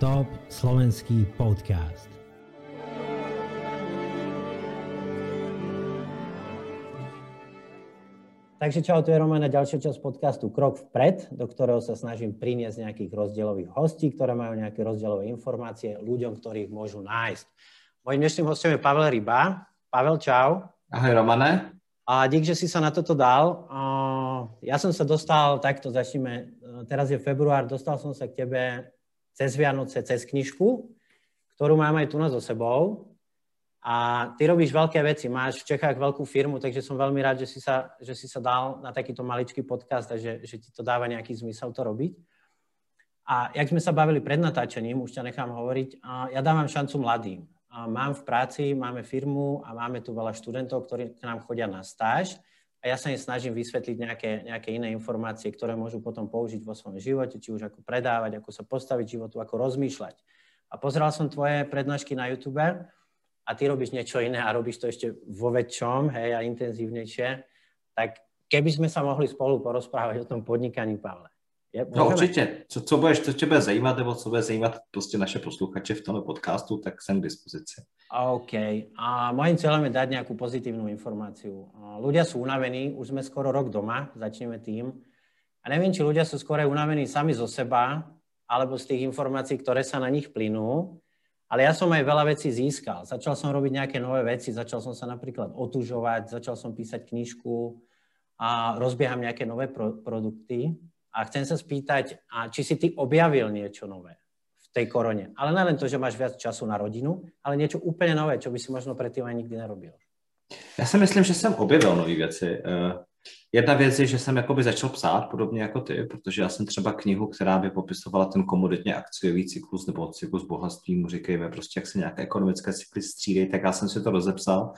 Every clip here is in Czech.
Top slovenský podcast. Takže čau, tu je Roman na ďalšia časť podcastu Krok vpred, do ktorého sa snažím priniesť nejakých rozdielových hostí, ktoré majú nejaké rozdielové informácie ľuďom, ktorých môžu nájsť. Mojím dnešným hostom je Pavel Ryba. Pavel, čau. Ahoj, Romane. A dík, že si sa na toto dal. Ja som sa dostal, takto začneme, teraz je február, dostal som sa k tebe cez Vianoce, cez knižku, ktorú mám aj tu na so sebou. A ty robíš veľké veci, máš v Čechách veľkú firmu, takže som veľmi rád, že si sa, že si sa dal na takýto maličký podcast a že, že ti to dáva nejaký zmysel to robiť. A jak sme sa bavili pred natáčením, už ťa nechám hovoriť, ja dávam šancu mladým. Mám v práci, máme firmu a máme tu veľa študentov, ktorí k nám chodia na stáž a ja sa im snažím vysvetliť nejaké, nejaké iné informácie, ktoré môžu potom použiť vo svojom živote, či už ako predávať, ako sa postaviť životu, ako rozmýšľať. A pozeral som tvoje prednášky na YouTube a ty robíš niečo iné a robíš to ešte vo väčšom, hej, a intenzívnejšie, tak keby sme sa mohli spolu porozprávať o tom podnikaní, Pavle. Je, no určitě. Co, co, budeš, co tě bude zajímat, nebo co bude zajímat prostě naše posluchače v tomto podcastu, tak jsem k dispozici. OK. A mojím cieľom je dať nejakú pozitívnu informáciu. Ľudia sú unavení, už sme skoro rok doma, začneme tým. A neviem, či ľudia sú skoro unavení sami zo seba, alebo z tých informácií, ktoré sa na nich plynú. Ale ja som aj veľa vecí získal. Začal som robiť nejaké nové veci, začal som sa napríklad otužovať, začal som písať knižku a rozbieham nejaké nové pro- produkty. A chcem sa spýtať, a či si ty objavil niečo nové v tej korone. Ale nelen to, že máš viac času na rodinu, ale niečo úplne nové, čo by si možno predtým ani nikdy nerobil. Já si myslím, že jsem objevil nové věci. Uh, jedna věc je, že jsem jakoby začal psát, podobně jako ty, protože já jsem třeba knihu, která by popisovala ten komoditně akciový cyklus nebo cyklus bohatství, mu říkejme prostě, jak se nějaké ekonomické cykly střídají, tak já jsem si to rozepsal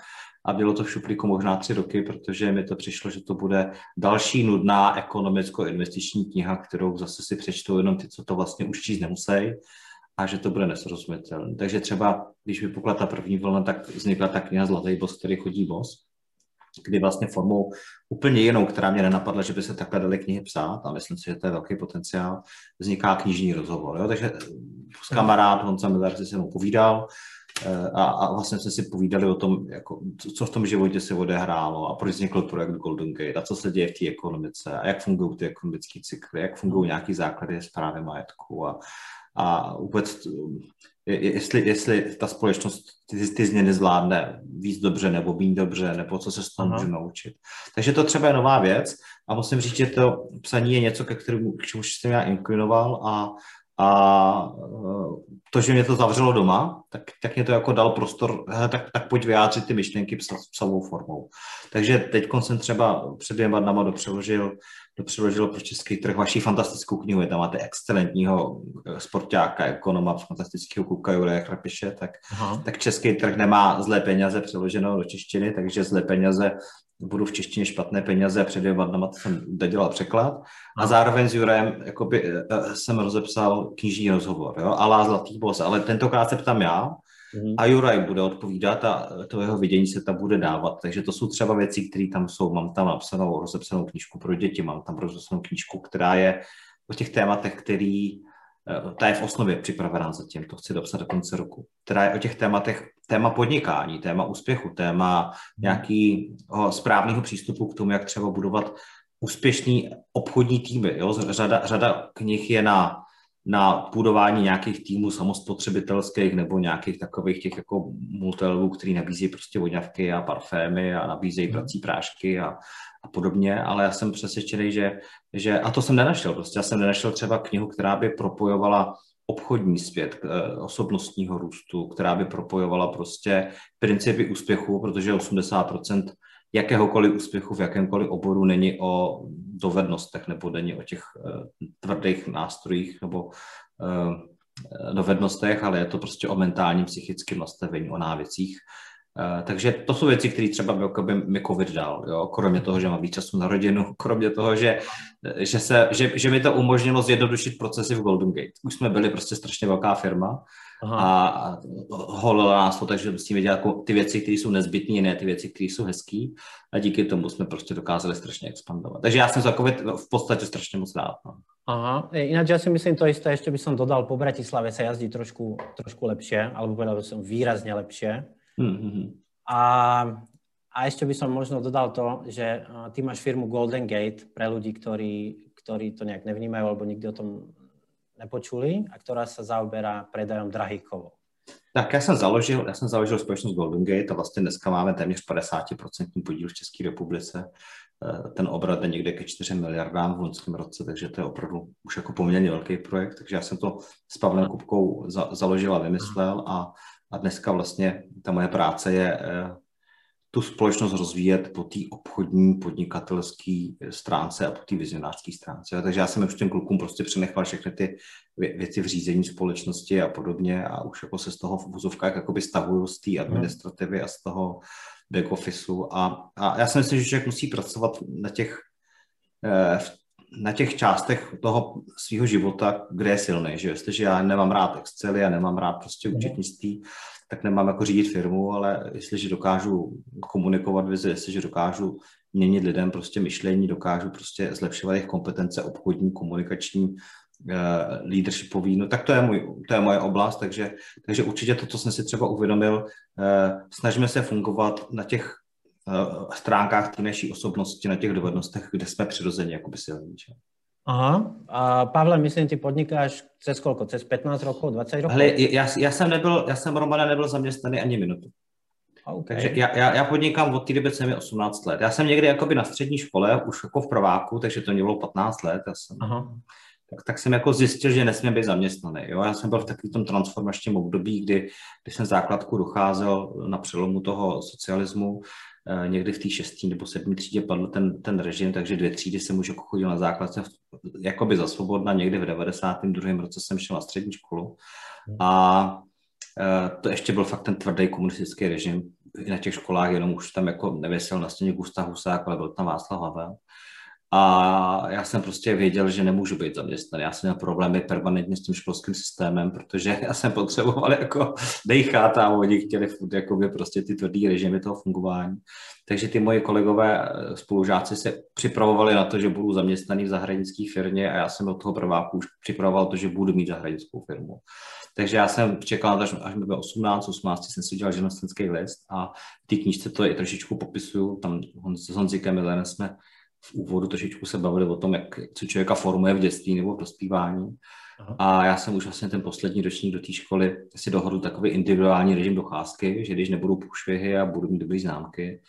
a bylo to v šuplíku možná tři roky, protože mi to přišlo, že to bude další nudná ekonomicko-investiční kniha, kterou zase si přečtou jenom ty, co to vlastně už číst nemusí a že to bude nesrozumitelné. Takže třeba, když vypukla ta první vlna, tak vznikla ta kniha Zlatý bos, který chodí bos, kdy vlastně formou úplně jinou, která mě nenapadla, že by se takhle dali knihy psát a myslím si, že to je velký potenciál, vzniká knižní rozhovor. Jo? Takže s kamarád Honza Miller si se mnou povídal, a, a vlastně jsme si povídali o tom, jako, co v tom životě se odehrálo a proč vznikl projekt Golden Gate a co se děje v té ekonomice a jak fungují ty ekonomické cykly, jak fungují nějaký základy zprávy majetku a, a vůbec jestli, jestli ta společnost ty, ty změny zvládne víc dobře nebo méně dobře, nebo co se z toho může naučit. Takže to třeba je nová věc a musím říct, že to psaní je něco, ke kterému, k čemu jsem já inklinoval a a eh, to, že mě to zavřelo doma, tak, tak mě to jako dal prostor, tak, tak pojď vyjádřit ty myšlenky psavou formou. Takže teď jsem třeba před dvěma dnama dopřeložil, dopřeložil pro český trh vaši fantastickou knihu. Je tam máte excelentního eh, sportáka, ekonoma, fantastického kuka Jureje Chrapiše, tak, tak český trh nemá zlé peněze přeloženo do češtiny, takže zlé peněze budu v češtině špatné peníze a před dvěma dnama jsem dodělal překlad. A zároveň s Jurem jakoby, eh, eh, jsem rozepsal knižní rozhovor, jo, alá Zlatý bos, ale tentokrát se ptám já mm-hmm. a Juraj bude odpovídat a to jeho vidění se tam bude dávat. Takže to jsou třeba věci, které tam jsou. Mám tam napsanou, rozepsanou knížku pro děti, mám tam rozepsanou knížku, která je o těch tématech, který Eh, ta je v osnově připravená zatím, to chci dopsat do konce roku, která je o těch tématech, téma podnikání, téma úspěchu, téma nějakého správného přístupu k tomu, jak třeba budovat úspěšný obchodní týmy. Jo? Řada, řada knih je na, na budování nějakých týmů samospotřebitelských nebo nějakých takových těch jako multilevů, který nabízí prostě voňavky a parfémy a nabízejí hmm. prací prášky a, a podobně, ale já jsem přesvědčený, že, že, a to jsem nenašel, prostě já jsem nenašel třeba knihu, která by propojovala obchodní svět eh, osobnostního růstu, která by propojovala prostě principy úspěchu, protože 80% jakéhokoliv úspěchu v jakémkoliv oboru není o dovednostech nebo není o těch uh, tvrdých nástrojích nebo uh, dovednostech, ale je to prostě o mentálním psychickém nastavení, o návěcích, Uh, takže to jsou věci, které třeba by mi COVID dal, jo? kromě toho, že mám víc času na rodinu, kromě toho, že, že, se, že, že mi to umožnilo zjednodušit procesy v Golden Gate. Už jsme byli prostě strašně velká firma Aha. a holilo nás to, takže musíme dělat jako ty věci, které jsou nezbytné, ne ty věci, které jsou hezké a díky tomu jsme prostě dokázali strašně expandovat. Takže já jsem takový v podstatě strašně moc rád. No. Aha, ináč ja si myslím to isté, ešte by som dodal, po Bratislave sa jazdí trošku, trošku lepšie, alebo povedal by som výrazne lepšie. Mm-hmm. A, a ešte by som možno dodal to, že ty máš firmu Golden Gate pre ľudí, ktorí, ktorí to nejak nevnímajú alebo nikdy o tom nepočuli a ktorá sa zaoberá predajom drahých kovov. Tak já jsem založil, já jsem založil společnost Golden Gate a vlastně dneska máme téměř 50% podíl v České republice. Eh, ten obrat je někde ke 4 miliardám v loňském roce, takže to je opravdu už jako poměrně velký projekt. Takže já jsem to s Pavlem Kupkou za, založil a vymyslel a, a dneska vlastně ta moje práce je eh, tu společnost rozvíjet po té obchodní, podnikatelské stránce a po té vizionářské stránce. Takže já jsem už těm klukům prostě přenechal všechny ty věci v řízení společnosti a podobně a už jako se z toho v vozovkách jakoby stavuju z té mhm. administrativy a z toho back officeu a, a já si myslím, že člověk musí pracovat na těch, eh, na těch částech toho svého života, kde je silný, že jestliže já nemám rád Excel, já nemám rád prostě mhm. účetnictví, tak nemám jako řídit firmu, ale jestliže dokážu komunikovat vizi, jestliže dokážu měnit lidem prostě myšlení, dokážu prostě zlepšovat jejich kompetence obchodní, komunikační, Eh, leadershipový, no tak to je, můj, to je moje oblast, takže, takže určitě to, co jsem si třeba uvědomil, eh, snažíme se fungovat na těch eh, stránkách té naší osobnosti, na těch dovednostech, kde jsme přirozeně jakoby silní. Aha. A Pavle, myslím, ty podnikáš přes kolko? Přes 15 rokov, 20 rokov? Hele, já, já jsem nebyl, já jsem Romana nebyl zaměstnaný ani minutu. Okay. Takže já, já, já podnikám od té doby, co mi 18 let. Já jsem někdy jakoby na střední škole, už jako v prváku, takže to mě bylo 15 let. Já jsem, Aha tak, tak jsem jako zjistil, že nesmím být zaměstnaný. Jo? Já jsem byl v takovém tom transformačním období, kdy, kdy jsem základku docházel na přelomu toho socialismu, někdy v té šestý nebo sedmý třídě padl ten, ten režim, takže dvě třídy jsem už jako chodil na základce jakoby za svobodna, někdy v 92. roce jsem šel na střední školu a eh, to ještě byl fakt ten tvrdý komunistický režim, na těch školách jenom už tam jako nevěsil na stěně Gustav Husák, ale byl tam Václav Havel. A já jsem prostě věděl, že nemůžu být zaměstnaný. Já jsem měl problémy permanentně s tím školským systémem, protože já jsem potřeboval jako dejchat a oni chtěli furt jakoby prostě ty tvrdý režimy toho fungování. Takže ty moji kolegové eh, spolužáci se připravovali na to, že budu zaměstnaný v zahraniční firmě a já jsem od toho prváku už připravoval to, že budu mít zahraničskou firmu. Takže já jsem čekal, až, až mi bylo 18, 18 jsem si udělal živnostenský list a té knížce to i trošičku popisuju. Tam s Honzikem Milenem jsme v úvodu trošičku se bavili o tom, jak, co člověka formuje v dětství nebo v dospívání. Aha. A já jsem už vlastně ten poslední ročník do té školy si dohodl takový individuální režim docházky, že když nebudu půšvihy a budu mít dobré známky,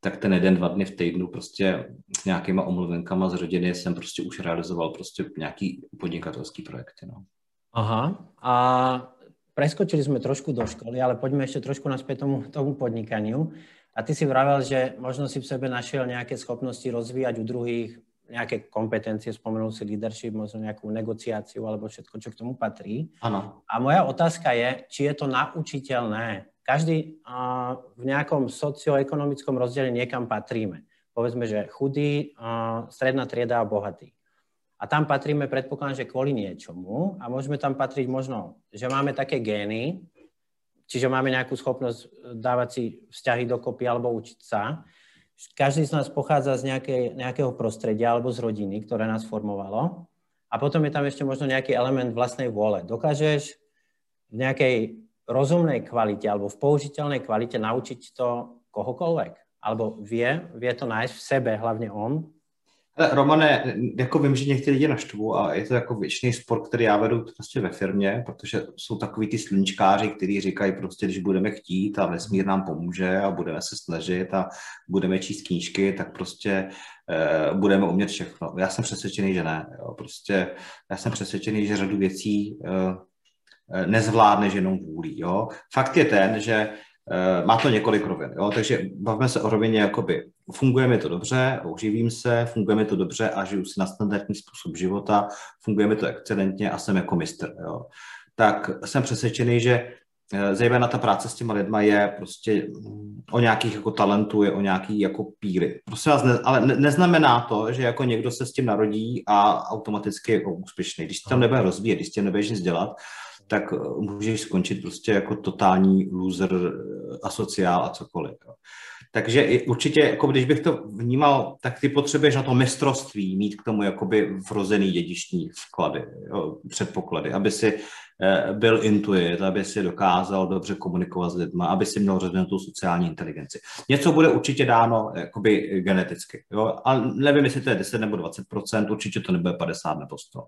tak ten jeden, dva dny v týdnu prostě s nějakýma omluvenkama z rodiny jsem prostě už realizoval prostě nějaký podnikatelský projekty. No. Aha. A preskočili jsme trošku do školy, ale pojďme ještě trošku naspět tomu, tomu podnikaniu. A ty si vravel, že možno si v sebe našiel nejaké schopnosti rozvíjať u druhých, nejaké kompetencie, spomenul si leadership, možno nejakú negociáciu alebo všetko, čo k tomu patrí. Ano. A moja otázka je, či je to naučiteľné. Každý uh, v nejakom socioekonomickom rozdiele niekam patríme. Povedzme, že chudý, uh, stredná trieda a bohatý. A tam patríme, predpokladám, že kvôli niečomu a môžeme tam patriť možno, že máme také gény, Čiže máme nejakú schopnosť eh, dávať si vzťahy dokopy alebo učiť sa. Každý z nás pochádza z nejakej, nejakého prostredia alebo z rodiny, ktoré nás formovalo. A potom je tam ešte možno nejaký element vlastnej vôle. Dokážeš v nejakej rozumnej kvalite alebo v použiteľnej kvalite naučiť to kohokoľvek? Alebo vie, vie to nájsť v sebe, hlavne on, Romane, jako vím, že někteří lidi naštvu a je to jako věčný sport, který já vedu prostě ve firmě, protože jsou takový ty sluníčkáři, kteří říkají prostě, když budeme chtít a vesmír nám pomůže a budeme se snažit a budeme číst knížky, tak prostě eh, budeme umět všechno. Já jsem přesvědčený, že ne. Jo. Prostě já jsem přesvědčený, že řadu věcí eh, nezvládneš jenom vůlí. Jo. Fakt je ten, že Eh, má to několik rovin, jo? takže bavíme se o rovině, jakoby funguje mi to dobře, uživím se, funguje mi to dobře a žiju si na standardní způsob života, funguje mi to excelentně a jsem jako mistr. Jo? Tak jsem přesvědčený, že eh, zejména ta práce s těma lidma je prostě mm, o nějakých jako talentů, je o nějaký jako píry. Prosím vás, ne, ale ne, neznamená to, že jako někdo se s tím narodí a automaticky je jako úspěšný. Když tam nebude rozvíjet, když tím nebudeš nic dělat, tak můžeš skončit prostě jako totální loser, asociál a cokoliv. Jo. Takže určitě, jako když bych to vnímal, tak ty potřebuješ na to mistrovství mít k tomu jakoby vrozený dědiční vklady, jo, předpoklady, aby si eh, byl intuit, aby si dokázal dobře komunikovat s lidmi, aby si měl rozvinutou sociální inteligenci. Něco bude určitě dáno jakoby geneticky, jo, a nevím, jestli to je 10 nebo 20% určitě to nebude 50 nebo 100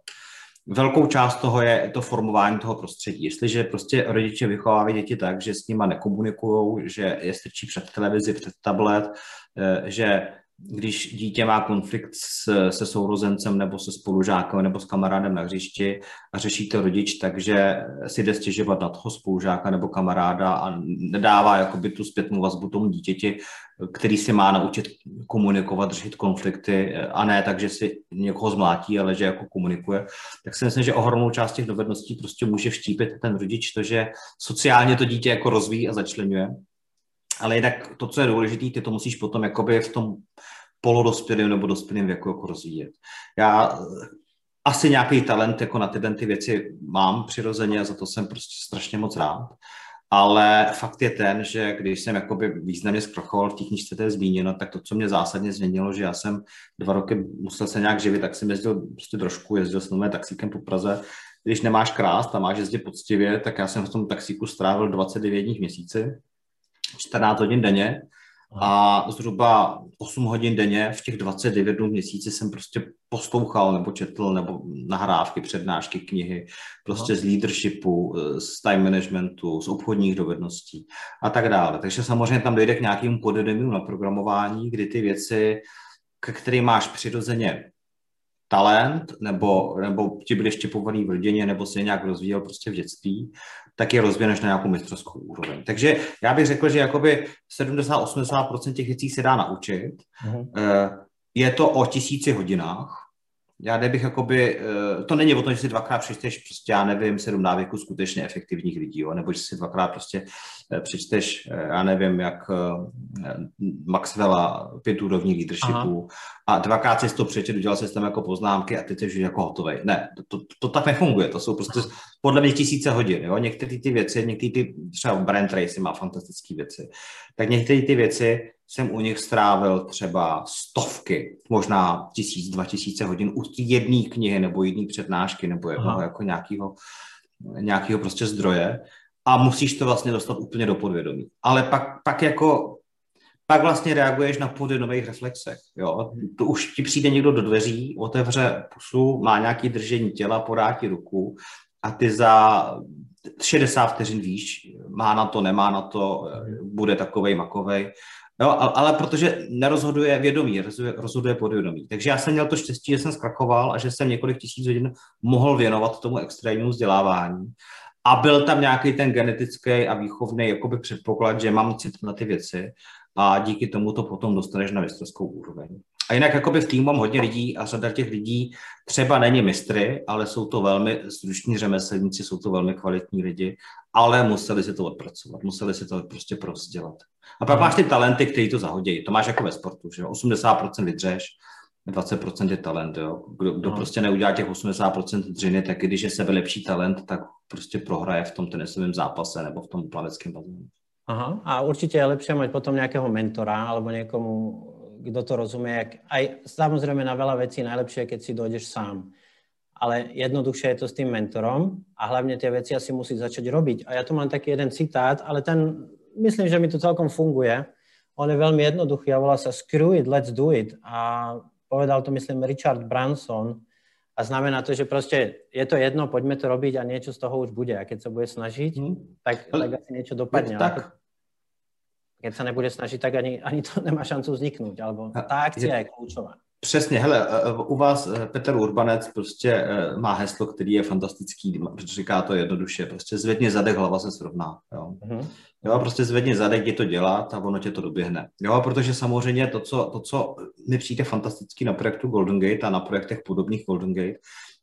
velkou část toho je to formování toho prostředí. Jestliže prostě rodiče vychovávají děti tak, že s nima nekomunikují, že je strčí před televizi, před tablet, eh, že když dítě má konflikt s, se sourozencem nebo se spolužákem nebo s kamarádem na hřišti a řeší to rodič, takže si jde stěžovat na toho spolužáka nebo kamaráda a nedává jakoby tu zpětnou vazbu tomu dítěti, který si má naučit komunikovat, řešit konflikty a ne tak, že si někoho zmlátí, ale že jako komunikuje, tak si myslím, že ohromnou část těch dovedností prostě může vštípit ten rodič to, že sociálně to dítě jako rozvíjí a začlenuje ale jinak to, co je důležité, ty to musíš potom jakoby v tom polodospělém nebo dospělém věku jako rozvíjet. Já asi nějaký talent jako na tyhle ty věci mám přirozeně a za to jsem prostě strašně moc rád. Ale fakt je ten, že když jsem jakoby významně zkrachoval v těch knižce, to je zmíněno, tak to, co mě zásadně změnilo, že já jsem dva roky musel se nějak živit, tak jsem jezdil prostě trošku, jezdil jsem taxíkem po Praze. Když nemáš krást a máš jezdit poctivě, tak já jsem v tom taxíku strávil 29 dní měsíci 14 hodin denně a zhruba 8 hodin denně v těch 29 dnů měsíci jsem prostě poslouchal nebo četl nebo nahrávky, přednášky, knihy, prostě z leadershipu, z time managementu, z obchodních dovedností a tak dále. Takže samozřejmě tam dojde k nějakému podedemiu na programování, kdy ty věci, ke kterým máš přirozeně talent, nebo, nebo ti byli štěpovaný v rodině, nebo se nějak rozvíjel prostě v dětství, tak je rozvineš na nějakou mistrovskou úroveň. Takže já bych řekl, že jakoby 70-80% těch věcí se dá naučit. Uh-huh. Je to o tisíci hodinách, já nebych jakoby, eh, to není o tom, že si dvakrát přečteš prostě, já nevím, sedm návyků skutečně efektivních lidí, jo, nebo že si dvakrát prostě eh, přečteš, eh, já nevím, jak Maxwella pět úrovní leadershipu Aha. a dvakrát si to přečet, udělal si tam jako poznámky a ty jsi jako hotový. Ne, to, to, to, tak nefunguje, to jsou prostě podle mě tisíce hodin, jo, některé ty věci, některé ty, třeba Brand Tracy má fantastické věci, tak některé ty věci jsem u nich strávil třeba stovky, možná tisíc, dva tisíce hodin u jedné knihy nebo jedné přednášky nebo jednoho jako nějakého, nějakého prostě zdroje a musíš to vlastně dostat úplně do podvědomí. Ale pak, pak jako pak vlastně reaguješ na podvědomých reflexech. Jo? To už ti přijde někdo do dveří, otevře pusu, má nějaký držení těla, podá ti ruku a ty za 60 vteřin víš, má na to, nemá na to, bude takovej, makovej Jo, ale protože nerozhoduje vědomí, rozhoduje, podvědomí. Takže já jsem měl to štěstí, že jsem zkrachoval a že jsem několik tisíc hodin mohl věnovat tomu extrémnímu vzdělávání. A byl tam nějaký ten genetický a výchovný jakoby předpoklad, že mám cit na ty věci a díky tomu to potom dostaneš na mistrovskou úroveň. A jinak jakoby v týmu mám hodně lidí a řada těch lidí třeba není mistry, ale jsou to velmi zruční řemeslníci, jsou to velmi kvalitní lidi, ale museli si to odpracovat, museli si to prostě prostě dělat. A pak máš ty talenty, který to zahodí. To máš jako ve sportu, že 80% vydřeš, 20% je talent, jo. Kdo, kdo no. prostě neudělá těch 80% dřiny, tak když je sebe lepší talent, tak prostě prohraje v tom tenisovém zápase nebo v tom plaveckém bazénu. Aha, a určitě je lepší mít potom nějakého mentora alebo někomu, kdo to rozumí. Jak, aj samozřejmě na veľa věcí najlepšie, keď si dojdeš sám. Ale jednoduše je to s tým mentorom a hlavně ty věci asi musí začať robiť. A já tu mám taký jeden citát, ale ten myslím, že mi to celkom funguje. On je veľmi jednoduchý a volá sa Screw it, let's do it. A povedal to, myslím, Richard Branson. A znamená to, že prostě je to jedno, pojďme to robiť a niečo z toho už bude. A keď se bude snažiť, hmm. tak, tak asi niečo dopadne. Tak. Keď se nebude snažit, tak ani, ani to nemá šancu vzniknout. Alebo ta akcia je, je kľúčová. Přesně, hele, e, e, u vás e, Petr Urbanec prostě má heslo, který je fantastický, protože říká to jednoduše, prostě zvedně zadek, hlava se srovná, jo. Mm-hmm. Jo, prostě zvedně zadek, je to dělat a ono tě to doběhne. Jo, protože samozřejmě to, co, to, co mi přijde fantastický na projektu Golden Gate a na projektech podobných Golden Gate,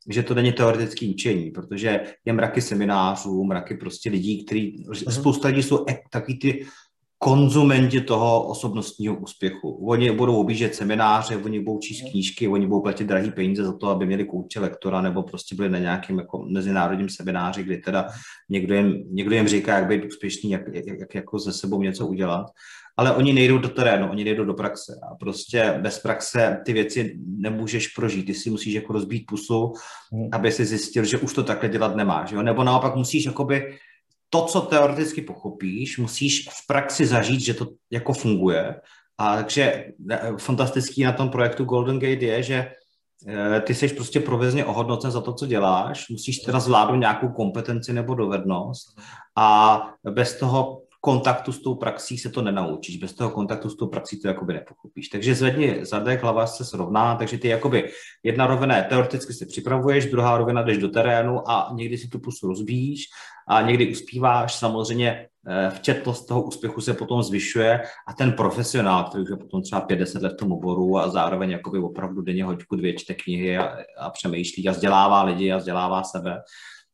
že to není teoretické učení, protože je mraky seminářů, mraky prostě lidí, kteří, mm-hmm. spousta lidí jsou takový ty konzumenti toho osobnostního úspěchu. Oni budou objíždět semináře, oni budou číst knížky, oni budou platit drahý peníze za to, aby měli kouče lektora nebo prostě byli na nějakém jako mezinárodním semináři, kdy teda někdo jim, někdo jim říká, jak být úspěšný, jak, jak, jak jako ze sebou něco udělat. Ale oni nejdou do terénu, oni nejdou do praxe. A prostě bez praxe ty věci nemůžeš prožít. Ty si musíš jako rozbít pusu, aby si zjistil, že už to takhle dělat nemáš. Jo? Nebo naopak musíš jakoby to, co teoreticky pochopíš, musíš v praxi zažít, že to jako funguje. A takže eh, fantastický na tom projektu Golden Gate je, že eh, ty jsi prostě provizně ohodnocen za to, co děláš, musíš teda zvládnout nějakou kompetenci nebo dovednost a bez toho kontaktu s tou praxí se to nenaučíš. Bez toho kontaktu s tou praxí to jakoby nepochopíš. Takže zvedni zadek, hlava se srovná, takže ty jakoby jedna rovina teoreticky si připravuješ, druhá rovina jdeš do terénu a někdy si tu pusu rozbíjíš a někdy uspíváš. Samozřejmě eh, včetnost toho úspěchu se potom zvyšuje a ten profesionál, který už je potom třeba 50 let v tom oboru a zároveň jakoby opravdu denně hoďku dvě čte knihy a, a přemýšlí a vzdělává lidi a vzdělává sebe,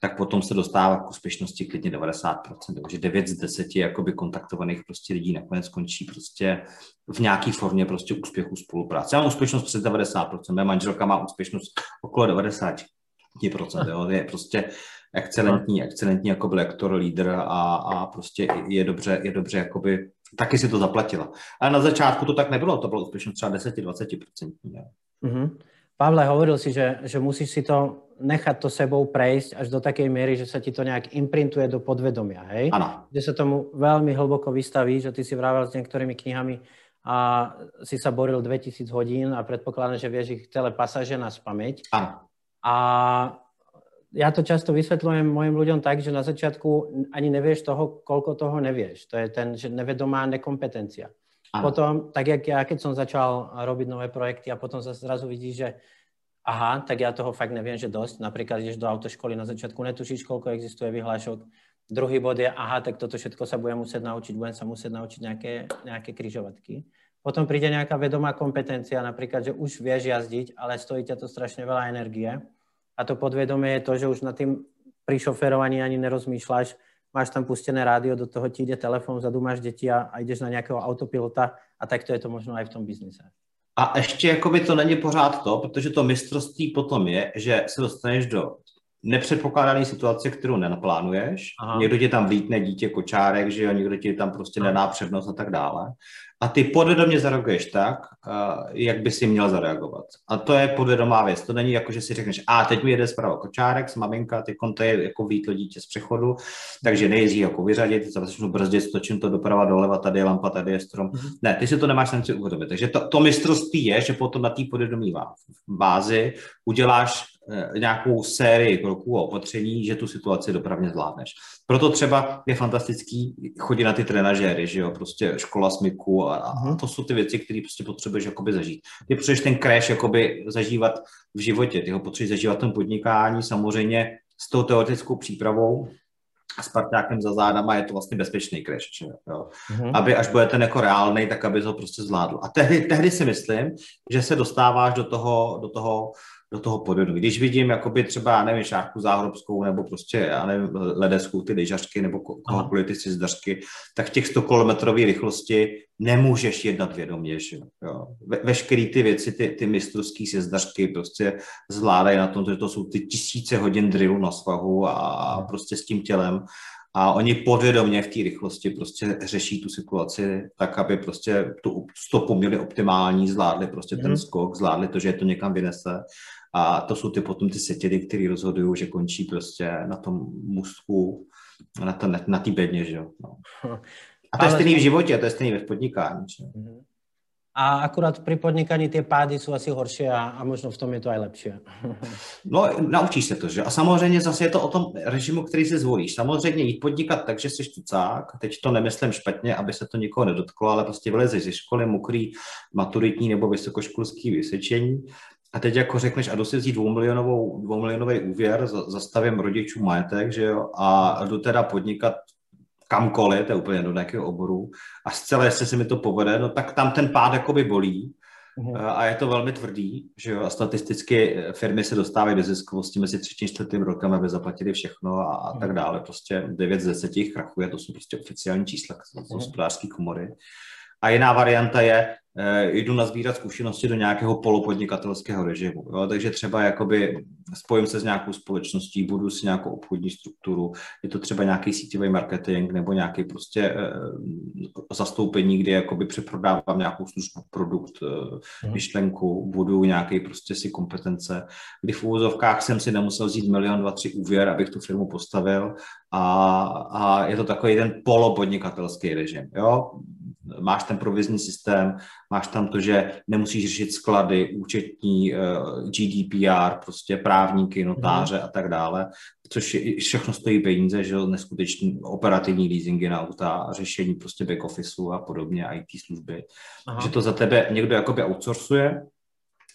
tak potom se dostává k úspěšnosti klidně 90%. Takže 9 z 10 jakoby kontaktovaných prostě lidí nakonec skončí prostě v nějaké formě prostě úspěchu spolupráce. Já mám úspěšnost přes 90%, mé manželka má úspěšnost okolo 90%. Jo. Je prostě excelentní, excelentní jako lektor, lídr a, a prostě je dobře, je dobře jakoby, taky si to zaplatila. Ale na začátku to tak nebylo, to bylo úspěšnost třeba 10-20%. Mm-hmm. Pavle, hovoril si, že, že musíš si to nechat to sebou prejsť až do takej miery, že sa ti to nejak imprintuje do podvedomia, hej? Ano. Že sa tomu veľmi hlboko vystaví, že ty si vrával s niektorými knihami a si sa boril 2000 hodín a predpokladám, že vieš ich celé pasaže na spameť. Ano. A ja to často vysvetľujem mojim ľuďom tak, že na začiatku ani nevieš toho, koľko toho nevieš. To je ten, že nevedomá nekompetencia. Ano. Potom, tak jak ja, keď som začal robiť nové projekty a potom sa zrazu vidíš, že aha, tak ja toho fakt neviem, že dosť. Napríklad ideš do autoškoly, na začiatku netušíš, koľko existuje vyhlášok. Druhý bod je, aha, tak toto všetko sa budem musieť naučiť, budem sa musieť naučiť nejaké, nejaké kryžovatky. Potom príde nejaká vedomá kompetencia, napríklad, že už vieš jazdiť, ale stojí ťa to strašne veľa energie. A to podvedomie je to, že už na tým pri šoferovaní ani nerozmýšľaš, máš tam pustené rádio, do toho ti ide telefon, vzadu máš deti a, a jdeš na nějakého autopilota a tak to je to možno i v tom biznise. A ještě jakoby to není pořád to, protože to mistrovství potom je, že se dostaneš do nepředpokládané situace, kterou nenaplánuješ. Aha. Někdo ti tam vlítne dítě, kočárek, že jo, někdo ti tam prostě nedá přednost a tak dále a ty podvědomě zareaguješ tak, jak by si měl zareagovat. A to je podvědomá věc. To není jako, že si řekneš, a teď mi jede zprava kočárek s maminka, ty to je jako vítlo dítě z přechodu, takže nejezdí jako vyřadit, začnu brzdit, stočím to doprava doleva, tady je lampa, tady je strom. Mm-hmm. Ne, ty si to nemáš šanci uvědomit. Takže to, to mistrovství je, že potom na té podvědomí bázi uděláš Eh, nějakou sérii kroků a opatření, že tu situaci dopravně zvládneš. Proto třeba je fantastický chodit na ty trenažéry, že jo, prostě škola smyku a, a mhm. to jsou ty věci, které prostě potřebuješ jakoby zažít. Ty potřebuješ ten crash jakoby zažívat v životě, ty ho potřebuješ zažívat v tom podnikání, samozřejmě s tou teoretickou přípravou, a s parťákem za zádama je to vlastně bezpečný crash, že jo? Mm-hmm. Aby až bude ten jako reálný, tak aby ho prostě zvládl. A tehdy, tehdy si myslím, že se dostáváš do toho, do toho do toho podvědomí. Když vidím jakoby třeba, nevím, šárku záhrobskou nebo prostě, já nevím, ledeskou, ty lyžařky nebo kohokoliv ty cizdařky, tak těch 100 kilometrové rychlosti nemůžeš jednat vědomě, že jo. Ve, veškerý ty věci, ty, ty mistrovský sjezdařky prostě zvládají na tom, že to jsou ty tisíce hodin drillu na svahu a prostě s tím tělem a oni podvědomě v té rychlosti prostě řeší tu situaci tak, aby prostě tu stopu měli optimální, zvládli prostě ten mhm. skok, zvládli to, že je to někam vynese a to jsou ty potom ty setiny, které rozhodují, že končí prostě na tom můstku, na, to, na, na té bedně, že jo. No. A to je stejný v životě, to je stejný v podnikání. Že? Mm-hmm. A akurát pri podnikaní ty pády jsou asi horší a, a možno v tom je to aj lepší. no, naučíš se to, že? A samozřejmě zase je to o tom režimu, který si zvolíš. Samozřejmě jít podnikat tak, že jsi tucák, teď to nemyslím špatně, aby se to nikoho nedotklo, ale prostě vylezeš ze školy, mokrý, maturitní nebo vysokoškolský vysvědčení a teď jako řekneš, a jdu si vzít dvoumilionovou, dvoumilionový úvěr, zastavím rodičů majetek, že jo, a jdu teda podnikat kamkoliv, to je úplně do nějakého oboru, a zcela, jestli se mi to povede, no tak tam ten pád jakoby bolí, Uhum. A je to velmi tvrdý, že jo, a statisticky firmy se dostávají do ziskovosti mezi třetím čtvrtým rokem, aby zaplatili všechno a, a tak dále. Prostě 9 z 10 krachuje, to jsou prostě oficiální čísla z hospodářské komory. A jiná varianta je, eh, jdu nazbírat zkušenosti do nějakého polopodnikatelského režimu. Jo? Takže třeba jakoby spojím se s nějakou společností, budu si nějakou obchodní strukturu, je to třeba nějaký síťový marketing nebo nějaký prostě eh, zastoupení, kde jakoby přeprodávám nějakou službu, produkt, eh, mhm. myšlenku, budu nějaký prostě si kompetence, kdy v úvozovkách jsem si nemusel vzít milion, dva, tři úvěr, abych tu firmu postavil a, a je to takový jeden polopodnikatelský režim. Jo? Máš ten provizní systém, máš tam to, že nemusíš řešit sklady, účetní, eh, GDPR, prostě právníky, notáře a tak dále, což je, všechno stojí peníze, že neskutečný operativní leasingy na auta, řešení prostě back officeu a podobně, IT služby, Aha. že to za tebe někdo jakoby outsourcuje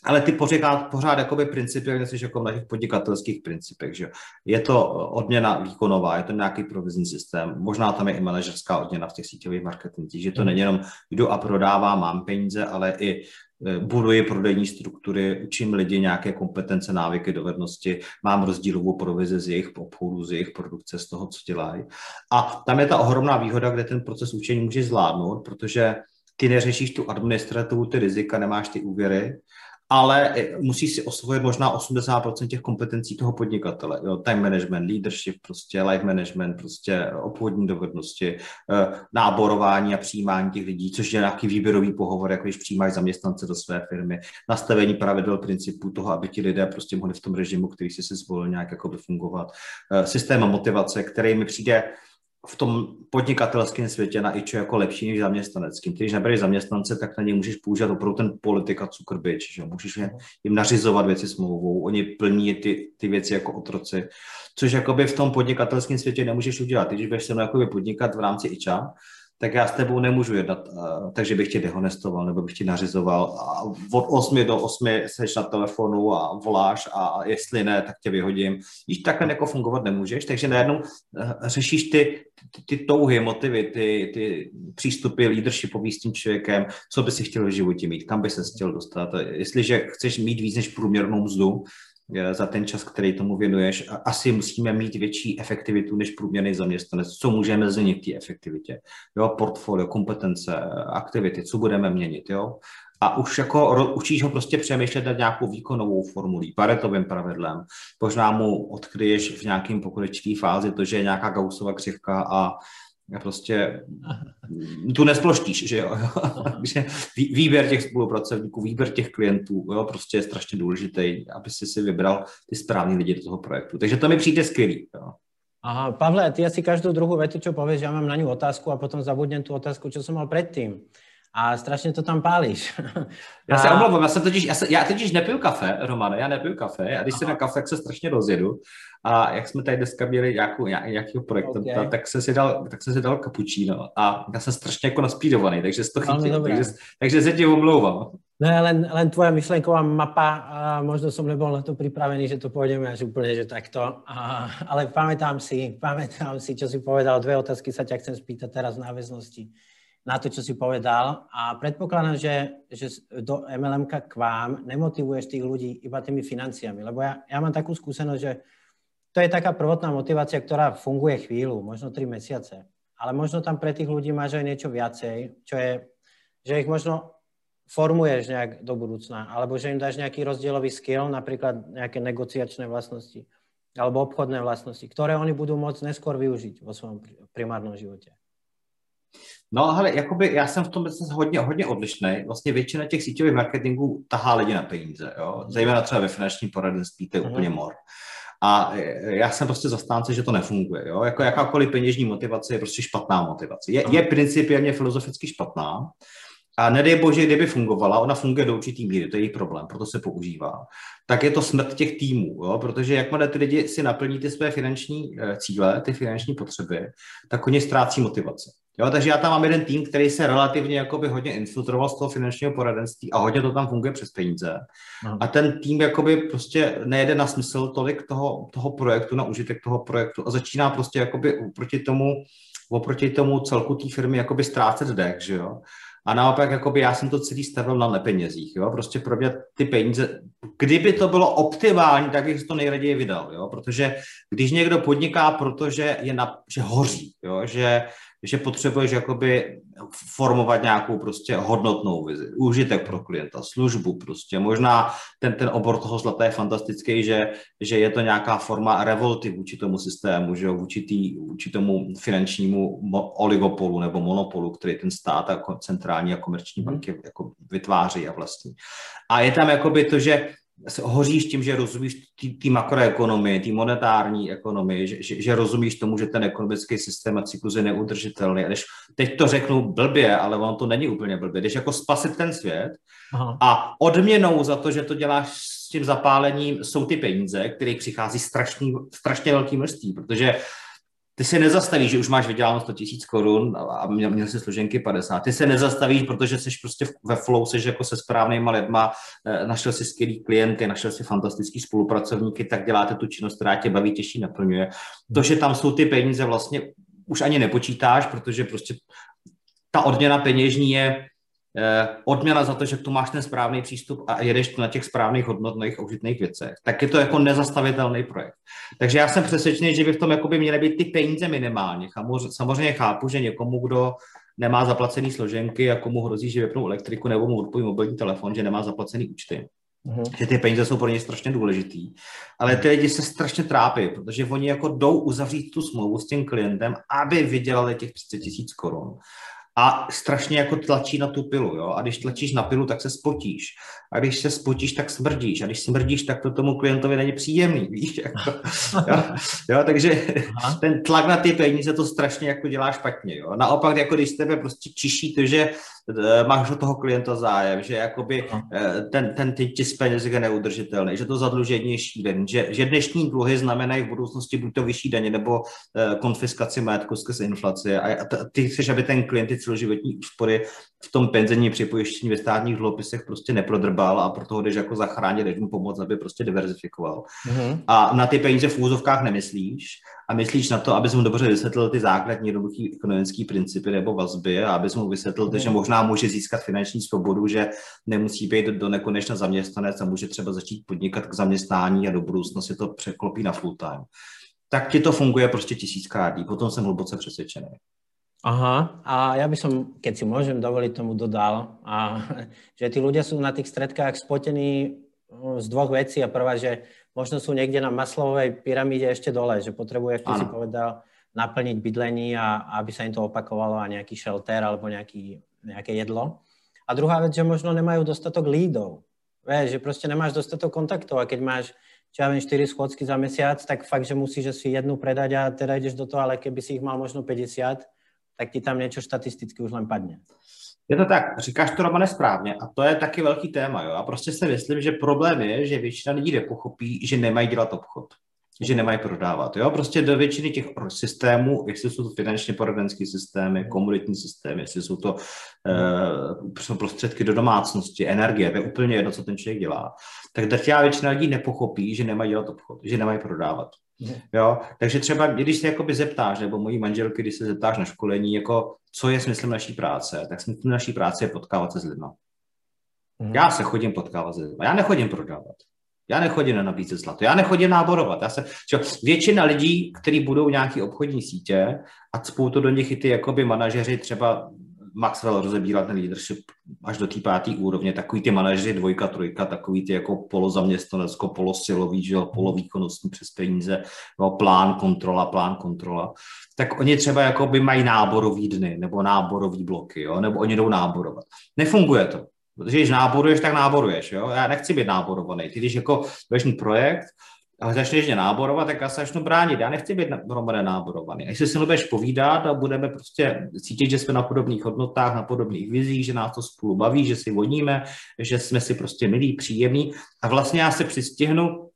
ale ty pořád, pořád jakoby principiálně jsi jako na těch podnikatelských principech, že je to odměna výkonová, je to nějaký provizní systém, možná tam je i manažerská odměna v těch síťových marketingích, že to hmm. není jenom jdu a prodává, mám peníze, ale i e, buduji prodejní struktury, učím lidi nějaké kompetence, návyky, dovednosti, mám rozdílovou provizi z jejich obchodu, z jejich produkce, z toho, co dělají. A tam je ta ohromná výhoda, kde ten proces učení můžeš zvládnout, protože ty neřešíš tu administrativu, ty rizika, nemáš ty úvěry, ale musí si osvojit možná 80% těch kompetencí toho podnikatele. Jo? Time management, leadership, prostě life management, prostě obchodní dovednosti, eh, náborování a přijímání těch lidí, což je nějaký výběrový pohovor, jako když přijímáš zaměstnance do své firmy, nastavení pravidel principů toho, aby ti lidé prostě mohli v tom režimu, který si si zvolil, nějak jakoby fungovat. Eh, systém motivace, který mi přijde v tom podnikatelském světě na IČO jako lepší než zaměstnaneckým. Když nebereš zaměstnance, tak na ně můžeš používat opravdu ten politika cukrbič, že můžeš jim nařizovat věci smlouvou, oni plní ty, ty věci jako otroci, což jakoby v tom podnikatelském světě nemůžeš udělat. Když budeš se mnou podnikat v rámci IČA, tak já s tebou nemůžu jednat, uh, takže bych tě dehonestoval nebo bych tě nařizoval a od 8 do 8 seš na telefonu a voláš a jestli ne, tak tě vyhodím. Víš, takhle jako fungovat nemůžeš, takže najednou uh, řešíš ty, ty, ty touhy, motivy, ty, ty přístupy leadershipový s tím člověkem, co by si chtěl v životě mít, kam by se chtěl dostat. Jestliže chceš mít víc než průměrnou mzdu, za ten čas, který tomu věnuješ. Asi musíme mít větší efektivitu než průměrný zaměstnanec. Co můžeme změnit té efektivitě? Jo, portfolio, kompetence, aktivity, co budeme měnit, jo? A už jako učíš ho prostě přemýšlet nad nějakou výkonovou formulí, paretovým pravidlem. Možná mu odkryješ v nějakém pokročilé fázi to, že je nějaká gausová křivka a prostě tu nesploštíš, že jo. Takže výběr těch spolupracovníků, výběr těch klientů, jo, prostě je strašně důležitý, aby si si vybral ty správní lidi do toho projektu. Takže to mi přijde skvělý. Jo. Aha, Pavle, ty asi každou druhou větu, čo povieš, já mám na ňu otázku a potom zabudnem tu otázku, čo jsem mal předtím a strašně to tam pálíš. Já se omlouvám, já, jsem totiž, já, se, já totiž nepiju kafe, Romane, já nepiju kafe a když se na kafe, tak se strašně rozjedu a jak jsme tady dneska měli nějakou, nějakého projektu, okay. tak, se si dal, tak se si dal kapučíno a já jsem strašně jako naspídovaný, takže to chytím, takže, takže se ti omlouvám. Ne, len, len tvoja myšlenková mapa, a možno som nebol na to pripravený, že to pôjdeme až úplne, že takto. A, ale pamätám si, pamätám si, čo si povedal, dve otázky sa ťa chcem spýtať teraz v náväznosti na to, čo si povedal a predpokladám, že, že do MLM k vám nemotivuješ tých ľudí iba tými financiami, lebo ja, ja mám takú skúsenosť, že to je taká prvotná motivácia, ktorá funguje chvíľu, možno tri mesiace, ale možno tam pre tých ľudí máš aj niečo viacej, čo je, že ich možno formuješ nejak do budúcna, alebo že im dáš nejaký rozdielový skill, napríklad nejaké negociačné vlastnosti alebo obchodné vlastnosti, ktoré oni budú môcť neskôr využiť vo svojom primárnom živote. No ale jakoby já jsem v tom hodně, hodně odlišný. Vlastně většina těch síťových marketingů tahá lidi na peníze, jo? zejména třeba ve finančním poradenství, to je mm-hmm. úplně mor. A já jsem prostě zastánce, že to nefunguje. Jo? Jako jakákoliv peněžní motivace je prostě špatná motivace. Je, je principiálně filozoficky špatná, a nedej bože, kdyby fungovala, ona funguje do určitý míry, to je její problém, proto se používá, tak je to smrt těch týmů, jo? protože jakmile ty lidi si naplní ty své finanční eh, cíle, ty finanční potřeby, tak oni ztrácí motivaci. Jo, takže já tam mám jeden tým, který se relativně jakoby hodně infiltroval z toho finančního poradenství a hodně to tam funguje přes peníze. No. A ten tým jakoby prostě nejede na smysl tolik toho, toho projektu, na užitek toho projektu a začíná prostě jakoby oproti tomu, oproti tomu celku té firmy jakoby ztrácet dech, že jo. A naopak, jakoby já jsem to celý stavil na nepenězích, jo? prostě pro mě ty peníze, kdyby to bylo optimální, tak bych to nejraději vydal, jo? protože když někdo podniká, protože je na, že hoří, jo? Že, že potřebuješ jakoby formovat nějakou prostě hodnotnou vizi, užitek pro klienta, službu prostě. Možná ten, ten obor toho zlata je fantastický, že, že je to nějaká forma revolty vůči tomu systému, že vůči, tý, vůči tomu finančnímu oligopolu nebo monopolu, který ten stát a centrální a komerční mhm. banky jako vytváří a vlastní. A je tam jakoby to, že hoříš tím, že rozumíš té makroekonomii, té monetární ekonomii, že, že, že rozumíš tomu, že ten ekonomický systém a cyklus je neudržitelný. A když, teď to řeknu blbě, ale on to není úplně blbě. Když jako spasit ten svět Aha. a odměnou za to, že to děláš s tím zapálením, jsou ty peníze, které přichází strašný, strašně velký množství, protože ty se nezastavíš, že už máš vyděláno 100 tisíc korun a měl, měl jsi složenky 50. Ty se nezastavíš, protože jsi prostě ve flow, jsi jako se správnýma lidma, eh, našel si skvělý klienty, našel si fantastický spolupracovníky, tak děláte tu činnost, která tě baví, těší, naplňuje. To, že tam jsou ty peníze vlastně už ani nepočítáš, protože prostě ta odměna peněžní je odměna za to, že tu máš ten správný přístup a jedeš na těch správných hodnotných užitných věcech, tak je to jako nezastavitelný projekt. Takže já jsem přesvědčený, že by v tom by měly být ty peníze minimálně. Samozřejmě chápu, že někomu, kdo nemá zaplacený složenky a komu hrozí, že vypnou elektriku nebo mu odpojí mobilní telefon, že nemá zaplacený účty. Uh-huh. Že ty peníze jsou pro ně strašně důležitý. Ale ty lidi se strašně trápí, protože oni jako jdou uzavřít tu smlouvu s tím klientem, aby vydělali těch 30 tisíc korun a strašně jako tlačí na tu pilu, jo? A když tlačíš na pilu, tak se spotíš. A když se spotíš, tak smrdíš. A když smrdíš, tak to tomu klientovi není příjemný, víš? Jako, jo? jo? takže Aha. ten tlak na ty peníze to strašně jako dělá špatně, jo? Naopak, jako když tebe prostě čiší to, že máš od toho klienta zájem, že jakoby eh, ten, ten tisk peněz je neudržitelný, že to zadlužení je šílený, že, že dnešní dluhy znamenají v budoucnosti buď to vyšší daně nebo eh, konfiskaci majetku skrz inflaci a ty chceš, aby ten klient ty celoživotní úspory v tom penzení připojištění ve státních dluhopisech prostě neprodrbal a proto ho jdeš jako zachránit, jdeš mu pomoct, aby prostě diverzifikoval. Mm-hmm. A na ty peníze v úzovkách nemyslíš a myslíš na to, abys mu dobře vysvětlil ty základní jednoduché ekonomické principy nebo vazby a abys mu vysvětlil, že možná může získat finanční svobodu, že nemusí být do nekonečna zaměstnanec a může třeba začít podnikat k zaměstnání a do budoucnosti to překlopí na full time. Tak ti to funguje prostě tisíckrát, potom jsem hluboce přesvědčený. Aha, a ja by som, keď si môžem dovoliť, tomu dodal, a, že tí ľudia sú na tých stredkách spotení z dvoch vecí. A prvá, že možno sú niekde na maslovej pyramíde ešte dole, že potrebuje, ako si povedal, naplniť bydlení a, aby sa im to opakovalo a nejaký shelter alebo nejaký, nejaké jedlo. A druhá vec, že možno nemajú dostatok lídov. Vieš, že proste nemáš dostatok kontaktov a keď máš čo ja viem, 4 schôdzky za mesiac, tak fakt, že musíš si jednu predať a teda ideš do toho, ale keby si ich mal možno 50, tak ti tam něco statisticky už len padne. Je to tak, říkáš to Romane správně a to je taky velký téma. Jo? A prostě si myslím, že problém je, že většina lidí nepochopí, že nemají dělat obchod že nemají prodávat. Jo? Prostě do většiny těch systémů, jestli jsou to finančně poradenské systémy, komunitní systémy, jestli jsou to uh, prostředky do domácnosti, energie, to je úplně jedno, co ten člověk dělá, tak drtivá většina lidí nepochopí, že nemají dělat obchod, že nemají prodávat. Jo? Takže třeba, když se jakoby zeptáš, nebo mojí manželky, když se zeptáš na školení, jako co je smyslem naší práce, tak smyslem naší práce je potkávat se s lidmi. Mm. Já se chodím potkávat s lidmi, já nechodím prodávat. Já nechodím na nabízet zlato, já nechodím náborovat. Já se, čo, většina lidí, kteří budou nějaký obchodní sítě a cpou to do nich i ty jakoby manažeři, třeba Maxwell rozebíral ten leadership až do té páté úrovně, takový ty manažeři dvojka, trojka, takový ty jako polozaměstnanecko, polosilový, že jo, polovýkonnostní přes peníze, jo, plán, kontrola, plán, kontrola, tak oni třeba jako by mají náborový dny nebo náborový bloky, jo, nebo oni jdou náborovat. Nefunguje to. Protože když náboruješ, tak náboruješ. Jo? Já nechci být náborovaný. Ty když jako budeš projekt, a začneš mě náborovat, tak já se začnu bránit. Já nechci být hromady náborovaný. A jestli si budeš povídat a budeme prostě cítit, že jsme na podobných hodnotách, na podobných vizích, že nás to spolu baví, že si vodíme, že jsme si prostě milí, příjemní. A vlastně já se přistihnu,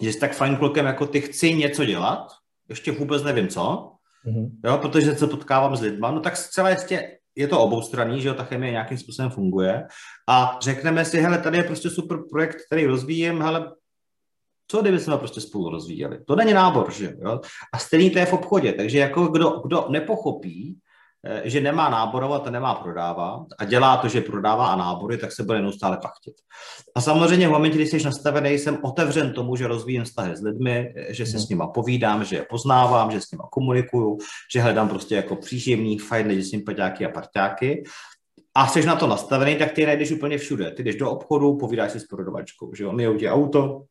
že s tak fajn klukem jako ty chci něco dělat, ještě vůbec nevím co, mm-hmm. jo, protože se potkávám s lidma, no tak zcela jistě je to oboustranný, že jo, ta chemie nějakým způsobem funguje a řekneme si, hele, tady je prostě super projekt, který rozvíjem, hele, co kdyby jsme prostě spolu rozvíjeli? To není nábor, že jo? A stejný to je v obchodě, takže jako kdo, kdo nepochopí, Eh, že nemá náborovat a nemá prodávat a dělá to, že prodává a nábory, tak se bude neustále pachtit. A samozřejmě v momentě, kdy jsi nastavený, jsem otevřen tomu, že rozvíjím vztahy s lidmi, že se s mhm. nima povídám, že je poznávám, že s nima komunikuju, že hledám prostě jako příjemný, fajn lidi, sympatiáky a parťáky. A jsi na to nastavený, tak ty najdeš úplně všude. Ty jdeš do obchodu, povídáš si s prodavačkou, že on je auto,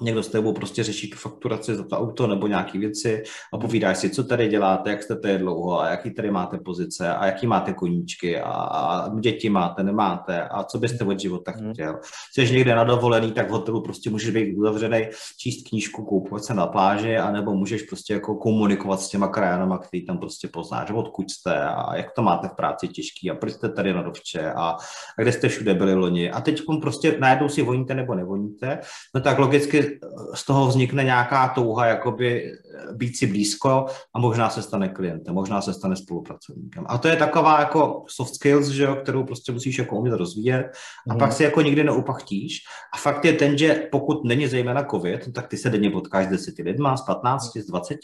někdo s tebou prostě řeší tu fakturaci za to auto nebo nějaké věci a povídáš si, co tady děláte, jak jste tady dlouho a jaký tady máte pozice a jaký máte koníčky a, a děti máte, nemáte a co byste od života mhm. chtěl. Jsi někde na dovolený, tak v hotelu prostě můžeš být uzavřený, číst knížku, koupovat se na pláži a nebo můžeš prostě jako komunikovat s těma krajanama, který tam prostě poznáš, odkud jste a jak to máte v práci těžký a proč jste tady na dovče a, a kde jste všude byli loni. A teď prostě najednou si voníte nebo nevoníte, no tak logicky z toho vznikne nějaká touha jakoby být si blízko a možná se stane klientem, možná se stane spolupracovníkem. A to je taková jako soft skills, že jo, kterou prostě musíš jako umět rozvíjet a mm. pak si jako nikdy neupachtíš. A fakt je ten, že pokud není zejména covid, tak ty se denně potkáš s deseti lidma, z 15, z 20,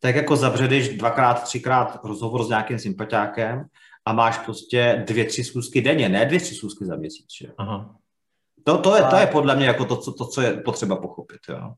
tak jako zavředeš dvakrát, třikrát rozhovor s nějakým sympatiákem a máš prostě dvě, tři schůzky denně, ne dvě, tři schůzky za měsíc. Že? Aha. To, to, je, to je podle mě jako to, co, to, co je potřeba pochopit. Jo.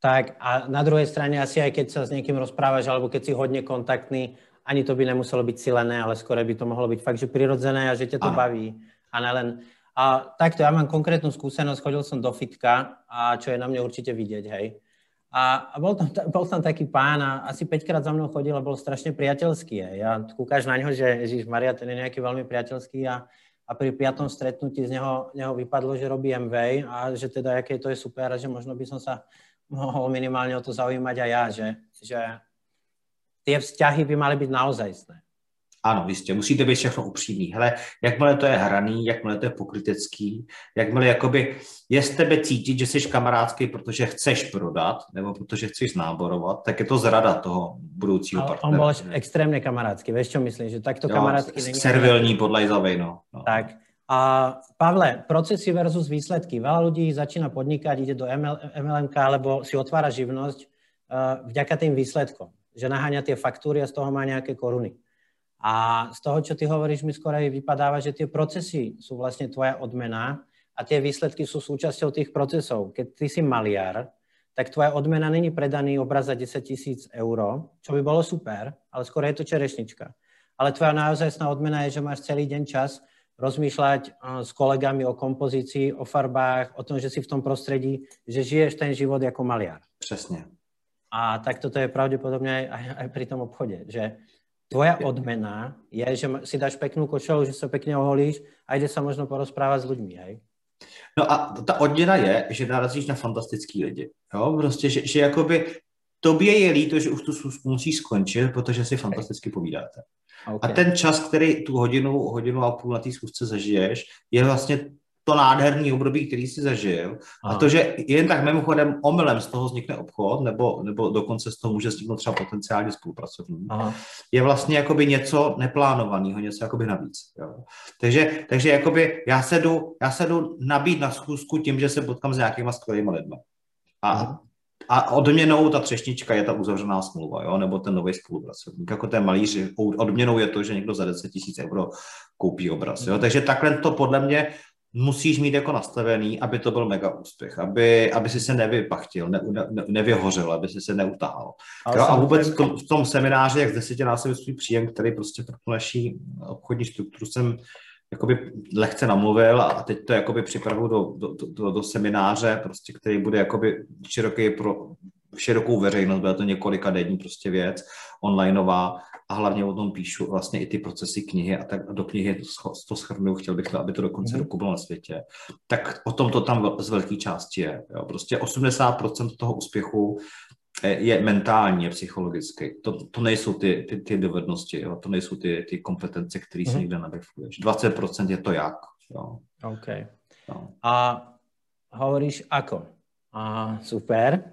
Tak a na druhé straně asi aj keď sa s někým rozprávaš, alebo keď si hodně kontaktný, ani to by nemuselo být silené, ale skoro by to mohlo být fakt, že prirodzené a že tě to ano. baví. A nelen... A takto, ja mám konkrétnu skúsenosť, chodil som do fitka, a čo je na mne určite vidieť, hej. A, a bol, tam, bol tam taký pán a asi 5 krát za mnou chodil a bol strašne priateľský. Hej. Ja kúkaš na ňo, že Ježiš Maria, ten je nejaký veľmi priateľský a a pri piatom stretnutí z neho, neho vypadlo, že robí MV a že teda, aké to je super a že možno by som sa mohol minimálne o to zaujímať aj ja, že, že tie vzťahy by mali byť naozajstné. Ano, jistě, musíte být všechno upřímný. Hele, jakmile to je hraný, jakmile to je pokrytecký, jakmile jakoby je z tebe cítit, že jsi kamarádský, protože chceš prodat, nebo protože chceš náborovat, tak je to zrada toho budoucího partnera. On byl extrémně kamarádský, víš, čo myslím, že takto jo, kamarádský není. Servilní podlajzavej, no. no. Tak. A Pavle, procesy versus výsledky. Veľa ľudí začína podnikať, ide do ML, MLMK, alebo si otvára živnosť uh, vďaka tým výsledkom. Že naháňa tie faktúry a z toho má nejaké koruny. A z toho, čo ty hovoríš, mi skoro vypadáva, že tie procesy sú vlastne tvoja odmena a tie výsledky sú súčasťou tých procesov. Keď ty si maliar, tak tvoja odmena není predaný obraz za 10 tisíc eur, čo by bolo super, ale skoro je to čerešnička. Ale tvoja naozajstná odmena je, že máš celý deň čas rozmýšľať s kolegami o kompozícii, o farbách, o tom, že si v tom prostredí, že žiješ ten život jako maliar. Přesně. A tak toto je pravděpodobně aj, aj pri tom obchode, že Tvoja odmena je, že si dáš peknú košelu, že sa pekne oholíš a ide sa možno porozprávať s ľuďmi, hej? No a ta odměna je, že narazíš na fantastický lidi. Jo? Prostě, že, že jakoby tobě je líto, že už tu schůzku musí skončit, protože si fantasticky povídáte. Okay. A ten čas, který tu hodinu, hodinu a půl na té schůzce zažiješ, je vlastně to nádherný období, který si zažil. Aha. A to, že jen tak mimochodem omylem z toho vznikne obchod, nebo, nebo dokonce z toho může vzniknout třeba potenciálně spolupracovník, Aha. je vlastně jakoby něco neplánovaného, něco jakoby navíc. Jo. Takže, takže jakoby já se, jdu, já se jdu nabít na schůzku tím, že se potkám s nějakýma skvělými lidmi. A, Aha. a odměnou ta třešnička je ta uzavřená smlouva, jo? nebo ten nový spolupracovník. Jako ten malíř, odměnou je to, že někdo za 10 tisíc euro koupí obraz. Jo? Takže takhle to podle mě musíš mít jako nastavený, aby to byl mega úspěch, aby, aby si se nevypachtil, ne, ne, nevyhořel, aby si se neutáhl. Jo, a vůbec v tom, v tom semináři, jak z desetinásobně svůj příjem, který prostě pro tu naší obchodní strukturu jsem jakoby lehce namluvil a teď to jakoby připravu do, do, do, do semináře, prostě, který bude jakoby široký pro širokou veřejnost, bude to několika denní prostě věc, onlineová a hlavně o tom píšu vlastně i ty procesy knihy a tak do knihy to, to schrnu, chtěl bych to, aby to do konce mm. roku bylo na světě. Tak o tom to tam z velké části je. Jo. Prostě 80% toho úspěchu je mentální, je psychologický. To, to nejsou ty, ty, ty dovednosti, jo. to nejsou ty, ty kompetence, které mm. se mhm. někde nabifuješ. 20% je to jak. Jo. OK. No. A hovoríš ako? A, super.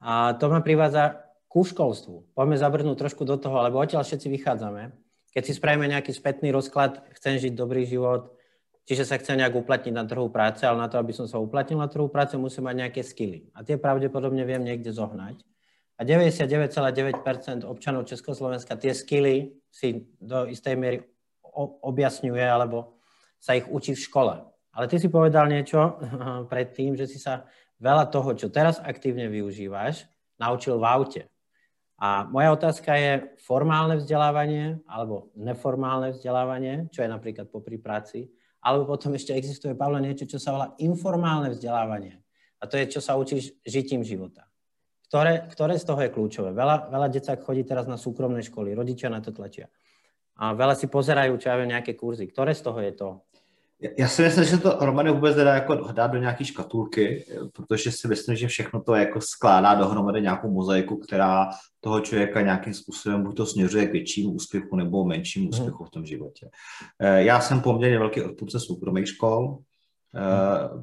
A to ma privádza ku školstvu. Poďme zabrnúť trošku do toho, lebo odtiaľ všetci vychádzame. Keď si spravíme nejaký spätný rozklad, chcem žiť dobrý život, čiže sa chcem nejak uplatniť na trhu práce, ale na to, aby som sa uplatnil na trhu práce, musím mať nejaké skily. A tie pravdepodobne viem niekde zohnať. a 99,9% občanov Československa tie skily si do istej miery objasňuje alebo sa ich učí v škole. Ale ty si povedal niečo predtým, že si sa veľa toho, čo teraz aktívne využívaš, naučil v aute. A moja otázka je formálne vzdelávanie alebo neformálne vzdelávanie, čo je napríklad popri práci, alebo potom ešte existuje, Pavle, niečo, čo sa volá informálne vzdelávanie. A to je, čo sa učíš žitím života. Ktoré, ktoré z toho je kľúčové? Veľa, veľa decák chodí teraz na súkromné školy, rodičia na to tlačia. A veľa si pozerajú, čo ja viem, nejaké kurzy. Ktoré z toho je to? Já si myslím, že to Romany vůbec nedá jako dát do nějaké škatulky, protože si myslím, že všechno to jako skládá dohromady nějakou mozaiku, která toho člověka nějakým způsobem buď to směřuje k většímu úspěchu nebo menšímu mhm. úspěchu v tom životě. Eh, já jsem poměrně velký odpůrce soukromých škol, eh,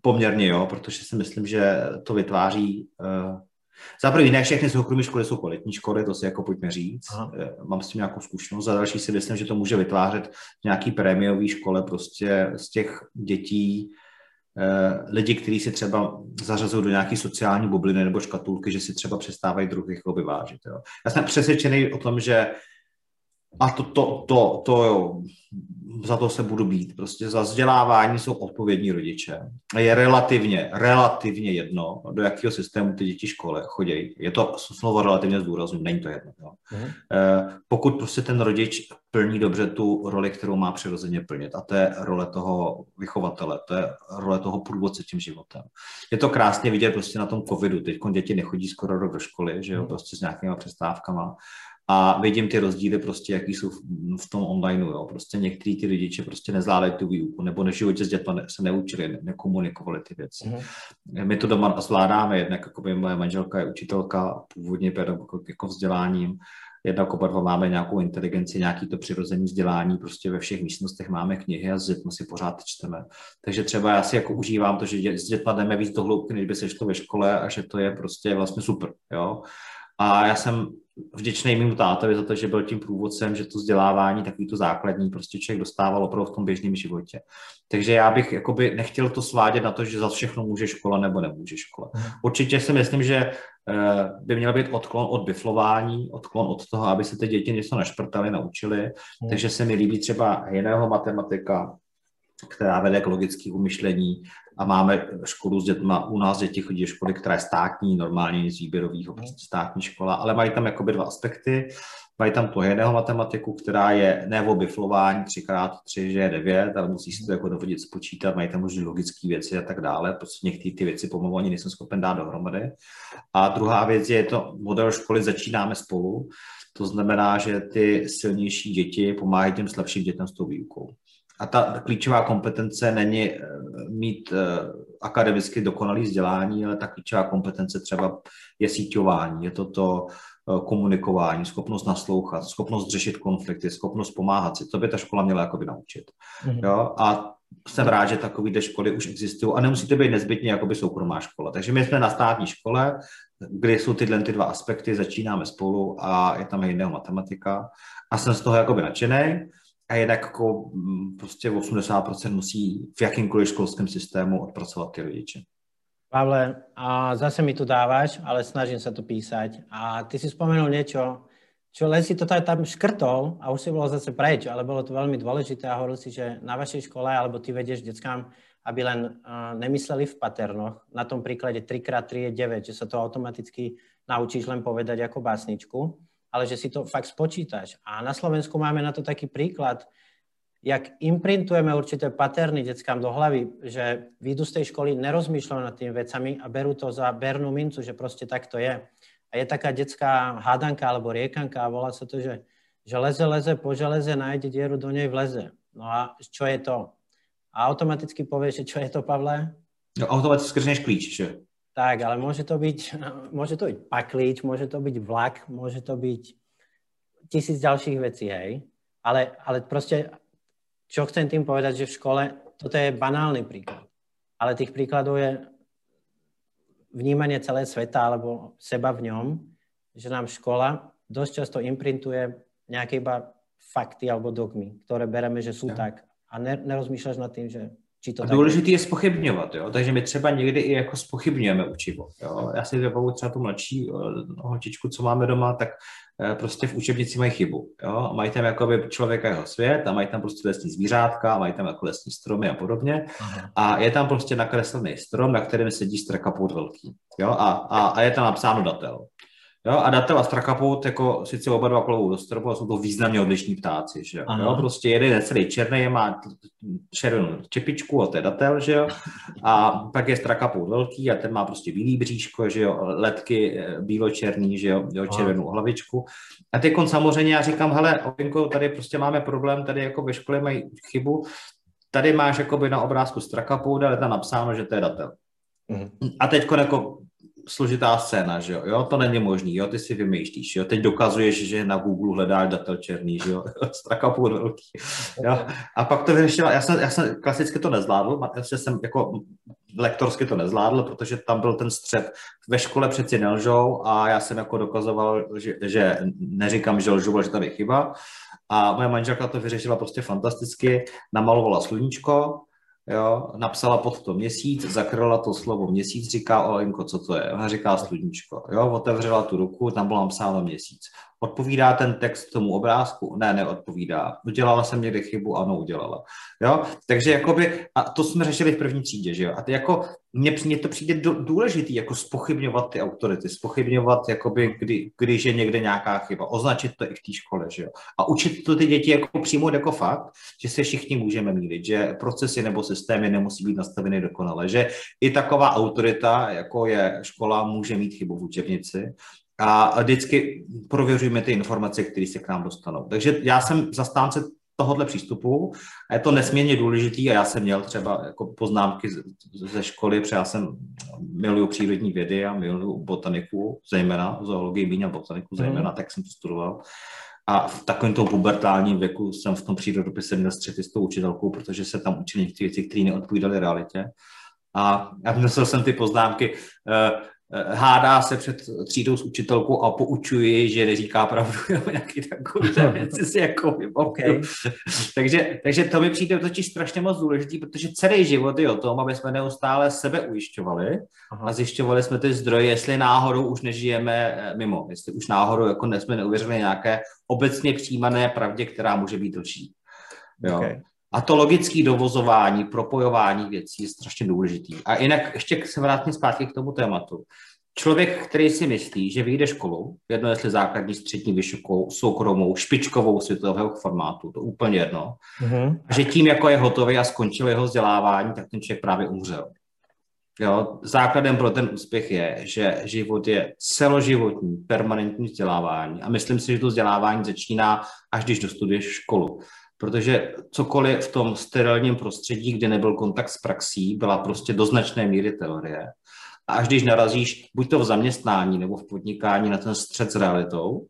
poměrně jo, protože si myslím, že to vytváří uh, za první, ne všechny soukromé školy jsou kvalitní školy, to si jako pojďme říct. Aha. Eh, mám s tím nějakou zkušenost. Za další si myslím, že to může vytvářet nějaký prémiový škole prostě z těch dětí, eh, lidi, kteří si třeba zařazují do nějaké sociální bubliny nebo škatulky, že si třeba přestávají druhých jako vyvážit. Jo. Já jsem přesvědčený o tom, že a to, to, to, to jo, za to se budu být. Prostě za vzdělávání jsou odpovědní rodiče. A je relativně, relativně jedno, do jakého systému ty děti škole chodí. Je to slovo relativně zdůraznu, není to jedno. Jo. Mm. Pokud prostě ten rodič plní dobře tu roli, kterou má přirozeně plnit. A to je role toho vychovatele, to je role toho průvodce tím životem. Je to krásně vidět prostě na tom covidu. Teď děti nechodí skoro rok do školy, že jo, mhm. prostě s nějakýma přestávkama a vidím ty rozdíly prostě, jaký jsou v, v tom onlineu, jo. Prostě některý ty rodiče prostě nezvládají tu výuku, nebo než životě s dětmi se neučili, ne, nekomunikovali ty věci. Mm-hmm. My to doma zvládáme, jednak jako by moje manželka je učitelka, původně pedagog jako vzděláním, jednak oba dva máme nějakou inteligenci, nějaký to přirozené vzdělání, prostě ve všech místnostech máme knihy a s dětmi si pořád čteme. Takže třeba já si jako užívám to, že s dětmi jdeme víc do hloubky, než by se šlo ve škole a že to je prostě vlastně super, jo. A já jsem vděčný mým tátovi za to, že byl tím průvodcem, že to vzdělávání, takový to základní, prostě člověk dostával opravdu v tom běžném životě. Takže já bych jakoby nechtěl to svádět na to, že za všechno může škola nebo nemůže škola. Mhm. Určitě si myslím, že eh, by měl být odklon od biflování, odklon od toho, aby se ty děti něco našprtali, naučili. Hmm. Takže se mi líbí třeba jiného matematika, která vede k logickému myšlení a máme školu s dětmi, u nás děti chodí do školy, která je státní, normálně nic výběrového, mhm. prostě státní škola, ale mají tam jakoby dva aspekty. Mají tam tu jedného matematiku, která je ne o biflování 3x3, že je 9, ale musí si to jako dovodit spočítat, mají tam možná logické věci a tak dále, protože některé ty věci pomalu ani nejsem schopen dát dohromady. A druhá věc je to model školy začínáme spolu, to znamená, že ty silnější děti pomáhají těm slabším dětem s tou výukou. A ta klíčová kompetence není eh, mít eh, akademicky dokonalý vzdělání, ale ta klíčová kompetence třeba je síťování, je to to eh, komunikování, schopnost naslouchat, schopnost řešit konflikty, schopnost pomáhat si. To by ta škola měla jakoby naučit. Mm-hmm. Jo? A jsem rád, že takové školy už existují a nemusí to být nezbytně jakoby soukromá škola. Takže my jsme na státní škole, kde jsou tyhle ty dva aspekty, začínáme spolu a je tam jiného matematika a jsem z toho jakoby nadšený a jednak jako mm, prostě 80% musí v jakýmkoliv školském systému odpracovat ty rodiče. Pavle, a zase mi tu dávaš, ale snažím se to písať. A ty si spomenul niečo, čo len si to tam škrtol a už si bolo zase preč, ale bolo to veľmi dôležité a hovoril si, že na vašej škole, alebo ty vedieš deckám, aby len uh, nemysleli v paternoch. Na tom príklade 3x3 je 9, že sa to automaticky naučíš len povedať ako básničku ale že si to fakt spočítaš. A na Slovensku máme na to taký príklad, jak imprintujeme určité paterny deckám do hlavy, že výjdu z tej školy, nerozmýšľajú nad tými vecami a berú to za bernú mincu, že proste tak to je. A je taká detská hádanka alebo riekanka a volá sa to, že, že leze, leze po železe, nájde dieru, do nej vleze. No a čo je to? A automaticky povieš, že čo je to, Pavle? No automaticky skrzneš klíč, že? Tak, ale môže to byť, môže to byť paklíč, môže to byť vlak, môže to byť tisíc ďalších vecí, hej. Ale, ale proste, čo chcem tým povedať, že v škole, toto je banálny príklad. Ale tých príkladov je vnímanie celé sveta alebo seba v ňom, že nám škola dosť často imprintuje nejaké iba fakty alebo dogmy, ktoré bereme, že sú ja. tak. A nerozmýšľaš nad tým, že Či to důležité je spochybňovat, jo? takže my třeba někdy i jako spochybňujeme učivo. Jo? Já si vybavu třeba tu mladší uh, holčičku, co máme doma, tak uh, prostě v učebnici mají chybu. Jo? A mají tam jakoby člověka jeho svět a mají tam prostě lesní zvířátka, mají tam jako lesní stromy a podobně. Aha. A je tam prostě nakreslený strom, na kterém sedí strakapout velký. Jo? A, a, a je tam napsáno datel. Jo, a datel a strakapout jako sice oba dva klovou do stropu, ale jsou to významně odlišní ptáci, že jo. jo prostě jeden je celý černý, má červenou čepičku a to je datel, že jo. A pak je strakapout velký a ten má prostě bílý bříško, že jo, letky eh, bíločerný, že jo, jo červenou hlavičku. A teď samozřejmě já říkám, hele, Opinko, tady prostě máme problém, tady jako ve škole mají chybu, tady máš jakoby na obrázku strakapouda, ale tam napsáno, že to je datel. Mm. A teď jako složitá scéna, že jo? jo, to není možný, jo, ty si vymýšlíš, jo, teď dokazuješ, že na Google hledáš datel černý, že jo, straka půl velký, jo, a pak to vyřešila, já jsem, já jsem klasicky to nezvládl, já jsem jako lektorsky to nezvládl, protože tam byl ten střed, ve škole přeci nelžou a já jsem jako dokazoval, že, že neříkám, že lžu, ale že tady je chyba. A moje manželka to vyřešila prostě fantasticky, namalovala sluníčko, jo, napsala pod to měsíc, zakryla to slovo měsíc, říká Olenko, co to je? Ona říká sluníčko, jo, otevřela tu ruku, tam bylo napsáno měsíc. Odpovídá ten text tomu obrázku? Ne, neodpovídá. Udělala jsem někde chybu? Ano, udělala. Jo? Takže jakoby, a to jsme řešili v první třídě, že jo? A ty jako, mně, mně to přijde důležitý, jako spochybňovat ty autority, spochybňovat, jakoby, kdy, když je někde nějaká chyba, označit to i v té škole, že jo? A učit to ty děti jako přijmout jako fakt, že se všichni můžeme mílit, že procesy nebo systémy nemusí být nastaveny dokonale, že i taková autorita, jako je škola, může mít chybu v učebnici a vždycky prověřujeme ty informace, které se k nám dostanou. Takže já jsem zastánce tohohle přístupu a je to nesmírně důležitý a já jsem měl třeba jako poznámky ze školy, protože já jsem miluju přírodní vědy a miluju botaniku, zejména zoologii míň a botaniku zejména, mm. tak jsem to studoval. A v takovém tom pubertálním věku jsem v tom přírodopise měl střety s tou učitelkou, protože se tam učili některé věci, které neodpovídaly realitě. A já jsem ty poznámky, uh, Eh, hádá se před třídou s učitelkou a poučuje, že neříká pravdu nebo nějaký takový věci si jako okay. takže, takže to mi přijde totiž strašně moc důležitý, protože celý život je o tom, aby jsme neustále sebe ujišťovali Aha. a zjišťovali jsme ty zdroje, jestli náhodou už nežijeme eh, mimo, jestli už náhodou jako jsme neuvěřili nějaké obecně přijímané pravdě, která může být lží. Jo. Okay. A to logické dovozování, propojování věcí je strašně důležitý. A jinak ještě se vrátím zpátky k tomu tématu. Člověk, který si myslí, že vyjde školu, jedno jestli základní, střední, vysokou, soukromou, špičkovou světového formátu, to úplně jedno, mm-hmm. že tím, jako je hotový a skončil jeho vzdělávání, tak ten člověk právě umřel. Jo, základem pro ten úspěch je, že život je celoživotní, permanentní vzdělávání a myslím si, že to vzdělávání začíná, až když dostuduješ školu protože cokoliv v tom sterilním prostředí, kde nebyl kontakt s praxí, byla prostě do značné míry teorie. A až když narazíš buď to v zaměstnání nebo v podnikání na ten střed s realitou,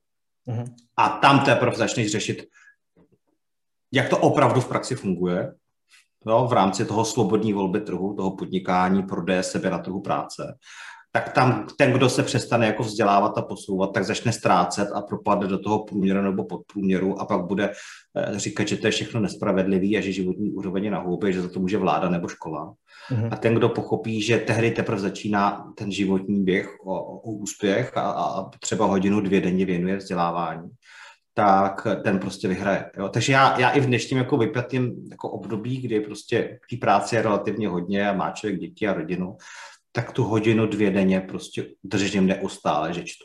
mm-hmm. a tam teprve začneš řešit, jak to opravdu v praxi funguje, no, v rámci toho svobodní volby trhu, toho podnikání, prodeje sebe na trhu práce, tak tam ten, kdo se přestane jako vzdělávat a posouvat, tak začne ztrácet a propadne do toho průměru nebo podprůměru a pak bude eh, říkat, že to je všechno nespravedlivý a že životní úroveň je na hloubě, že za to může vláda nebo škola. Mm-hmm. A ten, kdo pochopí, že tehdy teprve začíná ten životní běh o, o úspěch a, a třeba hodinu, dvě denně věnuje vzdělávání, tak ten prostě vyhraje. Jo? Takže já, já i v dnešním jako vypjatým jako období, kdy prostě té práce je relativně hodně a má člověk děti a rodinu, tak tu hodinu, dvě denně prostě držím neustále, že čtu.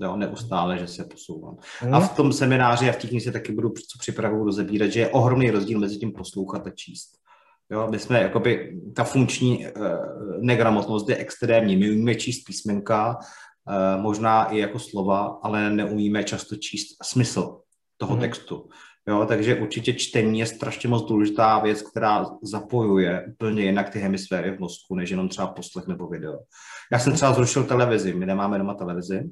Jo, neustále, že se posouvám. Hmm. A v tom semináři a v té knize taky budu co rozebírat, že je ohromný rozdíl mezi tím poslouchat a číst. Jo, my jsme, jakoby, ta funkční uh, negramotnost je extrémní. My umíme číst písmenka, uh, možná i jako slova, ale neumíme často číst smysl toho hmm. textu. Jo, takže určitě čtení je strašně moc důležitá věc, která zapojuje úplně jinak ty hemisféry v mozku, než jenom třeba poslech nebo video. Já jsem třeba zrušil televizi, my nemáme doma televizi,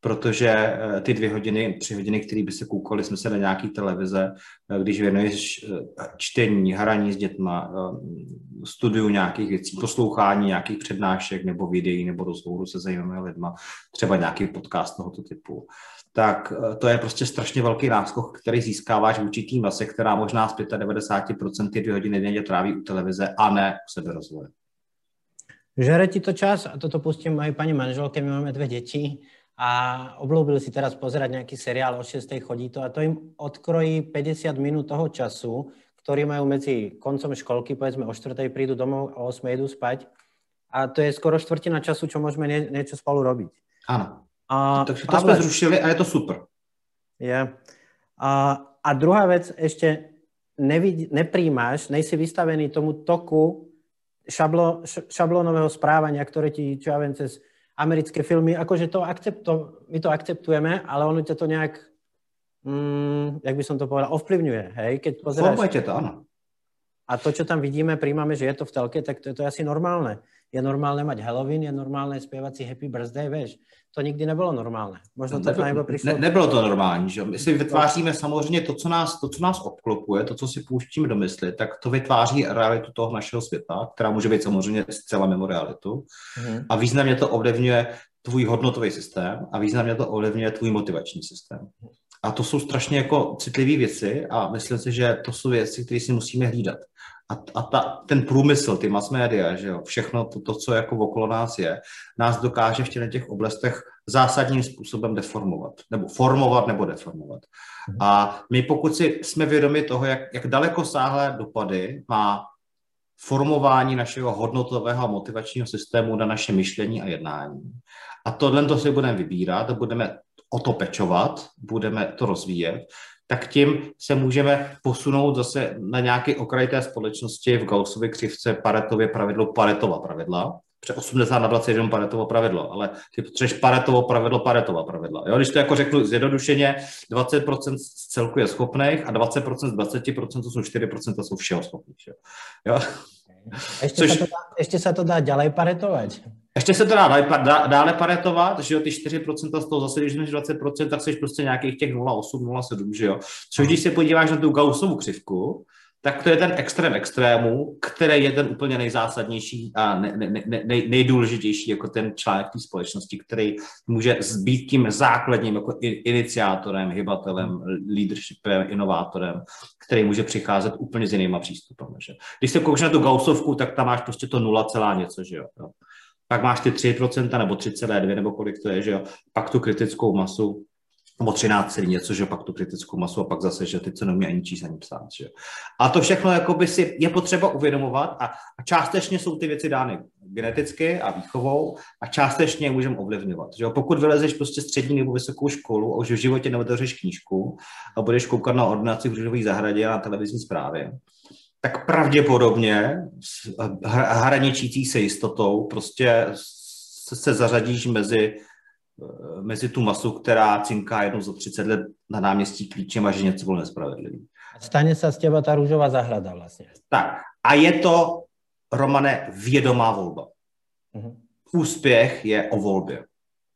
protože eh, ty dvě hodiny, tři hodiny, které by se koukali, jsme se na nějaký televize, eh, když věnuješ eh, čtení, hraní s dětma, studiu nějakých věcí, poslouchání nějakých přednášek nebo videí nebo rozhovorů se zajímavými lidma, třeba nějaký podcast tohoto typu, tak to je prostě strašně velký náskok, který získáváš v určitý mase, která možná z 95% ty dvě hodiny denně tráví u televize a ne u seberozvoje. Žere ti to čas, a toto pustím mojej pani manželke, my máme dve deti, a obľúbili si teraz pozerať nejaký seriál o 6. chodí to a to im odkrojí 50 minút toho času, ktorý majú medzi koncom školky, povedzme o 4. prídu domov a o 8. idú spať. A to je skoro štvrtina času, čo môžeme nie, niečo spolu robiť. Áno. A, Takže to sme zrušili a je to super. Je. A, a druhá vec, ešte nevid, nepríjmaš, nejsi vystavený tomu toku šablo, šablónového správania, ktoré ti, čo ja viem, cez americké filmy, akože to, akcepto, my to akceptujeme, ale ono ťa to nejak, mm, jak by som to povedal, ovplyvňuje, hej? Keď pozeráš... To, áno. A to, čo tam vidíme, príjmame, že je to v telke, tak to, to je asi normálne. Je normálne mať Halloween, je normálne spievať si Happy Birthday, vieš. To nikdy nebylo normálne. Možno to nebylo, přišlo... Ne, nebylo to normální, že My si vytváříme samozřejmě to co, nás, to, co nás obklopuje, to, co si pouštíme do mysli, tak to vytváří realitu toho našeho světa, která může být samozřejmě zcela mimo realitu. Mm. A významně to ovlivňuje tvůj hodnotový systém a významně to ovlivňuje tvůj motivační systém. A to jsou strašně jako citlivé věci a myslím si, že to jsou věci, které si musíme hlídat a, a ta, ten průmysl, ty mass media, že jo, všechno to, to, co jako okolo nás je, nás dokáže v těch oblastech zásadním způsobem deformovat, nebo formovat nebo deformovat. A my pokud si jsme vědomi toho, jak, jak daleko sáhlé dopady má formování našeho hodnotového motivačního systému na naše myšlení a jednání. A tohle to si budeme vybírat, budeme o to pečovat, budeme to rozvíjet, tak tím se můžeme posunout zase na nějaký okraj té společnosti v Gaussově křivce Paretově pravidlo Paretova pravidla, pře 80 na 20 jenom Paretovo pravidlo, ale ty potřebuješ Paretovo pravidlo Paretova pravidla. Jo? Když to jako řeknu zjednodušeně, 20% z celku je schopných a 20% z 20% to jsou 4% jsou všeho schopných. Jo? Ještě, Což... se to dá, ještě se to dá ďalej paretovat. Ještě se to dá dále paretovat, že jo, ty 4% z toho zase, když máš 20%, tak jsi prostě nějakých těch 0,8, 0,7, že jo. Což když se podíváš na tu Gaussovu křivku, tak to je ten extrém extrému, který je ten úplně nejzásadnější a ne, ne, ne, nej, nejdůležitější jako ten článek té společnosti, který může být tím základním jako iniciátorem, hybatelem, leadershipem, inovátorem, který může přicházet úplně s jinýma přístupem. Že? Když se koukáš na tu Gaussovku, tak tam máš prostě to nula celá něco, že jo pak máš ty 3% nebo 3,2 nebo kolik to je, že jo, pak tu kritickou masu, nebo 13 něco, že pak tu kritickou masu a pak zase, že ty se neumí ani číst, ani psát. Že? A to všechno jakoby si je potřeba uvědomovat a, a částečně jsou ty věci dány geneticky a výchovou a částečně je můžeme ovlivňovat. Že? Pokud vylezeš prostě střední nebo vysokou školu a už v životě neotevřeš knížku a budeš koukat na ordinaci v růžové zahradě a na televizní zprávě, tak pravděpodobně hraničící se jistotou prostě se, se zařadíš mezi, eh, mezi tu masu, která cinká jednou za 30 let na náměstí klíčem a že něco bylo nespravedlivý. Stane se z těba ta růžová zahrada vlastně. Tak. A je to, Romane, vědomá volba. Uh-huh. Úspěch je o volbě.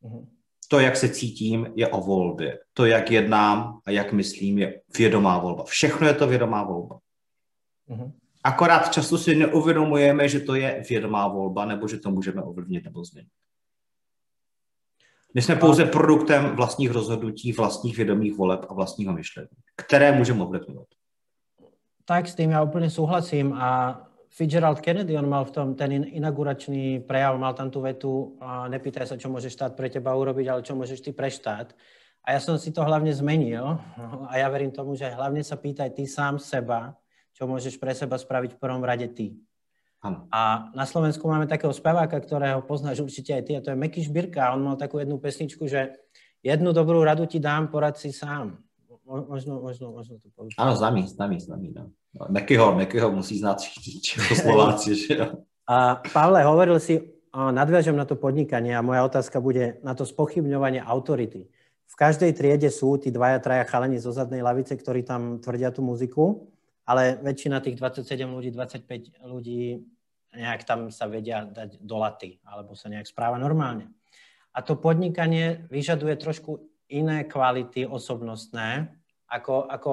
Uh-huh. To, jak se cítím, je o volbě. To, jak jednám a jak myslím, je vědomá volba. Všechno je to vědomá volba. Mm-hmm. Akorát často si neuvědomujeme, že to je vědomá volba, nebo že to můžeme ovlivnit nebo změnit. My jsme pouze produktem vlastních rozhodnutí, vlastních vědomých voleb a vlastního myšlení, které můžeme ovlivňovat. Tak s tím já úplně souhlasím a Fitzgerald Kennedy, on mal v tom ten inauguračný prejav, mal tam tu vetu, a nepýtaj sa, čo môže štát pre teba urobiť, ale čo môžeš ty pre štát. A ja som si to hlavne zmenil a ja verím tomu, že hlavne sa pýtaj ty sám seba, čo môžeš pre seba spraviť v prvom rade ty. Ano. A na Slovensku máme takého speváka, ktorého poznáš určite aj ty, a to je Meky Šbírka. On mal takú jednu pesničku, že jednu dobrú radu ti dám, porad si sám. Možno, možno, možno to použiť. Áno, známy, známy, známy. No. Mekyho, Mekyho musí znát všichni Čechoslováci, že jo. A Pavle, hovoril si, nadviažem na to podnikanie a moja otázka bude na to spochybňovanie autority. V každej triede sú tí dvaja, traja chalani zo zadnej lavice, ktorí tam tvrdia tú muziku ale väčšina tých 27 ľudí, 25 ľudí nejak tam sa vedia dať do laty, alebo sa nejak správa normálne. a to podnikanie vyžaduje trošku iné kvality osobnostné ako, ako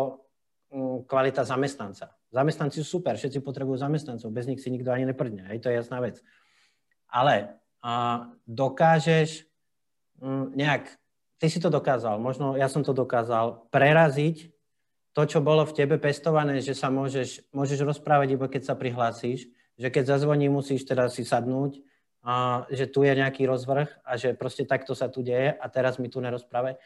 mm, kvalita zamestnanca. Zamestnanci sú super, všetci potrebujú zamestnancov, bez nich si nikto ani neprdne, hej, to je jasná vec. Ale a, dokážeš mm, nejak, ty si to dokázal, možno ja som to dokázal, preraziť to, čo bolo v tebe pestované, že sa môžeš, môžeš rozprávať iba keď sa prihlásíš, že keď zazvoní, musíš teda si sadnúť, a že tu je nejaký rozvrh a že proste takto sa tu deje a teraz mi tu nerozprávaj,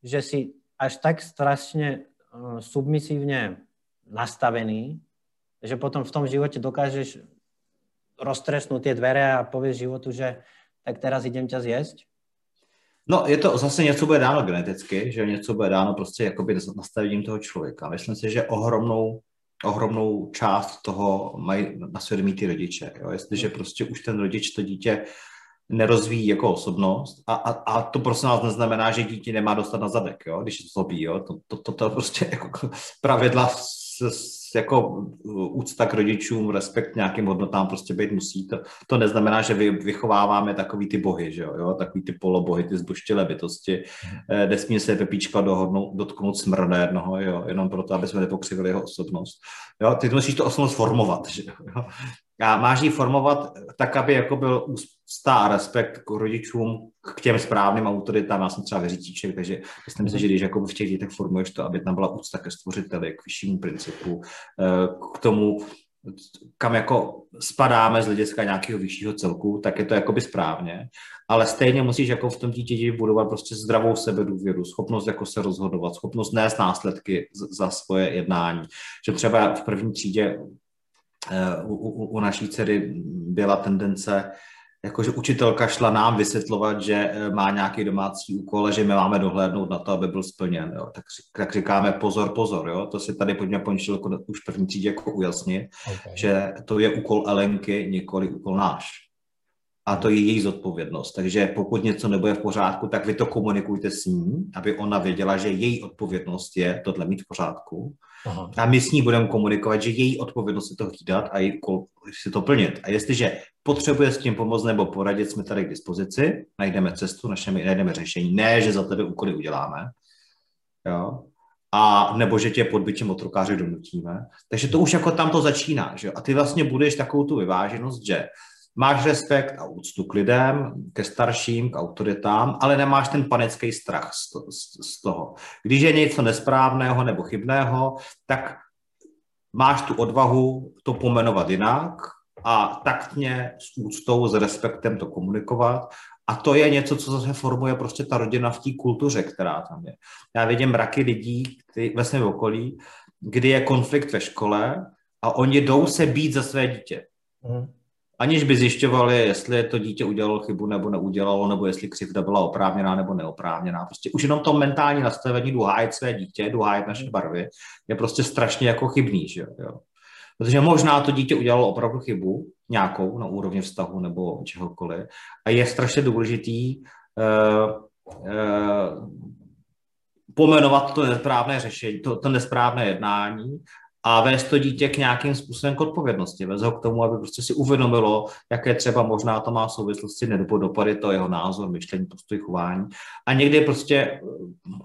že si až tak strašne uh, submisívne nastavený, že potom v tom živote dokážeš roztresnúť tie dvere a povieš životu, že tak teraz idem ťa zjesť? No, je to zase něco bude dáno geneticky, že něco bude dáno prostě jakoby nastavením toho člověka. Myslím si, že ohromnou, ohromnou část toho mají na svědomí ty rodiče. Jo? Jestliže hmm. prostě už ten rodič to dítě nerozvíjí jako osobnost a, a, a to prostě nás neznamená, že dítě nemá dostat na zadek, jo? když to zlobí. Jo? To, to, to, to prostě jako pravidla s, jako uh, úcta k rodičům, respekt nějakým hodnotám prostě být musí. To, to neznamená, že vy, vychováváme takový ty bohy, že jo? jo? takový ty polobohy, ty zboštělé bytosti. Eh, nesmí se Pepíčka dohodnout, dotknout smrda jednoho, jo? jenom proto, aby jsme nepokřivili jeho osobnost. Jo? Ty musíš to osobnost formovat. Že jo? A máš ji formovat tak, aby jako byl úcta a respekt k rodičům, k těm správným autoritám. Já jsem třeba věřítíček, takže myslím si, že když jako v těch dětech formuješ to, aby tam byla úcta ke stvořiteli, k vyššímu principu, eh, k tomu, kam jako spadáme z hlediska nějakého vyššího celku, tak je to jakoby správně, ale stejně musíš jako v tom dítěti budovat prostě zdravou sebedůvěru, schopnost jako se rozhodovat, schopnost nést následky za svoje jednání. Že třeba v první třídě Eh, u, u, u naší dcery byla tendence, jakože učitelka šla nám vysvětlovat, že eh, má nějaký domácí úkol, že my máme dohlédnout na to, aby byl splněn. Jo. Tak, tak říkáme pozor, pozor. Jo. To si tady pojďme pončil už první třídě jako ujasnit, okay. že to je úkol Elenky, nikoli úkol náš a to je její zodpovědnost. Takže pokud něco nebude v pořádku, tak vy to komunikujte s ní, aby ona věděla, že její odpovědnost je tohle mít v pořádku. Aha. A my s ní budeme komunikovat, že její odpovědnost je to hlídat a její úkol si to plnit. A jestliže potřebuje s tím pomoct nebo poradit, jsme tady k dispozici, najdeme cestu, našemi, najdeme řešení. Ne, že za tebe úkoly uděláme, jo? a nebo že tě pod byčem otrokáři donutíme. Takže to už jako tam to začíná. Že? A ty vlastně budeš takovou tu vyváženost, že Máš respekt a úctu k lidem, ke starším, k autoritám, ale nemáš ten panický strach z, to, z, z toho. Když je něco nesprávného nebo chybného, tak máš tu odvahu to pomenovat jinak a taktně s úctou, s respektem to komunikovat. A to je něco, co zase formuje prostě ta rodina v té kultuře, která tam je. Já vidím mraky lidí který, ve svém okolí, kdy je konflikt ve škole a oni jdou se být za své dítě. Mm aniž by zjišťovali, jestli to dítě udělalo chybu nebo neudělalo, nebo jestli křivda byla oprávněná nebo neoprávněná. Prostě už jenom to mentální nastavení, jdu hájit své dítě, jdu hájit naše barvy, je prostě strašně jako chybný, že jo. Protože možná to dítě udělalo opravdu chybu, nějakou na úrovni vztahu nebo čehokoliv. A je strašně důležitý uh, uh, pomenovat to nesprávné řešení, to, to nesprávné jednání a vést to dítě k nějakým způsobem k odpovědnosti. Vést ho k tomu, aby prostě si uvědomilo, jaké třeba možná to má souvislosti nebo dopady, to jeho názor, myšlení, postoj, chování. A někdy prostě eh,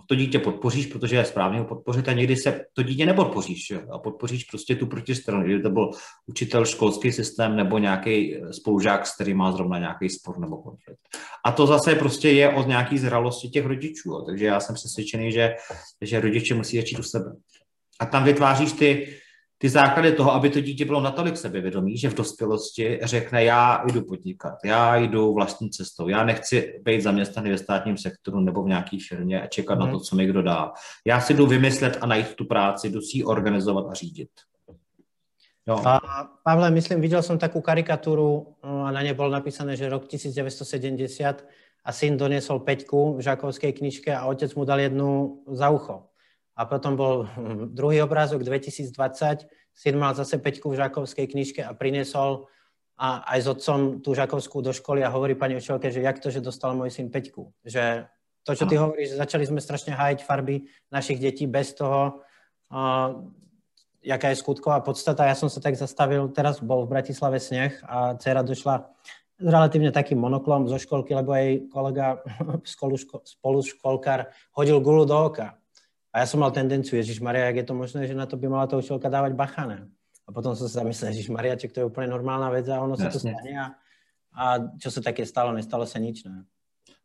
to dítě podpoříš, protože je správně ho podpořit a někdy se to dítě nepodpoříš jo? a podpoříš prostě tu protistranu, kdyby to byl učitel, školský systém nebo nějaký eh, spolužák, s kterým má zrovna nějaký spor nebo konflikt. A to zase prostě je od nějaký zralosti těch rodičů. Jo? Takže já jsem přesvědčený, že, že rodiče musí začít u sebe. A tam vytváříš ty, ty základy toho, aby to dítě bylo natolik sebevědomí, že v dospělosti řekne, já jdu podnikat, já jdu vlastní cestou, já nechci být zaměstnaný ve státním sektoru nebo v nějaké firmě a čekat mm. na mhm. to, co mi kdo dá. Já si jdu vymyslet a najít tu práci, jdu si ji organizovat a řídit. Jo. A Pavle, myslím, viděl jsem takovou karikaturu no, a na ně bylo napísané, že rok 1970 a syn donesol peťku v žákovské knižke a otec mu dal jednu za ucho. A potom bol druhý obrázok 2020, syn mal zase Peťku v žákovskej knižke a priniesol a aj s otcom tú žákovskú do školy a hovorí pani učiteľke, že jak to, že dostal môj syn Peťku. Že to, čo ty hovoríš, že začali sme strašne hájiť farby našich detí bez toho, uh, jaká je skutková podstata. Ja som sa tak zastavil, teraz bol v Bratislave sneh a dcera došla relatívne taký monoklom zo školky, lebo aj kolega spolu školkár hodil gulu do oka. A ja som mal tendenciu, Ježiš Maria, jak je to možné, že na to by mala tá učiteľka dávať bachané. A potom som sa zamyslel, Ježiš Mariaček, to je úplne normálna vec a ono sa to stane a, a čo sa také stalo, nestalo sa nič. Ne?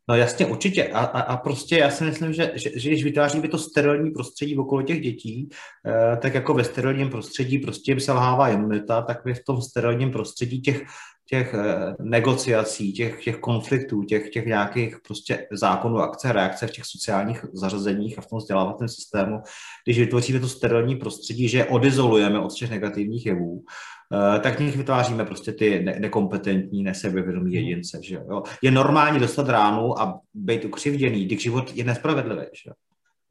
No jasně, určitě. A, a, a prostě já si myslím, že, že, že když vytváříme to sterilní prostředí okolo těch dětí, eh, tak jako ve sterilním prostředí prostě jim selhává imunita, tak my v tom sterilním prostředí těch těch eh, negociací, těch, těch konfliktů, těch, těch nějakých prostě zákonů, akce, reakce v těch sociálních zařazeních a v tom vzdělávacím systému, když vytvoříme to sterilní prostředí, že odizolujeme od těch negativních jevů, eh, tak nich vytváříme prostě ty ne- nekompetentní, nesebevědomí mhm. jedince. Že jo? Je normální dostat ránu a být ukřivděný, když život je nespravedlivý. Že?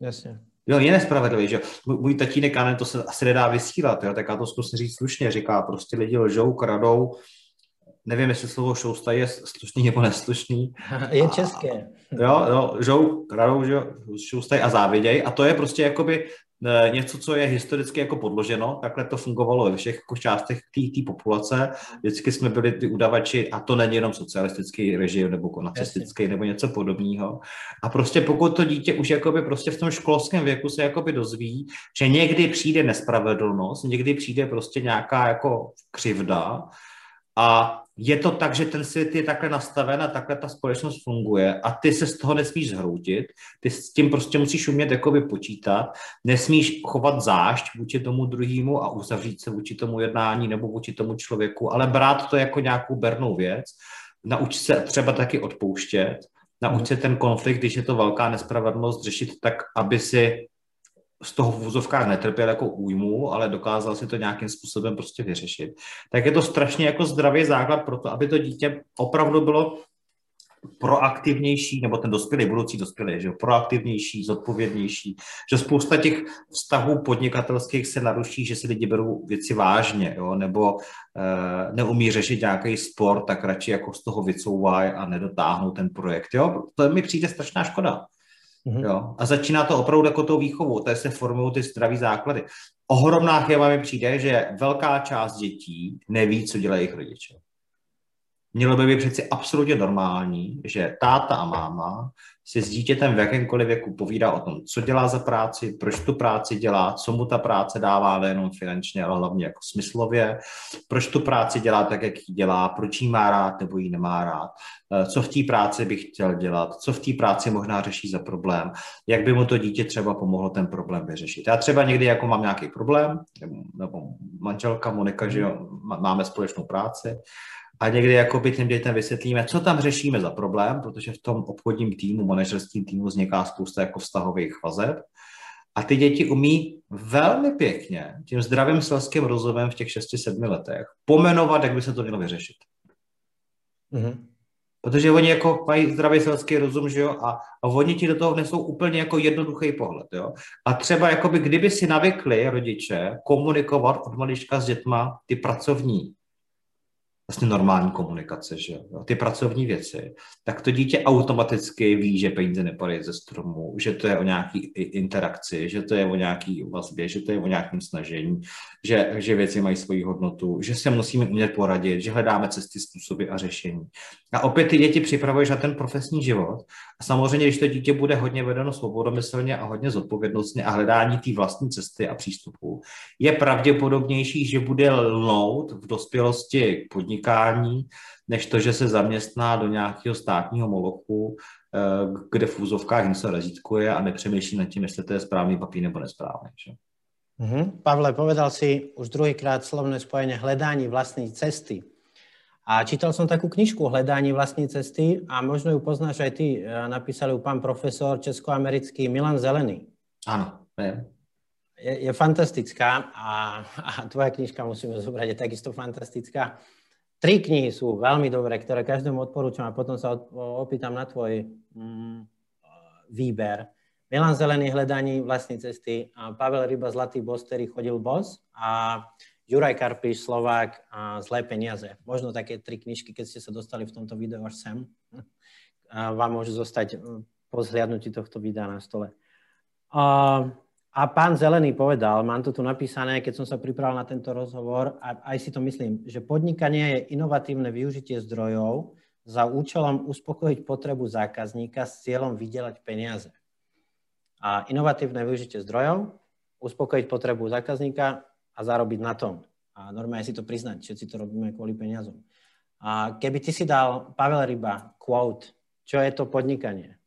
Jasně. Jo, je nespravedlivý, že můj tatínek, Anen, to se asi nedá vysílat, jo, tak já to zkusím říct slušně, říká, prostě lidi lžou, kradou, nevím, jestli slovo šousta je slušný nebo neslušný. Je české. Jo, jo, žou, kradou, že šoustaj a záviděj a to je prostě jakoby e, něco, co je historicky jako podloženo, takhle to fungovalo ve všech jako částech té populace. Vždycky jsme byli ty udavači a to není jenom socialistický režim nebo nacistický nebo něco podobného. A prostě pokud to dítě už jakoby prostě v tom školském věku se jakoby dozví, že někdy přijde nespravedlnost, někdy přijde prostě nějaká jako křivda, a je to tak, že ten svět je takhle nastaven a takhle ta společnost funguje a ty se z toho nesmíš zhroutit, ty s tím prostě musíš umět jakoby počítat, nesmíš chovat zášť vůči tomu druhému a uzavřít se vůči tomu jednání nebo vůči tomu člověku, ale brát to jako nějakou bernou věc, naučit se třeba taky odpouštět, naučit se ten konflikt, když je to velká nespravedlnost, řešit tak, aby si z toho v úzovkách netrpěl jako újmu, ale dokázal si to nějakým způsobem prostě vyřešit, tak je to strašně jako zdravý základ pro to, aby to dítě opravdu bylo proaktivnější, nebo ten dospělý, budoucí dospělý, že proaktivnější, zodpovědnější, že spousta těch vztahů podnikatelských se naruší, že si lidi berou věci vážně, jo, nebo e, neumí řešit nějaký sport, tak radši jako z toho vycouvají a nedotáhnou ten projekt, jo, to mi přijde strašná škoda. Mm-hmm. Jo? A začíná to opravdu jako tou výchovou, tady se formují ty zdraví základy. Ohromná chyba mi přijde, že velká část dětí neví, co dělají jejich rodiče. Mělo by být přeci absolutně normální, že táta a máma si s dítětem v jakémkoliv věku povídá o tom, co dělá za práci, proč tu práci dělá, co mu ta práce dává nejenom finančně, ale hlavně jako smyslově, proč tu práci dělá tak, jak ji dělá, proč ji má rád nebo ji nemá rád, eh, co v té práci by chtěl dělat, co v té práci možná řeší za problém, jak by mu to dítě třeba pomohlo ten problém vyřešit. Já třeba někdy jako mám nějaký problém, nebo manželka Monika, že jo, máme společnou práci, a někdy jakoby těm dětem vysvětlíme, co tam řešíme za problém, protože v tom obchodním týmu, manažerském týmu vzniká spousta jako vztahových vazeb. A ty děti umí velmi pěkně tím zdravým selským rozumem v těch 6-7 letech pomenovat, jak by se to mělo vyřešit. Mm-hmm. Protože oni jako mají zdravý selský rozum, že jo, a, a oni ti do toho vnesou úplně jako jednoduchý pohled, jo. A třeba jakoby, kdyby si navykli rodiče komunikovat od malička s dětma ty pracovní vlastně normální komunikace, že jo, ty pracovní věci, tak to dítě automaticky ví, že peníze nepadají ze stromu, že to je o nějaký interakci, že to je o nějaký vazbě, že to je o nějakém snažení, že, že věci mají svoji hodnotu, že se musíme umět poradit, že hledáme cesty, způsoby a řešení. A opět ty děti připravuješ na ten profesní život. A samozřejmě, když to dítě bude hodně vedeno svobodomyslně a hodně zodpovědnostně a hledání té vlastní cesty a přístupu, je pravděpodobnější, že bude lnout v dospělosti podnik podnikání, než to, že se zaměstná do nějakého státního molochu, eh, kde v úzovkách něco razítkuje a nepřemýšlí nad tím, jestli to je správný papír nebo nesprávný. Že? Mm-hmm. Pavle, povedal si už druhýkrát slovné spojenie hledání vlastní cesty. A čítal som takú knižku Hledání vlastní cesty a možno ju poznáš aj ty. Eh, napísal ju pán profesor českoamerický Milan Zelený. Áno, viem. Je, je fantastická a, a tvoja knižka, musíme zobrať, je takisto fantastická. Tri knihy sú veľmi dobré, ktoré každému odporúčam a potom sa opýtam na tvoj mm, výber. Milan Zelený hledaní vlastní cesty, a Pavel Ryba Zlatý bos, ktorý chodil bos a Juraj Karpiš, Slovák a Zlé peniaze. Možno také tri knižky, keď ste sa dostali v tomto videu až sem, a vám môžu zostať mm, po zhliadnutí tohto videa na stole. A pán Zelený povedal, mám to tu napísané, keď som sa pripravil na tento rozhovor, a aj si to myslím, že podnikanie je inovatívne využitie zdrojov za účelom uspokojiť potrebu zákazníka s cieľom vydelať peniaze. A inovatívne využitie zdrojov, uspokojiť potrebu zákazníka a zarobiť na tom. A normálne si to priznať, všetci to robíme kvôli peniazom. A keby ty si dal, Pavel Ryba, quote, čo je to podnikanie?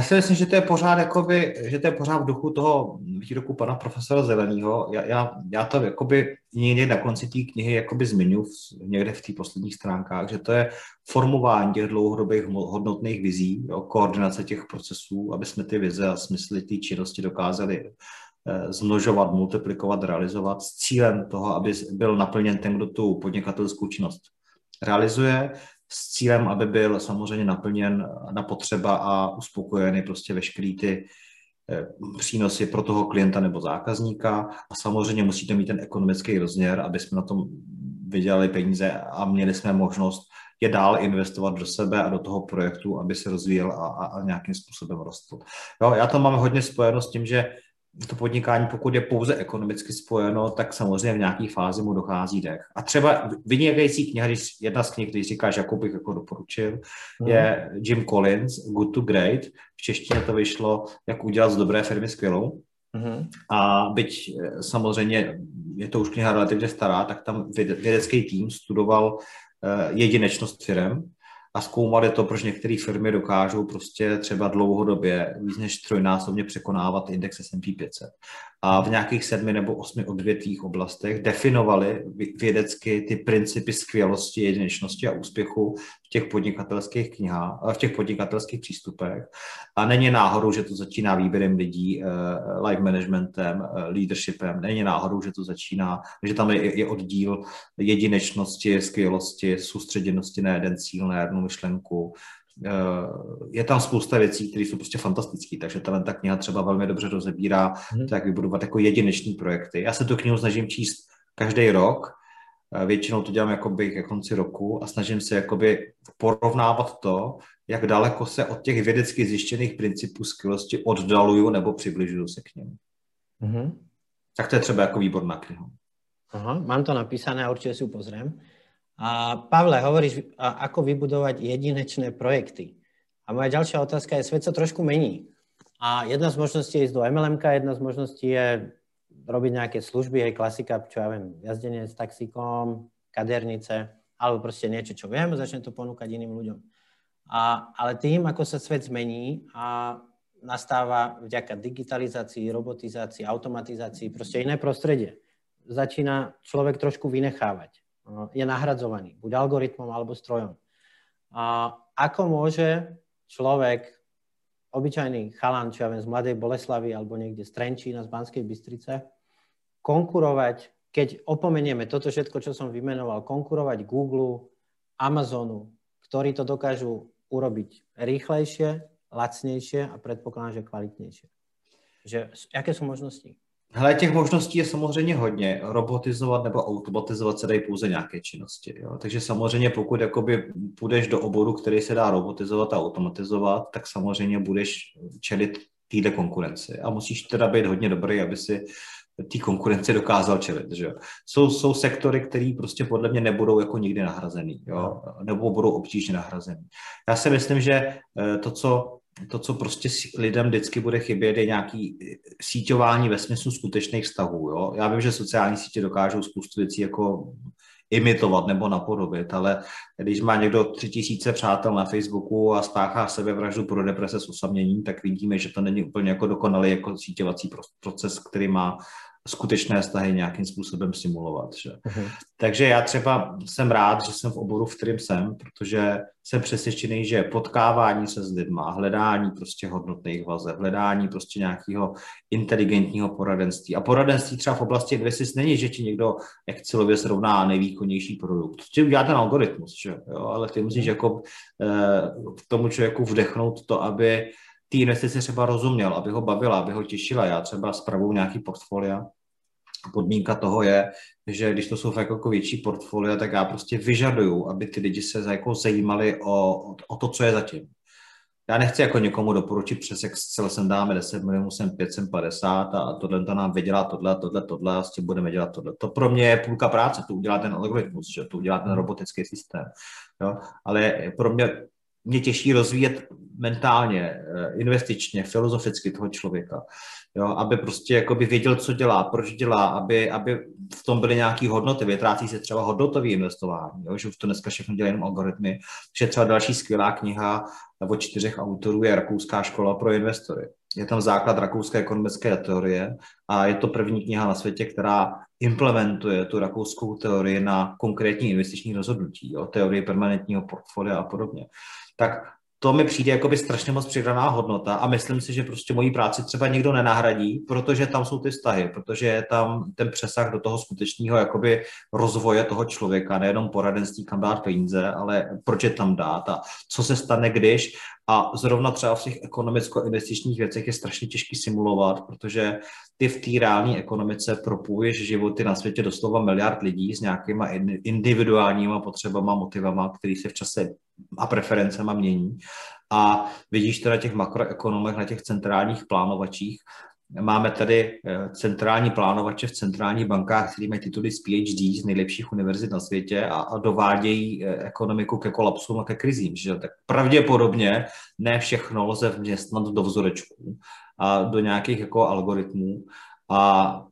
Já si myslím, že to je pořád, jakoby, že to je pořád v duchu toho výroku pana profesora Zeleného. Já, já, já to jakoby někde na konci té knihy jakoby zmiňu někde v těch posledních stránkách, že to je formování těch dlouhodobých hodnotných vizí, jo, koordinace těch procesů, aby jsme ty vize a smysly té činnosti dokázali eh, zmnožovat, multiplikovat, realizovat s cílem toho, aby byl naplněn ten, kdo tu podnikatelskou činnost realizuje, s cílem, aby byl samozřejmě naplněn na potřeba a uspokojeny prostě veškerý ty eh, přínosy pro toho klienta nebo zákazníka a samozřejmě musíte mít ten ekonomický rozměr, aby jsme na tom vydělali peníze a měli jsme možnost je dál investovat do sebe a do toho projektu, aby se rozvíjel a, a, a nějakým způsobem rostl. Jo, já to mám hodně spojeno s tím, že to podnikání, pokud je pouze ekonomicky spojeno, tak samozřejmě v nějaké fázi mu dochází dech. A třeba vynikající kniha, když jedna z knih, když říkáš, jakou bych jako doporučil, mm. je Jim Collins, Good to Great. V češtině to vyšlo, jak udělat z dobré firmy skvělou. Mm. A byť eh, samozřejmě je to už kniha relativně stará, tak tam vědecký tým studoval uh, jedinečnost firm a zkoumali to, proč některé firmy dokážou prostě třeba dlouhodobě víc než trojnásobně překonávat index S&P 500 a v nějakých sedmi nebo osmi odvětvých oblastech definovali vědecky ty principy skvělosti, jedinečnosti a úspěchu v těch podnikatelských knihách, v těch podnikatelských přístupech. A není náhodou, že to začíná výběrem lidí, eh, life managementem, eh, leadershipem. Není náhodou, že to začíná, že tam je, oddíl jedinečnosti, skvělosti, soustředěnosti na jeden cíl, na jednu myšlenku, je tam spousta věcí, které jsou prostě fantastické, takže tahle ta kniha třeba velmi dobře rozebírá, hmm. jak vybudovat jako jedinečný projekty. Já se tu knihu snažím číst každý rok, eh, většinou to dělám jakoby ke konci roku a snažím se jakoby porovnávat to, jak daleko se od těch vědecky zjištěných principů skvělosti oddaluju nebo přibližuju se k ním. hmm Tak to je třeba jako výborná kniha. Aha, mám to napísané a určitě si upozriem. A Pavle, hovoríš, ako vybudovať jedinečné projekty. A moja ďalšia otázka je, svet sa trošku mení. A jedna z možností je ísť do MLM, jedna z možností je robiť nejaké služby, aj klasika, čo ja viem, jazdenie s taxíkom, kadernice, alebo proste niečo, čo viem, začne to ponúkať iným ľuďom. A, ale tým, ako sa svet zmení a nastáva vďaka digitalizácii, robotizácii, automatizácii, proste iné prostredie. Začína človek trošku vynechávať je nahradzovaný, buď algoritmom alebo strojom. A ako môže človek, obyčajný chalan, čo ja viem, z Mladej Boleslavy alebo niekde z Trenčína, z Banskej Bystrice, konkurovať, keď opomenieme toto všetko, čo som vymenoval, konkurovať Google, Amazonu, ktorí to dokážu urobiť rýchlejšie, lacnejšie a predpokladám, že kvalitnejšie. Že, jaké sú možnosti? Hele, těch možností je samozřejmě hodně. Robotizovat nebo automatizovat se dají pouze nějaké činnosti. Jo? Takže samozřejmě pokud jakoby půjdeš do oboru, který se dá robotizovat a automatizovat, tak samozřejmě budeš čelit této konkurenci. A musíš teda být hodně dobrý, aby si té konkurenci dokázal čelit. Že? Jsou, jsou sektory, které prostě podle mě nebudou jako nikdy nahrazený, jo? nebo budou obtížně nahrazený. Já si myslím, že eh, to, co to, co prostě lidem vždycky bude chybět, je nějaký eh, síťování ve smyslu skutečných vztahů. Jo? Já vím, že sociální sítě dokážou spoustu věcí jako imitovat nebo napodobit, ale když má někdo tři tisíce přátel na Facebooku a spáchá sebevraždu pro deprese s osaměním, tak vidíme, že to není úplně jako dokonalý jako síťovací proces, který má skutečné vztahy nějakým způsobem simulovat. Že? Uh-huh. Takže já třeba jsem rád, že jsem v oboru, v kterém jsem, protože jsem přesvědčený, že potkávání se s lidma, hledání prostě hodnotných vazeb, hledání prostě nějakého inteligentního poradenství. A poradenství třeba v oblasti investic není, že ti někdo Excelově srovná nejvýkonnější produkt. Ti udělá ten algoritmus, že? Jo? ale ty musíš uh-huh. jako eh, k tomu člověku vdechnout to, aby ty investice třeba rozuměl, aby ho bavila, aby ho těšila. Já třeba spravuju nějaký portfolia. Podmínka toho je, že když to jsou fakt jako větší portfolia, tak já prostě vyžaduju, aby ty lidi se jako zajímali o, o to, co je zatím. já nechci jako někomu doporučit přes Excel sem dáme 10 milionů, sem 5, sem 50 a tohle to nám vydělá tohle, tohle, tohle a s tím budeme dělat tohle. To pro mě je půlka práce, to udělá ten algoritmus, že? to udělá ten robotický systém. Jo? Ale pro mě mě těžší rozvíjet mentálně, eh, investičně, filozoficky toho člověka. Jo, aby prostě jakoby věděl, co dělá, proč dělá, aby, aby v tom byly nějaké hodnoty. Vytrácí se třeba hodnotové investování, jo, že už to dneska všechno dělají jenom algoritmy. Že třeba další skvělá kniha od čtyřech autorů je Rakouská škola pro investory. Je tam základ rakouské ekonomické teorie a je to první kniha na světě, která implementuje tu rakouskou teorii na konkrétní investiční rozhodnutí, jo, teorii permanentního portfolia a podobně tak to mi přijde jako by strašně moc přidaná hodnota a myslím si, že prostě mojí práci třeba někdo nenahradí, protože tam jsou ty vztahy, protože je tam ten přesah do toho skutečného jakoby rozvoje toho člověka, nejenom poradenství, kam dát peníze, ale proč je tam dát a co se stane, když. A zrovna třeba v těch ekonomicko-investičních věcech je strašně těžký simulovat, protože ty v té reální ekonomice propuješ životy na světě doslova miliard lidí s nějakýma individuálníma potřebama, motivama, který se v čase a preferencema mění. A vidíš to na těch makroekonomech, na těch centrálních plánovačích, Máme tady eh, centrální plánovače v centrálních bankách, který mají tituly z PhD z nejlepších univerzit na světě a, a dovádějí eh, ekonomiku ke kolapsům a ke krizím. Že? Tak pravděpodobně ne všechno lze vměstnat do vzorečků a do nějakých jako algoritmů. A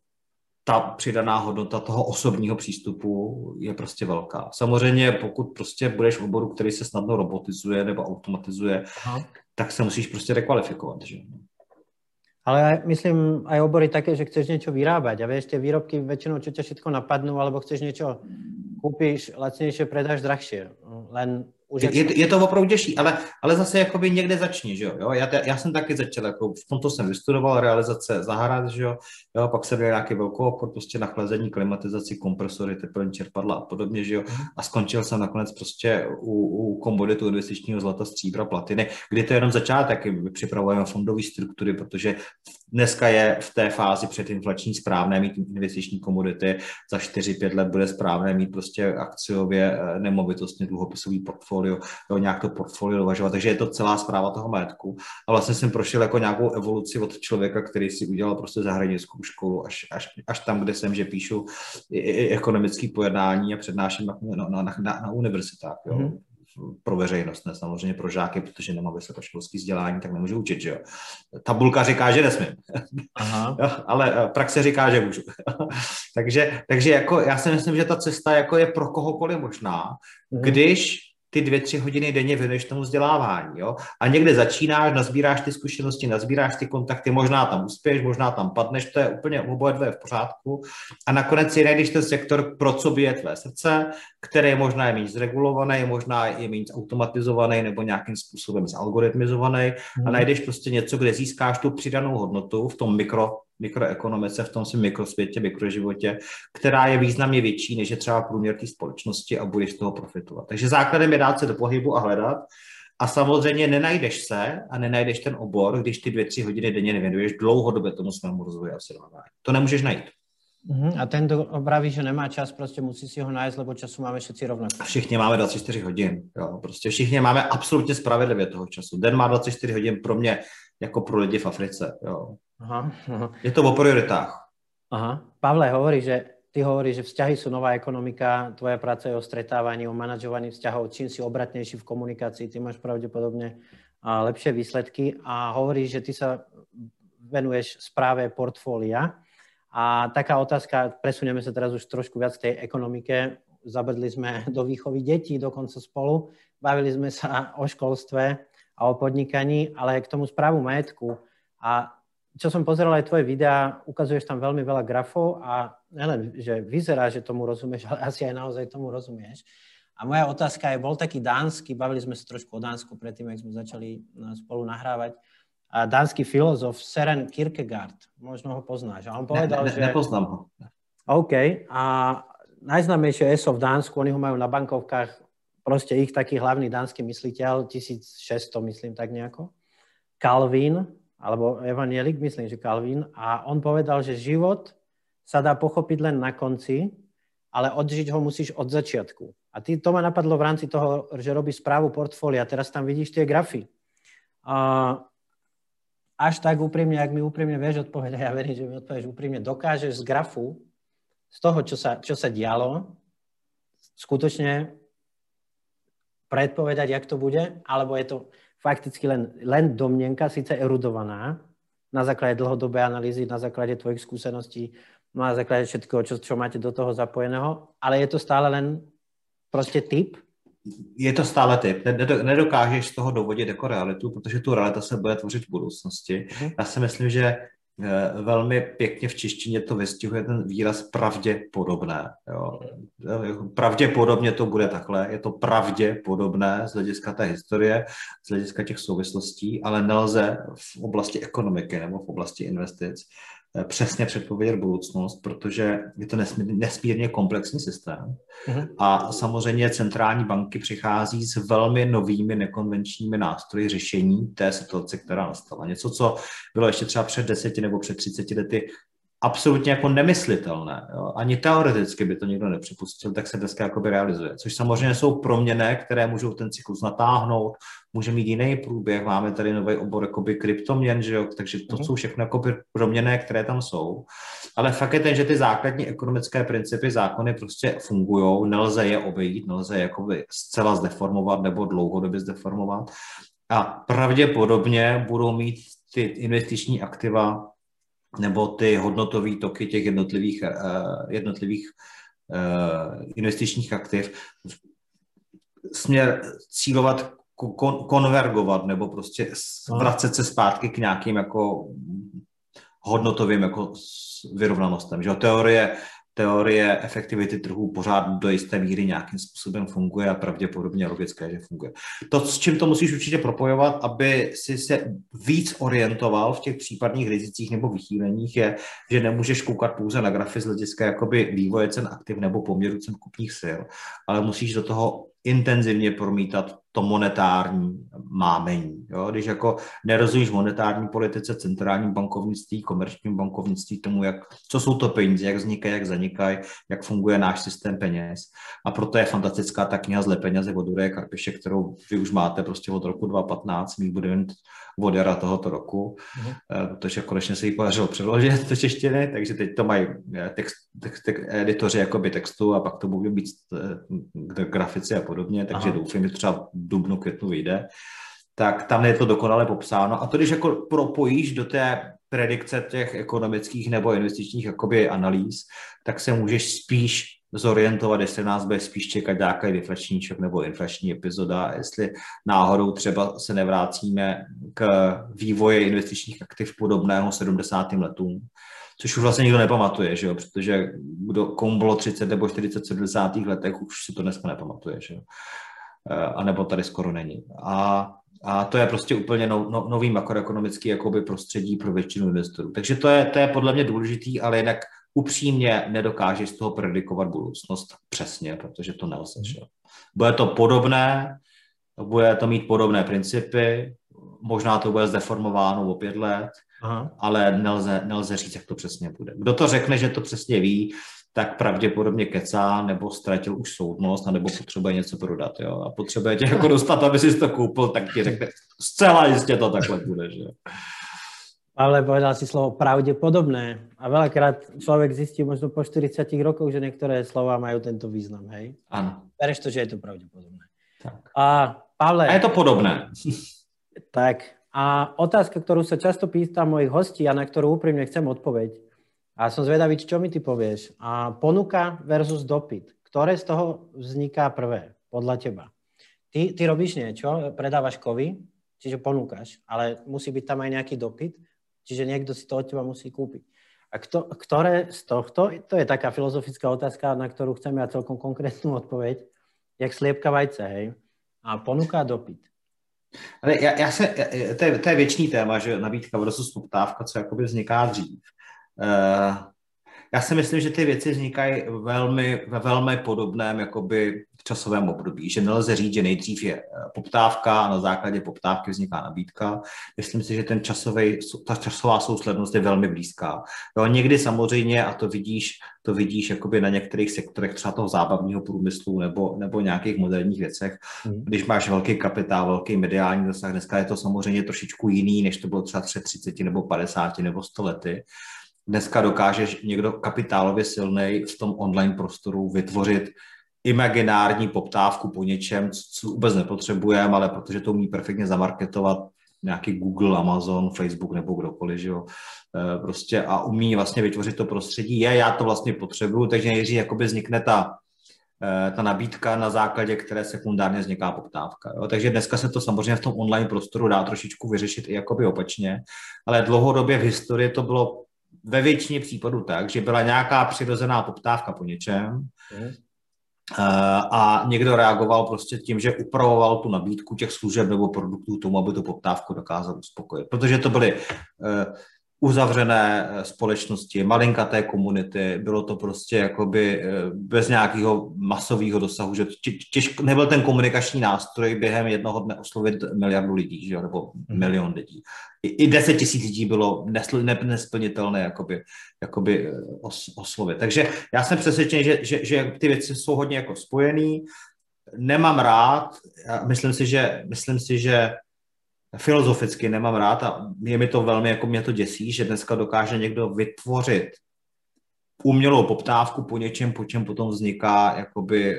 ta přidaná hodnota toho osobního přístupu je prostě velká. Samozřejmě, pokud prostě budeš v oboru, který se snadno robotizuje nebo automatizuje, Aha. tak se musíš prostě rekvalifikovat. Že? Ale myslím aj obory také, že chceš niečo vyrábať a vieš, tie výrobky väčšinou, čo ťa všetko napadnú, alebo chceš niečo, kúpiš lacnejšie, predáš drahšie. Len je, je, to opravdu těžší, ale, ale zase jakoby někde začni, že jo? jo? Já, já, jsem taky začal, jako v tomto jsem vystudoval realizace zahrad, že jo? jo? Pak jsem měl nějaký velkou obchod prostě na chlazení, klimatizaci, kompresory, teplní čerpadla a podobně, že jo? Mhm. A skončil jsem nakonec prostě u, u komoditu investičního zlata, stříbra, platiny, kdy to je jenom začátek, připravujeme fondové struktury, protože dneska je v té fázi předinflační správné mít investiční komodity, za 4-5 let bude správné mít prostě akciově eh, nemovitostně dluhopisový portfolio jo, nějak to portfolio uvažovat. Takže je to celá zpráva toho majetku. A vlastně jsem prošel jako nějakou evoluci od člověka, který si udělal prostě zahraničskou školu, až, až, až tam, kde jsem, že píšu ekonomické pojednání a přednáším na, na, na, na, na univerzitách. Jo. Mm-hmm pro veřejnost, ne samozřejmě pro žáky, protože nemám vysokoškolský vzdělání, tak nemůžu učit, že jo. Tabulka říká, že nesmím, Aha. ale eh, praxe říká, že můžu. takže, takže jako, já si myslím, že ta cesta jako je pro kohokoliv možná, mm. když ty dvě, tři hodiny denně věnuješ tomu vzdělávání. Jo? A někde začínáš, nazbíráš ty zkušenosti, nazbíráš ty kontakty, možná tam uspěješ, možná tam padneš, to je úplně oboje dvě v pořádku. A nakonec si najdeš ten sektor, pro co by je tvé srdce, který možná je méně zregulovaný, možná je méně automatizovaný nebo nějakým způsobem zalgoritmizovaný hmm. a najdeš prostě něco, kde získáš tu přidanou hodnotu v tom mikro mikroekonomice, v tom svém mikrosvětě, mikroživotě, která je významně větší, než je třeba průměr té společnosti a budeš z toho profitovat. Takže základem je dát se do pohybu a hledat. A samozřejmě nenajdeš se a nenajdeš ten obor, když ty dvě, tři hodiny denně nevěnuješ dlouhodobě tomu svému rozvoji a vzdělávání. To nemůžeš najít. Uh-huh. A ten, kdo obraví, že nemá čas, prostě musí si ho najít, lebo času máme všetci rovnako. Všichni máme 24 hodin. Jo. Prostě všichni máme absolutně spravedlivě toho času. Den má 24 hodin pro mě jako pro lidi v Africe. Jo. Aha, aha. Je to o prioritách. Aha. Pavle, hovorí, že ty hovoríš, že vzťahy sú nová ekonomika, tvoja práca je o stretávaní, o manažovaní vzťahov, čím si obratnejší v komunikácii, ty máš pravdepodobne lepšie výsledky a hovoríš, že ty sa venuješ správe portfólia. A taká otázka, presunieme sa teraz už trošku viac k tej ekonomike. Zabrdli sme do výchovy detí dokonca spolu, bavili sme sa o školstve a o podnikaní, ale k tomu správu majetku. A čo som pozeral aj tvoje videá, ukazuješ tam veľmi veľa grafov a nelen, že vyzerá, že tomu rozumieš, ale asi aj naozaj tomu rozumieš. A moja otázka je, bol taký dánsky, bavili sme sa trošku o Dánsku predtým, jak sme začali no, spolu nahrávať, a dánsky filozof Seren Kierkegaard, možno ho poznáš. A on povedal, ne, ne, že... Nepoznám ho. OK. A najznámejšie ESO v Dánsku, oni ho majú na bankovkách, proste ich taký hlavný dánsky mysliteľ, 1600, myslím tak nejako. Calvin, alebo evanielik, myslím, že Calvin, a on povedal, že život sa dá pochopiť len na konci, ale odžiť ho musíš od začiatku. A ty, to ma napadlo v rámci toho, že robíš správu portfólia, teraz tam vidíš tie grafy. Uh, až tak úprimne, ak mi úprimne vieš odpovedať, ja verím, že mi odpovieš úprimne, dokážeš z grafu, z toho, čo sa, čo sa dialo, skutočne predpovedať, jak to bude, alebo je to fakticky len, len domnenka, síce erudovaná, na základe dlhodobé analýzy, na základe tvojich skúseností, na základe všetkého, čo, čo máte do toho zapojeného, ale je to stále len prostě typ, je to stále typ. Nedokážeš z toho dovodit jako realitu, protože tu realita se bude tvořit v budoucnosti. Mhm. Já si myslím, že velmi pěkně v češtině to vystihuje ten výraz pravděpodobné. Jo. Pravděpodobně to bude takhle, je to pravděpodobné z hlediska té historie, z hlediska těch souvislostí, ale nelze v oblasti ekonomiky nebo v oblasti investic Eh, přesně předpovědět budoucnost, protože je to nesmírně, nesmírně komplexní systém. Uh-huh. A samozřejmě centrální banky přichází s velmi novými nekonvenčními nástroji řešení té situace, která nastala. Něco, co bylo ještě třeba před deseti nebo před třiceti lety absolutně jako nemyslitelné. Jo? Ani teoreticky by to nikdo nepřipustil, tak se dneska jakoby realizuje. Což samozřejmě jsou proměny, které můžou ten cyklus natáhnout, může mít jiný průběh. Máme tady nový obor jakoby kryptoměn, že jo? takže to mm-hmm. jsou všechno jakoby proměny, které tam jsou. Ale fakt je ten, že ty základní ekonomické principy, zákony prostě fungují, nelze je obejít, nelze je jakoby zcela zdeformovat nebo dlouhodobě zdeformovat. A pravděpodobně budou mít ty investiční aktiva nebo ty hodnotové toky těch jednotlivých, uh, jednotlivých uh, investičních aktiv směr cílovat kon, konvergovat nebo prostě vracet se zpátky k nějakým jako hodnotovým jako vyrovnanostem. Že? Teorie teorie efektivity trhů pořád do jisté míry nějakým způsobem funguje a pravděpodobně logické, že funguje. To, s čím to musíš určitě propojovat, aby si se víc orientoval v těch případných rizicích nebo vychýleních, je, že nemůžeš koukat pouze na grafy z hlediska jakoby vývoje cen aktiv nebo poměru cen kupních sil, ale musíš do toho intenzivně promítat to monetární mámení. Jo? Když jako nerozumíš monetární politice, centrálním bankovnictví, komerčním bankovnictví, tomu, jak, co jsou to peníze, jak vznikají, jak zanikají, jak funguje náš systém peněz. A proto je fantastická ta kniha Zle peněze od Dureje Karpiše, kterou vy už máte prostě od roku 2015, my budeme od jara tohoto roku, mm-hmm. protože konečně se jí podařilo přeložit do češtiny, takže teď to mají eh, text, text, text, editoři jakoby textu a pak to bude být eh, grafici a podobně, takže Aha. doufám, že třeba dubnu, květnu vyjde, tak tam je to dokonale popsáno. A to, když jako propojíš do té predikce těch ekonomických nebo investičních jakoby analýz, tak se můžeš spíš zorientovat, jestli nás bude spíš čekat nějaký deflační šok nebo inflační epizoda, jestli náhodou třeba se nevrácíme k vývoji investičních aktiv podobného 70. letům, což už vlastně nikdo nepamatuje, že jo? protože kdo, komu bylo 30 nebo 40 v 70. letech, už si to dneska nepamatuje, že jo? Eh, a nebo tady skoro není. A, a to je prostě úplně no, no, nový makroekonomický jakoby prostředí pro většinu investorů. Takže to je, to je podle mě důležitý, ale jinak upřímně nedokáže z toho predikovat budoucnost přesně, protože to nelze. Že? Bude to podobné, bude to mít podobné principy, možná to bude zdeformováno o pět let, Aha. ale nelze, nelze říct, jak to přesně bude. Kdo to řekne, že to přesně ví, tak pravděpodobně kecá, nebo ztratil už soudnost, nebo potřebuje něco prodat. Jo? A potřebuje tě jako dostat, aby si to koupil, tak ti řekne, zcela jistě to takhle bude. Že? Ale povedal si slovo pravdepodobné a veľakrát človek zistí možno po 40 rokoch, že niektoré slova majú tento význam, hej? Áno. Bereš to, že je to pravdepodobné. Tak. A Pavle... A je to podobné. Tak. A otázka, ktorú sa často pýtam mojich hostí a na ktorú úprimne chcem odpoveď. A som zvedavý, čo mi ty povieš. A ponuka versus dopyt. Ktoré z toho vzniká prvé, podľa teba? Ty, ty robíš niečo, predávaš kovy, čiže ponúkaš, ale musí byť tam aj nejaký dopyt Čiže niekto si to od teba musí kúpiť. A kto, ktoré z tohto, to je taká filozofická otázka, na ktorú chcem ja celkom konkrétnu odpoveď, jak sliepka vajce, hej, a ponuka dopyt. Ale já, já se, to, je, to je věčný téma, že nabídka versus poptávka, co jakoby vzniká dřív. Uh, já si myslím, že ty věci vznikají velmi, ve velmi podobném jakoby časovém období, že nelze říct, že nejdřív je eh, poptávka a na základě poptávky vzniká nabídka. Myslím si, že ten časový, ta časová souslednost je velmi blízká. Jo, někdy samozřejmě, a to vidíš, to vidíš jakoby na některých sektorech třeba toho zábavního průmyslu nebo, nebo nějakých moderních věcech, mm. když máš velký kapitál, velký mediální dosah, dneska je to samozřejmě trošičku jiný, než to bylo třeba před 30 nebo 50 nebo 100 lety. Dneska dokáže někdo kapitálově silný v tom online prostoru vytvořit imaginární poptávku po něčem, co vůbec nepotřebujeme, ale protože to umí perfektně zamarketovat nějaký Google, Amazon, Facebook nebo kdokoliv, že jo, e, prostě a umí vlastně vytvořit to prostředí, je, já to vlastně potřebuju, takže nejdřív jakoby vznikne ta, e, ta nabídka, na základě které sekundárně vzniká poptávka. Jo. Takže dneska se to samozřejmě v tom online prostoru dá trošičku vyřešit i jakoby opačně, ale dlouhodobě v historii to bylo ve většině případů tak, že byla nějaká přirozená poptávka po něčem, mm. a někdo reagoval prostě tím, že upravoval tu nabídku těch služeb nebo produktů tomu, aby tu poptávku dokázal uspokojit. Protože to byly eh, uzavřené eh, společnosti, malinkaté komunity, bylo to prostě jakoby eh, bez nějakého masového dosahu, že těžko, nebyl ten komunikační nástroj během jednoho dne oslovit miliardu lidí, že jo, nebo mhm. milion lidí. I, i deset tisíc lidí bylo nesl, ne, nesplnitelné jakoby, jakoby eh, os, oslovit. Takže já jsem přesvědčen, že, že, že ty věci jsou hodně jako spojený. Nemám rád, myslím si, že, myslím si, že filozoficky nemám rád a je mi to velmi, jako mě to děsí, že dneska dokáže někdo vytvořit umělou poptávku po něčem, po čem potom vzniká jakoby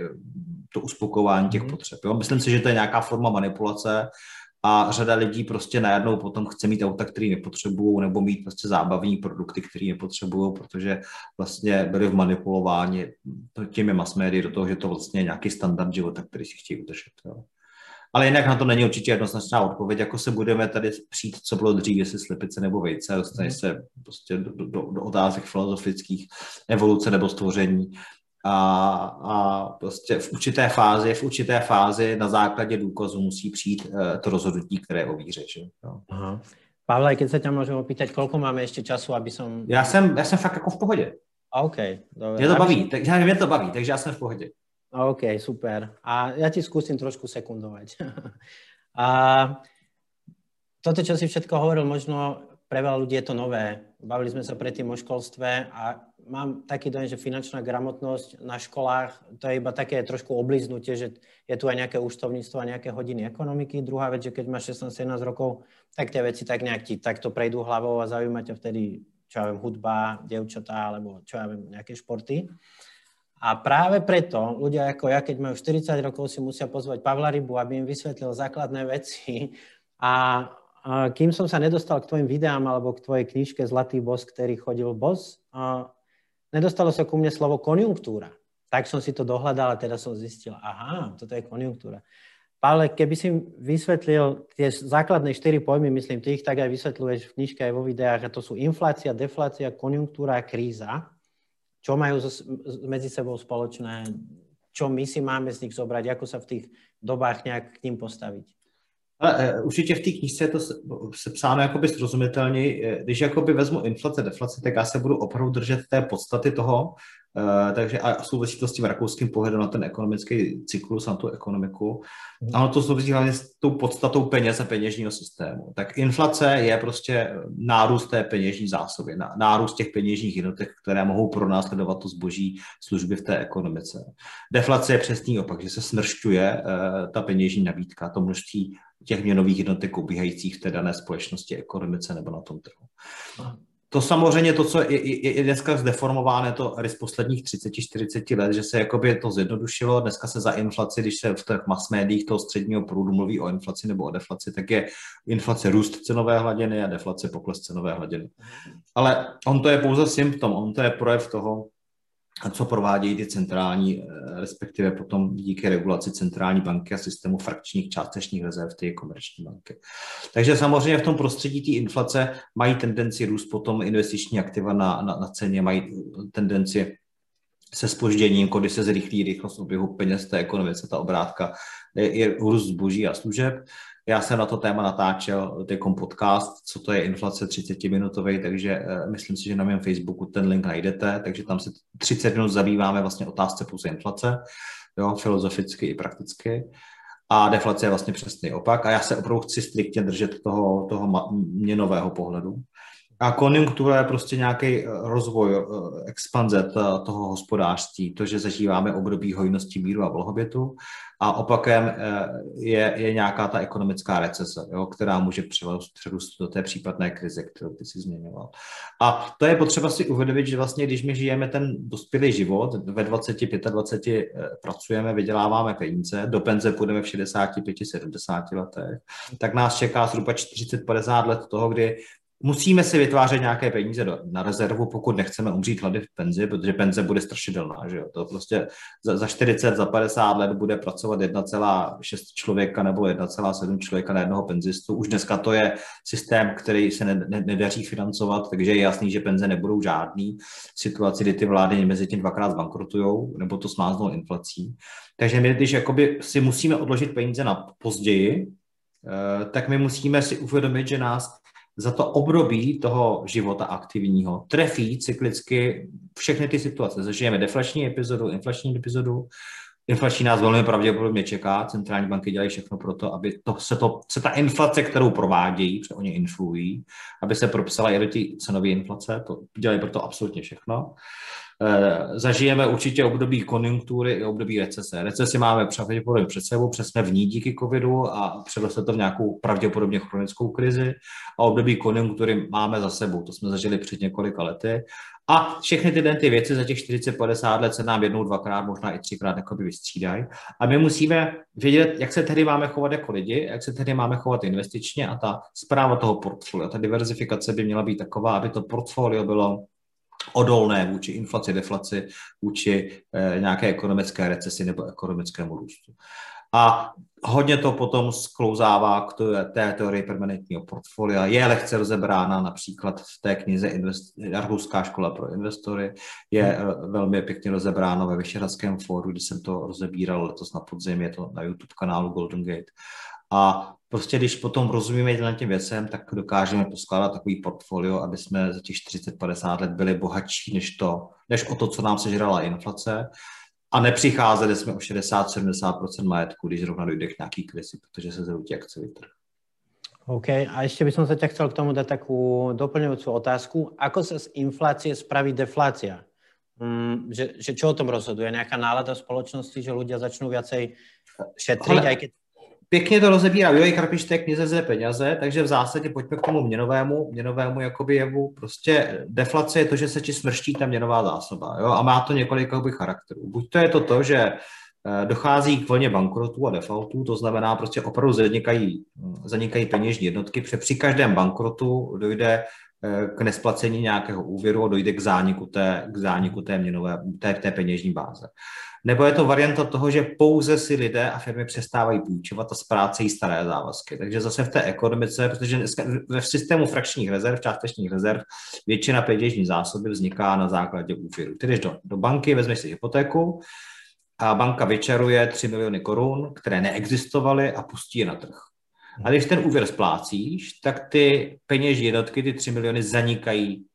to uspokojování těch mm. potřeb. Jo? Myslím si, že to je nějaká forma manipulace a řada lidí prostě najednou potom chce mít auta, který nepotřebují, nebo mít prostě zábavní produkty, které nepotřebují, protože vlastně byly v manipulování těmi mass do toho, že to vlastně je nějaký standard života, který si chtějí udržet. Jo? Ale jinak na to není určitě jednoznačná odpověď, jako se budeme tady přijít, co bylo dřív, jestli slepice nebo vejce, dostaneš mhm. se prostě do, do, do otázek filozofických, evoluce nebo stvoření. A, a prostě v určité fázi, v určité fázi na základě důkazu musí přijít uh, to rozhodnutí, které o víře. Že? No. Aha. Pavle, keď se tě můžu opýtať, kolko máme ještě času, aby som... Já jsem, já jsem fakt jako v pohodě. OK, dobré. Mě to baví, takže mě to baví, takže já jsem v pohodě. OK, super. A ja ti skúsim trošku sekundovať. a toto, čo si všetko hovoril, možno pre veľa ľudí je to nové. Bavili sme sa predtým o školstve a mám taký dojem, že finančná gramotnosť na školách, to je iba také trošku obliznutie, že je tu aj nejaké účtovníctvo a nejaké hodiny ekonomiky. Druhá vec, že keď máš 16-17 rokov, tak tie veci tak nejak ti takto prejdú hlavou a zaujíma ťa vtedy, čo ja viem, hudba, devčatá, alebo čo ja viem, nejaké športy. A práve preto ľudia ako ja, keď majú 40 rokov, si musia pozvať Pavla Rybu, aby im vysvetlil základné veci. A, kým som sa nedostal k tvojim videám alebo k tvojej knižke Zlatý bos, ktorý chodil bos, nedostalo sa ku mne slovo konjunktúra. Tak som si to dohľadal a teda som zistil, aha, toto je konjunktúra. Pavle, keby si vysvetlil tie základné štyri pojmy, myslím, ty ich tak aj vysvetľuješ v knižke aj vo videách, a to sú inflácia, deflácia, konjunktúra a kríza čo majú medzi sebou spoločné, čo my si máme z nich zobrať, ako sa v tých dobách nějak k ním postavit. Ale e, určitě v té knižce je to sepsáno jakoby srozumitelně. E, když jakoby vezmu inflace, deflace, tak já se budu opravdu držet té podstaty toho, Uh, takže a souvisí to s tím rakouským pohledem na ten ekonomický cyklus, na tu ekonomiku. Ano, to souvisí hlavně s tou podstatou peněz a peněžního systému. Tak inflace je prostě nárůst té peněžní zásoby, nárůst těch peněžních jednotek, které mohou pronásledovat to zboží služby v té ekonomice. Deflace je přesný opak, že se smršťuje ta peněžní nabídka, to množství těch měnových jednotek obíhajících v té dané společnosti, ekonomice nebo na tom trhu. To samozřejmě to, co je, je, je dneska zdeformováno, to rys posledních 30-40 let, že se jakoby to zjednodušilo. Dneska se za inflaci, když se v těch mass médiích toho středního průdu mluví o inflaci nebo o deflaci, tak je inflace růst cenové hladiny a deflace pokles cenové hladiny. Ale on to je pouze symptom, on to je projev toho, a co provádějí ty centrální, eh, respektive potom díky regulaci centrální banky a systému frakčních částečních rezerv, ty komerční banky. Takže samozřejmě v tom prostředí té inflace mají tendenci růst potom investiční aktiva na, na, na ceně, mají tendenci se spožděním, kdy se zrychlí rychlost oběhu peněz té ekonomice, ta obrátka je, je růst zboží a služeb. Já jsem na to téma natáčel teďkom podcast, co to je inflace 30-minutový, takže uh, myslím si, že na mém Facebooku ten link najdete, takže tam se 30 minut zabýváme vlastně otázce pouze inflace. jo, filozoficky i prakticky. A deflace je vlastně přesný opak. A já se opravdu chci striktně držet toho, toho měnového pohledu. A konjunktura je prostě nějaký eh, rozvoj, eh, expanze toho hospodářství, to, že zažíváme období hojnosti míru a blahobytu a opakem eh, je, je nějaká ta ekonomická recese, jo, která může přerůst do té případné krize, kterou ty si zmiňoval. A to je potřeba si uvědomit, že vlastně, když my žijeme ten dospělý život, ve 20, 25 pracujeme, vyděláváme peníze, do penze půjdeme v 65, 70 letech, tak nás čeká zhruba 40-50 let toho, kdy musíme si vytvářet nějaké peníze do, na rezervu, pokud nechceme umřít hlady v penzi, protože penze bude strašidelná, že jo? To prostě za, za 40, za 50 let bude pracovat 1,6 člověka nebo 1,7 člověka na jednoho penzistu. Už dneska to je systém, který se ne, ne, nedaří financovat, takže je jasný, že penze nebudou žádný. Situaci, kdy ty vlády mezi tím dvakrát zbankrotujou, nebo to smáznou inflací. Takže my, když jakoby si musíme odložit peníze na později, eh, tak my musíme si uvědomit, že nás za to období toho života aktivního trefí cyklicky všechny ty situace. Zažijeme deflační epizodu, inflační epizodu, Inflační nás velmi pravděpodobně čeká, centrální banky dělají všechno pro to, aby to, se, to, se ta inflace, kterou provádějí, protože oni influují, aby se propsala i do té cenové inflace, to dělají proto absolutně všechno. Eh, zažijeme určitě období konjunktury i období recese. Recesi máme pravděpodobně před sebou, přes jsme v ní díky covidu a přerostlo to v nějakou pravděpodobně chronickou krizi a období konjunktury máme za sebou. To jsme zažili před několika lety a všechny tyhle ty věci za těch 40-50 let se nám jednou, dvakrát, možná i třikrát jakoby vystřídají. A my musíme vědět, jak se tedy máme chovat jako lidi, jak se tedy máme chovat investičně a ta zpráva toho portfolia, ta diverzifikace by měla být taková, aby to portfolio bylo odolné vůči inflaci, deflaci, vůči eh, nějaké ekonomické recesi nebo ekonomickému růstu. A hodně to potom sklouzává k té teorii permanentního portfolia. Je lehce rozebrána například v té knize Arhuská škola pro investory. Je eh, velmi pěkně rozebráno ve Vyšehradském fóru, kdy jsem to rozebíral letos na podzim, je to na YouTube kanálu Golden Gate. A prostě když potom rozumíme těm věcem, tak dokážeme poskládat takový portfolio, aby jsme za těch 40-50 let byli bohatší než to, než o to, co nám sežrala inflace. A nepřicházeli jsme o 60-70% majetku, když zrovna dojde k nějaký krizi, protože se zhroutí akciový trh. OK, a ještě bych se tě chtěl k tomu dát takovou doplňující otázku. Ako se z inflácie spraví deflácia? Mm, že, že čo o tom rozhoduje? Nějaká nálada v společnosti, že ľudia začnou viacej šetriť, Ale... aj keď Pěkně to rozebírá Joj Karpiš té knize ze peněze, takže v zásadě pojďme k tomu měnovému, měnovému jakoby jevu. Prostě deflace je to, že se ti smrští ta měnová zásoba jo? a má to několik jakoby, charakterů. Buď to je to to, že eh, dochází k vlně bankrotů a defaultů, to znamená prostě opravdu zanikají, zanikají peněžní jednotky, protože při každém bankrotu dojde eh, k nesplacení nějakého úvěru a dojde k zániku té, k zániku té měnové, té, té peněžní báze. Nebo je to varianta toho, že pouze si lidé a firmy přestávají půjčovat a zprácejí staré závazky. Takže zase v té ekonomice, protože ve systému frakčních rezerv, částečních rezerv, většina peněžní zásoby vzniká na základě úvěru. Tedy do, do banky vezmeš si hypotéku a banka vyčaruje 3 miliony korun, které neexistovaly a pustí je na trh. A když ten úvěr splácíš, tak ty peněžní jednotky, ty 3 miliony, zanikají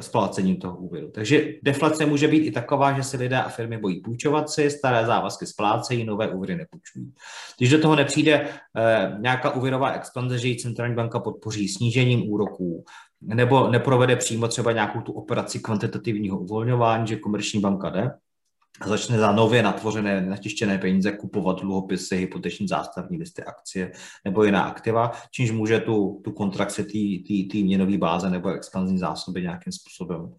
splácením toho úvěru. Takže deflace může být i taková, že si lidé a firmy bojí půjčovat si, staré závazky splácejí, nové úvěry nepůjčují. Když do toho nepřijde eh, nějaká úvěrová expanze, že ji centrální banka podpoří snížením úroků, nebo neprovede přímo třeba nějakou tu operaci kvantitativního uvolňování, že komerční banka jde, začne za nově natvořené, natištěné peníze kupovat dluhopisy, hypoteční zástavní listy, akcie nebo jiná aktiva, čímž může tu, tu kontrakci té měnové báze nebo expanzní zásoby nějakým způsobem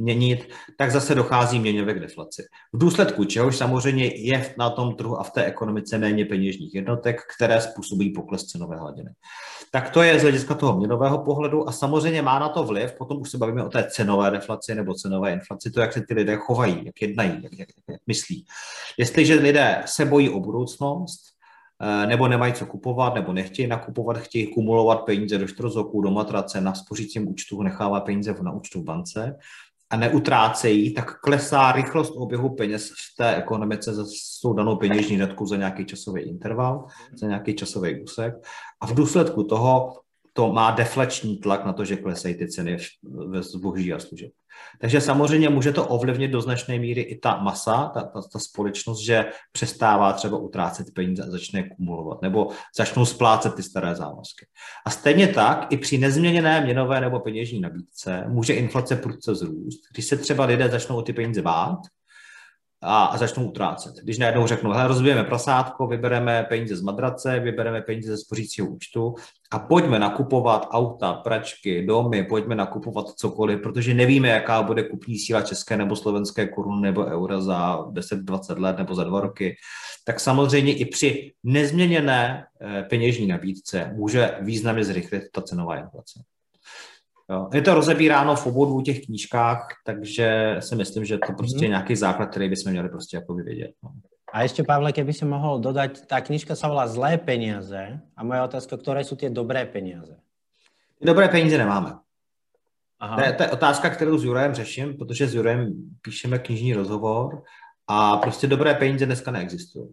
měnit, tak zase dochází měňově k deflaci. V důsledku čehož samozřejmě je na tom trhu a v té ekonomice méně peněžních jednotek, které způsobí pokles cenové hladiny. Tak to je z hlediska toho měnového pohledu a samozřejmě má na to vliv, potom už se bavíme o té cenové deflaci nebo cenové inflaci, to, jak se ty lidé chovají, jak jednají, jak, jak, jak myslí. Jestliže lidé se bojí o budoucnost, Eh, nebo nemají co kupovat, nebo nechtějí nakupovat, chtějí kumulovat peníze do štrozoků, do matrace, na spořícím účtu, nechává peníze na účtu v bance a neutrácejí, tak klesá rychlost oběhu peněz v té ekonomice za tou danou peněžní netku za nějaký časový interval, za nějaký časový úsek. A v důsledku toho to má deflační tlak na to, že klesají ty ceny ve zboží a služeb. Takže samozřejmě může to ovlivnit do značné míry i ta masa, ta, ta, ta společnost, že přestává třeba utrácet peníze a začne kumulovat, nebo začnou splácet ty staré závazky. A stejně tak i při nezměněné měnové nebo peněžní nabídce může inflace prudce zrůst. Když se třeba lidé začnou o ty peníze bát, a, a začnou utrácet. Když najednou řeknou, hele, rozbijeme prasátko, vybereme peníze z madrace, vybereme peníze ze spořícího účtu a pojďme nakupovat auta, pračky, domy, pojďme nakupovat cokoliv, protože nevíme, jaká bude kupní síla české nebo slovenské koruny nebo eura za 10-20 let nebo za dva roky, tak samozřejmě i při nezměněné eh, peněžní nabídce může významně zrychlit ta cenová inflace. Je to rozebíráno v obou dvou těch knížkách, takže si myslím, že to prostě je nějaký základ, který bychom měli prostě jako vědět. No. A ještě, Pavle, keby si mohl dodat, ta knižka se volá Zlé peníze a moje otázka, které jsou ty dobré peníze? Dobré peníze nemáme. Aha. To, je, to je otázka, kterou s Jurem řeším, protože s Jurem píšeme knižní rozhovor a prostě dobré peníze dneska neexistují.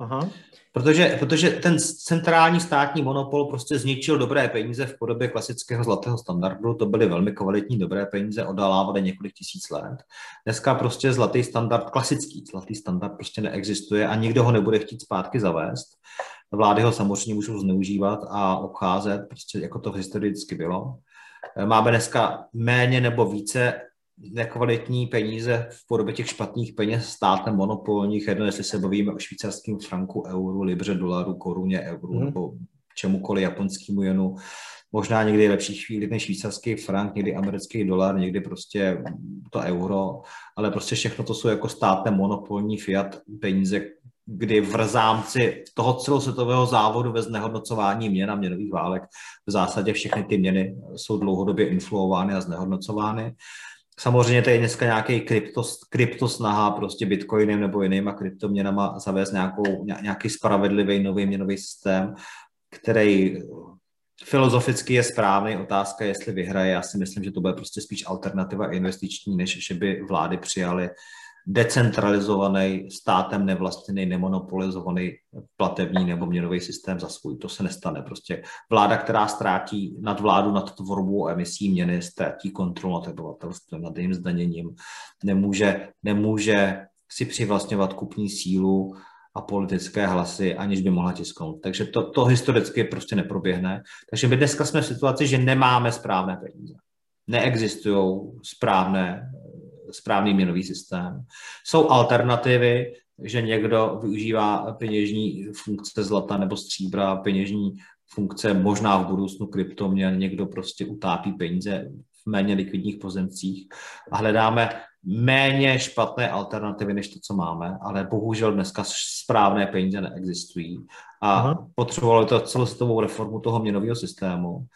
Aha. Protože, protože ten centrální státní monopol prostě zničil dobré peníze v podobě klasického zlatého standardu. To byly velmi kvalitní dobré peníze, odalávaly několik tisíc let. Dneska prostě zlatý standard, klasický zlatý standard prostě neexistuje a nikdo ho nebude chtít zpátky zavést. Vlády ho samozřejmě můžou zneužívat a obcházet, prostě jako to historicky bylo. Máme dneska méně nebo více nekvalitní peníze v podobě těch špatných peněz státem monopolních, jedno jestli se bavíme o švýcarském franku, euru, libře, dolaru, koruně, euru mm. nebo čemukoliv japonskému jenu. Možná někdy lepší chvíli než švýcarský frank, někdy americký dolar, někdy prostě to euro, ale prostě všechno to jsou jako státem monopolní fiat peníze, kdy v rámci toho celosvětového závodu ve znehodnocování měn a měnových válek v zásadě všechny ty měny jsou dlouhodobě influovány a znehodnocovány. Samozřejmě to je dneska nějaký krypto, krypto snaha prostě bitcoinem nebo jinýma kryptoměnama zavést nějakou, nějaký spravedlivý nový měnový systém, který filozoficky je správný. Otázka, jestli vyhraje. Já si myslím, že to bude prostě spíš alternativa investiční, než že by vlády přijaly decentralizovaný, státem nevlastněný, nemonopolizovaný platební nebo měnový systém za svůj. To se nestane. Prostě vláda, která ztrátí nad vládu nad tvorbou emisí měny, ztratí kontrolu nad obyvatelstvem, nad jejím zdaněním, nemůže, nemůže si přivlastňovat kupní sílu a politické hlasy, aniž by mohla tisknout. Takže to, to historicky prostě neproběhne. Takže my dneska jsme v situaci, že nemáme správné peníze. Neexistují správné správný měnový systém. Jsou alternativy, že někdo využívá peněžní funkce zlata nebo stříbra, peněžní funkce možná v budoucnu kryptoměn, někdo prostě utápí peníze v méně likvidních pozemcích a hledáme méně špatné alternativy než to, co máme, ale bohužel dneska správné peníze neexistují a Aha. potřebovalo to celosvětovou reformu toho měnového systému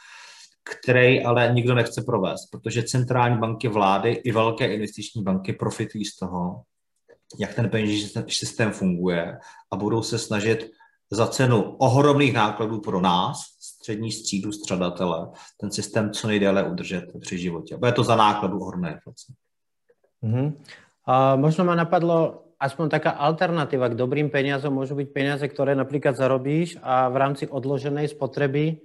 který ale nikdo nechce provést, protože centrální banky vlády i velké investiční banky profitují z toho, jak ten peněžní systém funguje a budou se snažit za cenu ohromných nákladů pro nás, střední střídu střadatele, ten systém co nejdéle udržet při životě. Bude to za nákladu ohromné inflace. Mm-hmm. A možno ma napadlo aspoň taká alternativa k dobrým peniazom môžu byť peniaze, ktoré napríklad zarobíš a v rámci odloženej spotreby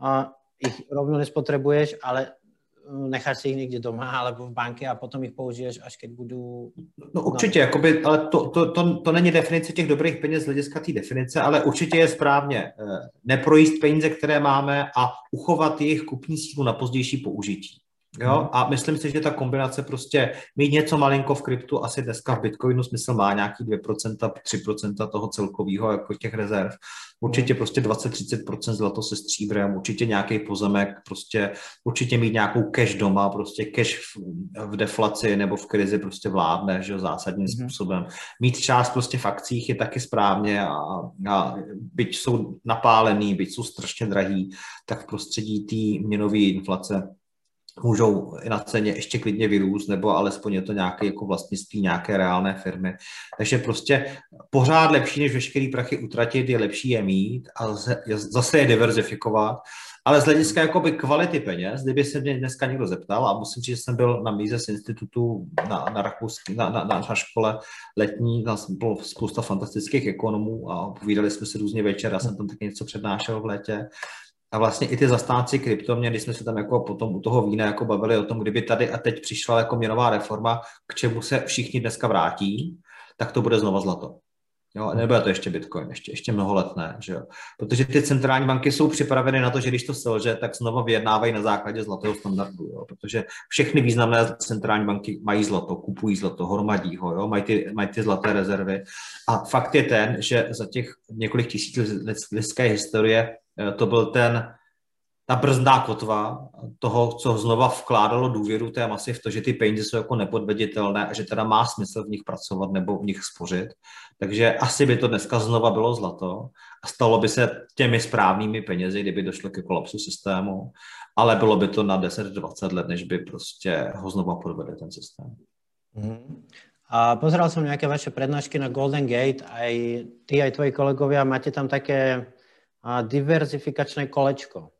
a ich rovno nespotrebuješ, ale mm, necháš si ich někde doma alebo v banke a potom ich použiješ, až keď budou... No určitě, jakoby, ale to, to, to, to není definice těch dobrých peněz z hlediska té definice, ale určitě je správně eh, neprojíst peníze, které máme a uchovat jejich kupní sílu na pozdější použití. Jo? Hmm. A myslím si, že ta kombinace prostě mít něco malinko v kryptu, asi dneska v Bitcoinu smysl má nějaký 2%, 3% toho celkového jako těch rezerv. Určitě hmm. prostě 20-30% zlato se stříbrem, určitě nějaký pozemek, prostě určitě mít nějakou cash doma, prostě cash v, v deflaci nebo v krizi prostě vládne, že jo, zásadním hmm. způsobem. Mít část prostě v akcích je taky správně a, a byť jsou napálený, byť jsou strašně drahý, tak v prostředí té měnové inflace můžou i na ceně ještě klidně vyrůst, nebo alespoň je to nějaké jako vlastnictví nějaké reálné firmy. Takže prostě pořád lepší, než veškerý prachy utratit, je lepší je mít a zase je diverzifikovat. Ale z hlediska jakoby kvality peněz, kdyby se mě dneska někdo zeptal, a musím říct, že jsem byl na Mises institutu na, na, Rakouský, na, na, na, na škole letní, tam bylo spousta fantastických ekonomů a povídali jsme si různě večer, já jsem tam taky něco přednášel v létě a vlastně i ty zastánci kryptoměn, když jsme se tam jako potom u toho vína jako bavili o tom, kdyby tady a teď přišla jako měnová reforma, k čemu se všichni dneska vrátí, tak to bude znova zlato. Jo, nebude to ještě Bitcoin, ještě, ještě mnoho let ne, že jo? Protože ty centrální banky jsou připraveny na to, že když to selže, tak znova vyjednávají na základě zlatého standardu, jo? protože všechny významné centrální banky mají zlato, kupují zlato, hromadí ho, jo? Mají, ty, mají ty zlaté rezervy. A fakt je ten, že za těch několik tisíc lidské historie to byl ten ta brzdná kotva toho, co znova vkládalo důvěru té masy v to, že ty peníze jsou jako nepodveditelné a že teda má smysl v nich pracovat nebo v nich spořit. Takže asi by to dneska znova bylo zlato a stalo by se těmi správnými penězi, kdyby došlo ke kolapsu systému, ale bylo by to na 10-20 let, než by prostě ho znova podvedl ten systém. Mm. A pozeral som nejaké vaše prednášky na Golden Gate, aj ty, aj tvoji kolegovia, máte tam také diverzifikačné kolečko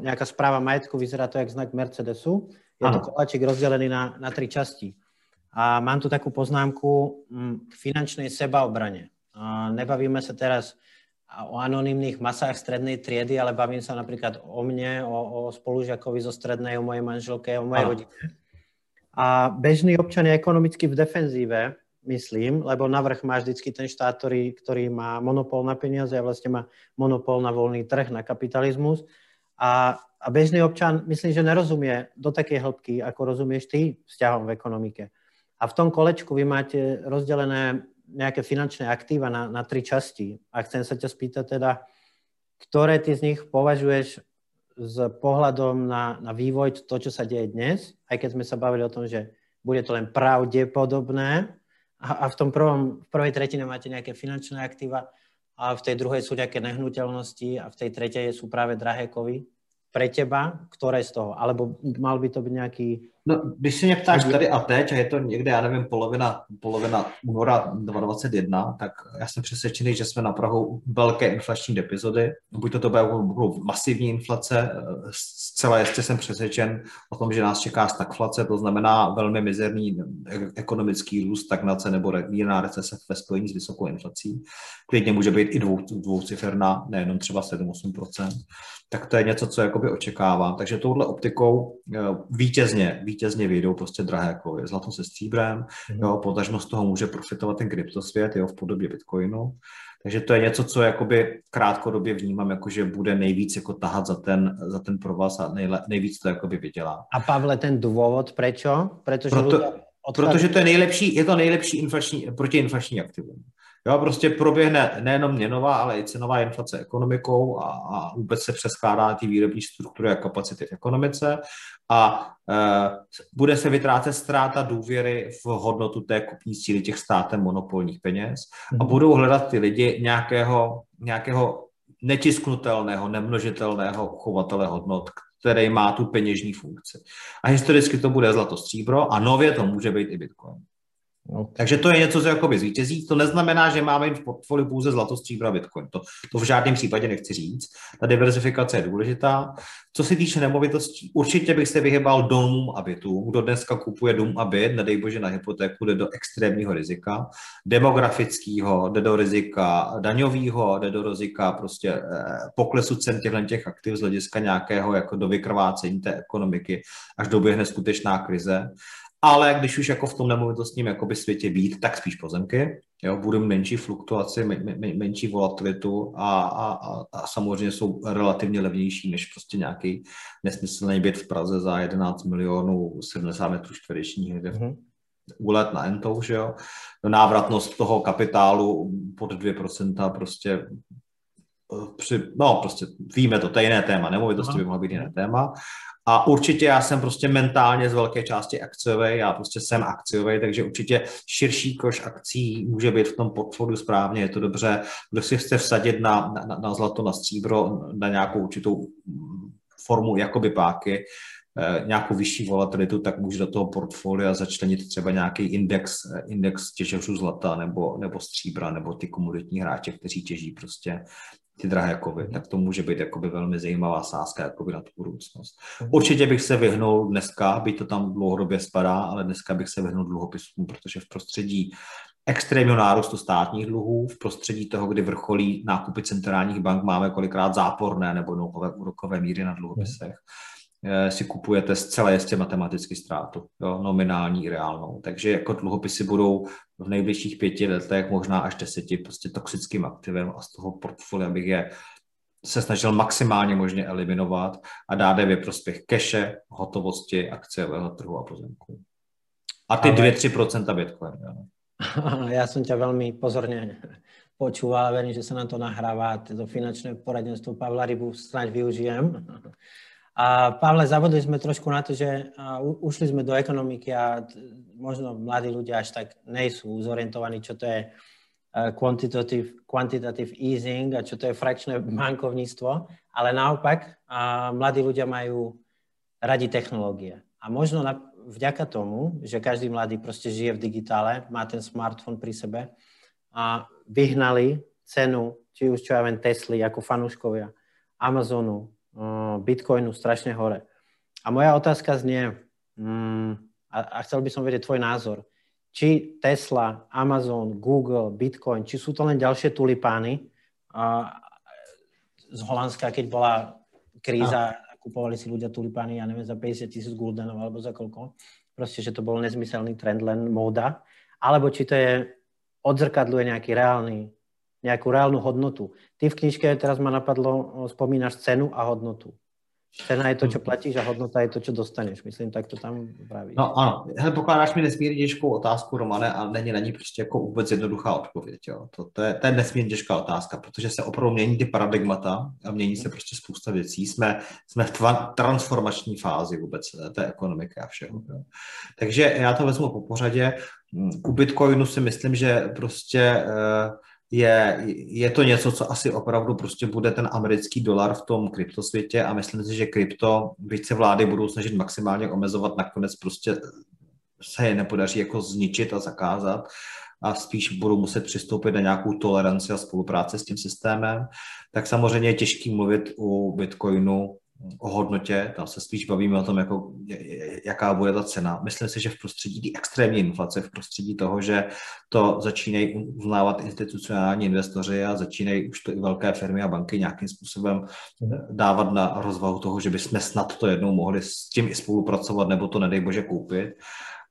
nejaká správa majetku, vyzerá to jak znak Mercedesu. Je to koláčik rozdelený na, na tri časti. A mám tu takú poznámku mm, k finančnej sebaobrane. Nebavíme sa teraz o anonimných masách strednej triedy, ale bavím sa napríklad o mne, o, o spolužiakovi zo strednej, o mojej manželke, o mojej ano. rodine. A bežný občan je ekonomicky v defenzíve, myslím, lebo navrh má vždycky ten štát, ktorý, ktorý má monopol na peniaze a vlastne má monopol na voľný trh, na kapitalizmus. A, a bežný občan, myslím, že nerozumie do takej hĺbky, ako rozumieš ty vzťahom v ekonomike. A v tom kolečku vy máte rozdelené nejaké finančné aktíva na, na tri časti. A chcem sa ťa spýtať teda, ktoré ty z nich považuješ s pohľadom na, na vývoj to, čo sa deje dnes, aj keď sme sa bavili o tom, že bude to len pravdepodobné a, v tom prvom, v prvej tretine máte nejaké finančné aktíva, a v tej druhej sú nejaké nehnuteľnosti a v tej tretej sú práve drahé kovy. Pre teba, ktoré z toho? Alebo mal by to byť nejaký No, když se mě ptáš tady a teď, a je to někde, já nevím, polovina, polovina února 2021, tak já jsem přesvědčený, že jsme na Prahu velké inflační epizody. Buď to, to budou masivní inflace, zcela jistě jsem přesvědčen o tom, že nás čeká stagflace, to znamená velmi mizerný ekonomický růst, stagnace nebo mírná recese ve spojení s vysokou inflací. Klidně může být i dvou, dvouciferná, nejenom třeba 7-8%. Tak to je něco, co jakoby očekávám. Takže touhle optikou eh, vítězně, vítězně vyjdou prostě drahé kovy. Zlato se stříbrem, mm. jo, potažmo z toho může profitovat ten kryptosvět, jo, v podobě Bitcoinu. Takže to je něco, co jakoby krátkodobě vnímám, jako že bude nejvíc jako tahat za ten, za ten provaz a nejle, nejvíc to jakoby vydělá. A Pavle, ten důvod, proč? Protože, Proto, protože to je nejlepší, je to nejlepší inflační, protiinflační aktivum. Jo, prostě proběhne nejenom měnová, ale i cenová inflace ekonomikou a, a vůbec se přeskládá ty výrobní struktury a kapacity v ekonomice a e, bude se vytrácet ztráta důvěry v hodnotu té kupní síly těch státem monopolních peněz a mhm. budou hledat ty lidi nějakého, nějakého netisknutelného, nemnožitelného chovatele hodnot, který má tu peněžní funkci. A historicky to bude zlato stříbro a nově to může být i Bitcoin. Okay. Takže to je něco, co jakoby zvítězí. To neznamená, že máme v portfoliu pouze zlato, stříbra, bitcoin. To, to v žádném případě nechci říct. Ta diversifikace je důležitá. Co se týče nemovitostí, určitě bych se vyhybal domům a bytům. Kdo dneska kupuje dům a byt, nedej bože na hypotéku, jde do extrémního rizika. Demografického, jde do rizika daňového, jde do rizika prostě eh, poklesu cen těchto těch aktiv z hlediska nějakého jako do vykrvácení té ekonomiky, až doběhne skutečná krize ale když už jako v tom nemovitostním jakoby světě být, tak spíš pozemky, jo, budou menší fluktuaci, men, men, menší volatilitu a, a, a, a samozřejmě jsou relativně levnější než prostě nějaký nesmyslný byt v Praze za 11 milionů 70 metrů čtverečních někde mm-hmm. úlet na Entou, že jo. Návratnost toho kapitálu pod 2% prostě eh, při, no prostě víme to, to je jiné téma, nemovitosti by mohlo být jiné téma, a určitě já jsem prostě mentálně z velké části akciový, já prostě jsem akciový, takže určitě širší koš akcí může být v tom portfoliu správně, je to dobře. Kdo si chce vsadit na, na, na zlato, na stříbro, na nějakou určitou formu jakoby páky, eh, nějakou vyšší volatilitu, tak může do toho portfolia začlenit třeba nějaký index, eh, index těžařů zlata nebo, nebo stříbra, nebo ty komoditní hráče, kteří těží prostě ty drahé kovy, tak to může být jakoby velmi zajímavá sázka jakoby na tu budoucnost. Mhm. Určitě bych se vyhnul dneska, byť to tam dlouhodobě spadá, ale dneska bych se vyhnul dluhopisům, protože v prostředí extrémního nárůstu státních dluhů v prostředí toho, kdy vrcholí nákupy centrálních bank, máme kolikrát záporné nebo nulové úrokové míry na dluhopisech, eh, si kupujete zcela jistě matematicky ztrátu, jo, nominální i reálnou. Takže jako dluhopisy budou v nejbližších pěti letech, možná až deseti, prostě toxickým aktivem a z toho portfolia bych je se snažil maximálně možně eliminovat a dát je ve prospěch keše, hotovosti, akciového trhu a pozemku. A ty Ale... 2-3% Bitcoin. Jo. Ja som ťa veľmi pozorne počúval verím, že sa nám to nahráva. To finančné poradenstvo Pavla Rybu snáď využijem. A Pavle, zavodili sme trošku na to, že ušli sme do ekonomiky a možno mladí ľudia až tak nejsú zorientovaní, čo to je quantitative, quantitative easing a čo to je frakčné bankovníctvo, ale naopak mladí ľudia majú radi technológie. A možno na, vďaka tomu, že každý mladý prostě žije v digitále, má ten smartphone pri sebe a vyhnali cenu, či už čo ja viem, Tesly ako fanúškovia, Amazonu, Bitcoinu strašne hore. A moja otázka znie, mm, a, a chcel by som vedieť tvoj názor, či Tesla, Amazon, Google, Bitcoin, či sú to len ďalšie tulipány a, z Holandska, keď bola kríza, kupovali si ľudia tulipány, ja neviem, za 50 tisíc guldenov alebo za koľko. Proste, že to bol nezmyselný trend, len móda. Alebo či to je, odzrkadluje nejaký reálny, nejakú reálnu hodnotu. Ty v knižke, teraz ma napadlo, spomínaš cenu a hodnotu. Cena je to, co platíš a hodnota je to, co dostaneš. Myslím, tak to tam praví. No ano, Hele, pokládáš mi nesmírně těžkou otázku, Romane, a není na ní prostě jako vůbec jednoduchá odpověď. Jo. To, to, je, to je nesmírně těžká otázka, protože se opravdu mění ty paradigmata a mění se prostě spousta věcí. Jsme, jsme v tva, transformační fázi vůbec té ekonomiky a všeho. Jo. Takže já to vezmu po pořadě. U Bitcoinu si myslím, že prostě uh, je, je to něco, co asi opravdu prostě bude ten americký dolar v tom kryptosvětě a myslím si, že krypto, byť se vlády budou snažit maximálně omezovat, nakonec prostě se je nepodaří jako zničit a zakázat a spíš budou muset přistoupit na nějakou toleranci a spolupráci s tím systémem, tak samozřejmě je těžký mluvit u Bitcoinu o hodnotě, tam se spíš bavíme o tom, jako, jaká bude ta cena. Myslím si, že v prostředí té extrémní inflace, v prostředí toho, že to začínají uznávat institucionální investoři a začínají už to i velké firmy a banky nějakým způsobem dávat na rozvahu toho, že bychom snad to jednou mohli s tím i spolupracovat, nebo to nedej bože koupit.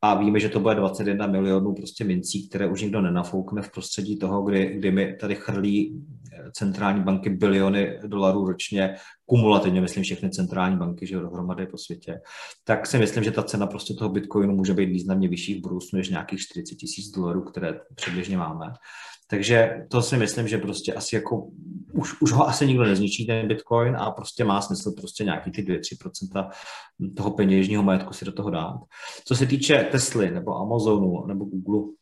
A víme, že to bude 21 milionů prostě mincí, které už nikdo nenafoukne v prostředí toho, kdy, kdy mi tady chrlí centrální banky biliony dolarů ročně, kumulativně myslím všechny centrální banky, že dohromady po světě, tak si myslím, že ta cena prostě toho bitcoinu může být významně vyšší v budoucnu než nějakých 40 tisíc dolarů, které přibližně máme. Takže to si myslím, že prostě asi jako už, už ho asi nikdo nezničí ten Bitcoin a prostě má smysl prostě nějaký ty 2-3% toho peněžního majetku si do toho dát. Co se týče Tesly nebo Amazonu nebo Google,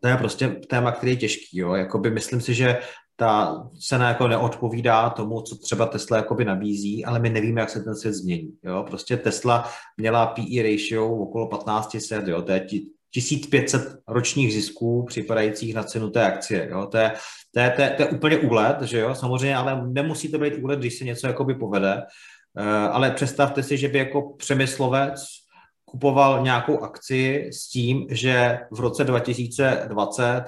to je prostě téma, který je těžký. Jo? Jakoby myslím si, že ta cena jako neodpovídá tomu, co třeba Tesla jakoby nabízí, ale my nevíme, jak se ten svět změní. Jo? Prostě Tesla měla PE ratio okolo 1500, jo? to je 1500 ročních zisků připadajících na cenu té akcie. Jo? To, je, to, je, to, je, to je úplně úlet, že jo, samozřejmě, ale nemusí to být úlet, když se něco jakoby povede. Uh, ale představte si, že by jako přemyslovec kupoval nějakou akci s tím, že v roce 2020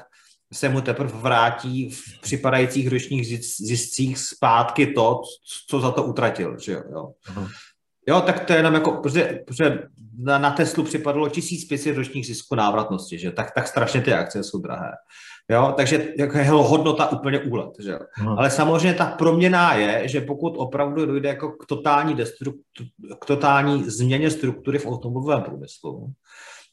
se mu teprve vrátí v připadajících ročních ziscích zpátky to, co za to utratil. Že jo? Jo. Jo, tak to je jenom jako, protože, protože na, na Teslu připadlo 1500 ročních zisků návratnosti, že tak, tak strašně ty akcie jsou drahé. Jo, takže jako je hodnota úplně úlet. Že jo. Hmm. Ale samozřejmě ta proměna je, že pokud opravdu dojde jako k totální, destruktu, k totální změně struktury v automobilovém průmyslu,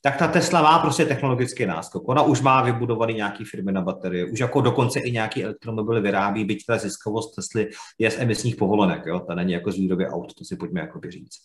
tak ta Tesla má prostě technologický náskok. Ona už má vybudovaný nějaký firmy na baterie, už jako dokonce i nějaký elektromobily vyrábí, byť ta ziskovost Tesly je z emisních povolenek, jo? ta není jako z výroby aut, to si pojďme jako říct.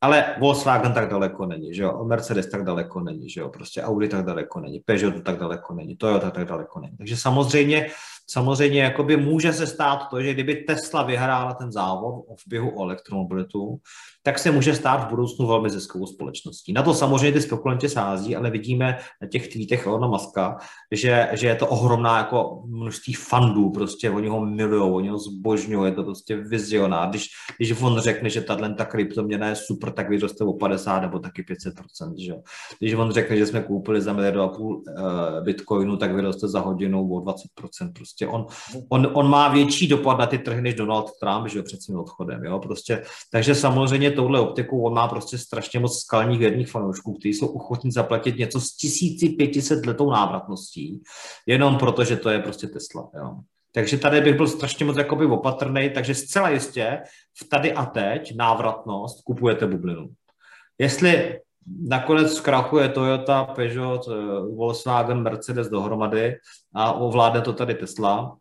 Ale Volkswagen tak daleko není, že jo? Mercedes tak daleko není, že jo? prostě Audi tak daleko není, Peugeot tak daleko není, Toyota tak daleko není. Takže samozřejmě Samozřejmě jakoby může se stát to, že kdyby Tesla vyhrála ten závod v běhu o elektromobilitu, tak se může stát v budoucnu velmi ziskovou společností. Na to samozřejmě ty spekulanti sází, ale vidíme na těch tweetech Elona Muska, že, že je to ohromná jako množství fandů, prostě oni ho milují, oni ho zbožňují, je to prostě vizionár. Když, když on řekne, že tahle ta kryptoměna je super tak vyroste o 50 nebo taky 500%. Že? Když on řekne, že jsme koupili za miliardu a půl uh, bitcoinu, tak vyroste za hodinu o 20%. Prostě on, on, on má větší dopad na ty trhy než Donald Trump, že jo, před svým odchodem. Jo? Prostě, takže samozřejmě touhle optikou on má prostě strašně moc skalních věrných fanoušků, kteří jsou ochotní zaplatit něco s 1500 letou návratností, jenom proto, že to je prostě Tesla. Jo? Takže tady bych byl strašně moc jakoby opatrný, takže zcela jistě v tady a teď návratnost kupujete bublinu. Jestli nakonec zkrachuje Toyota, Peugeot, Volkswagen, Mercedes dohromady a ovládne to tady Tesla,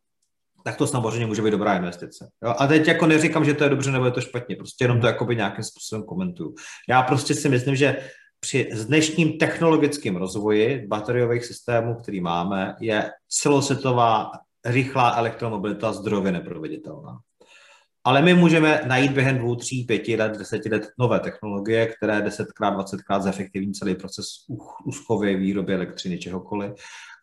tak to samozřejmě může být dobrá investice. Jo? A teď jako neříkám, že to je dobře nebo je to špatně, prostě jenom to jakoby nějakým způsobem komentuju. Já prostě si myslím, že při dnešním technologickém rozvoji bateriových systémů, který máme, je celosvětová rychlá elektromobilita zdrově neproveditelná. Ale my můžeme najít během dvou, tří, pěti let, deseti let nové technologie, které desetkrát, dvacetkrát zefektivní celý proces úschovy, výroby elektřiny, čehokoliv.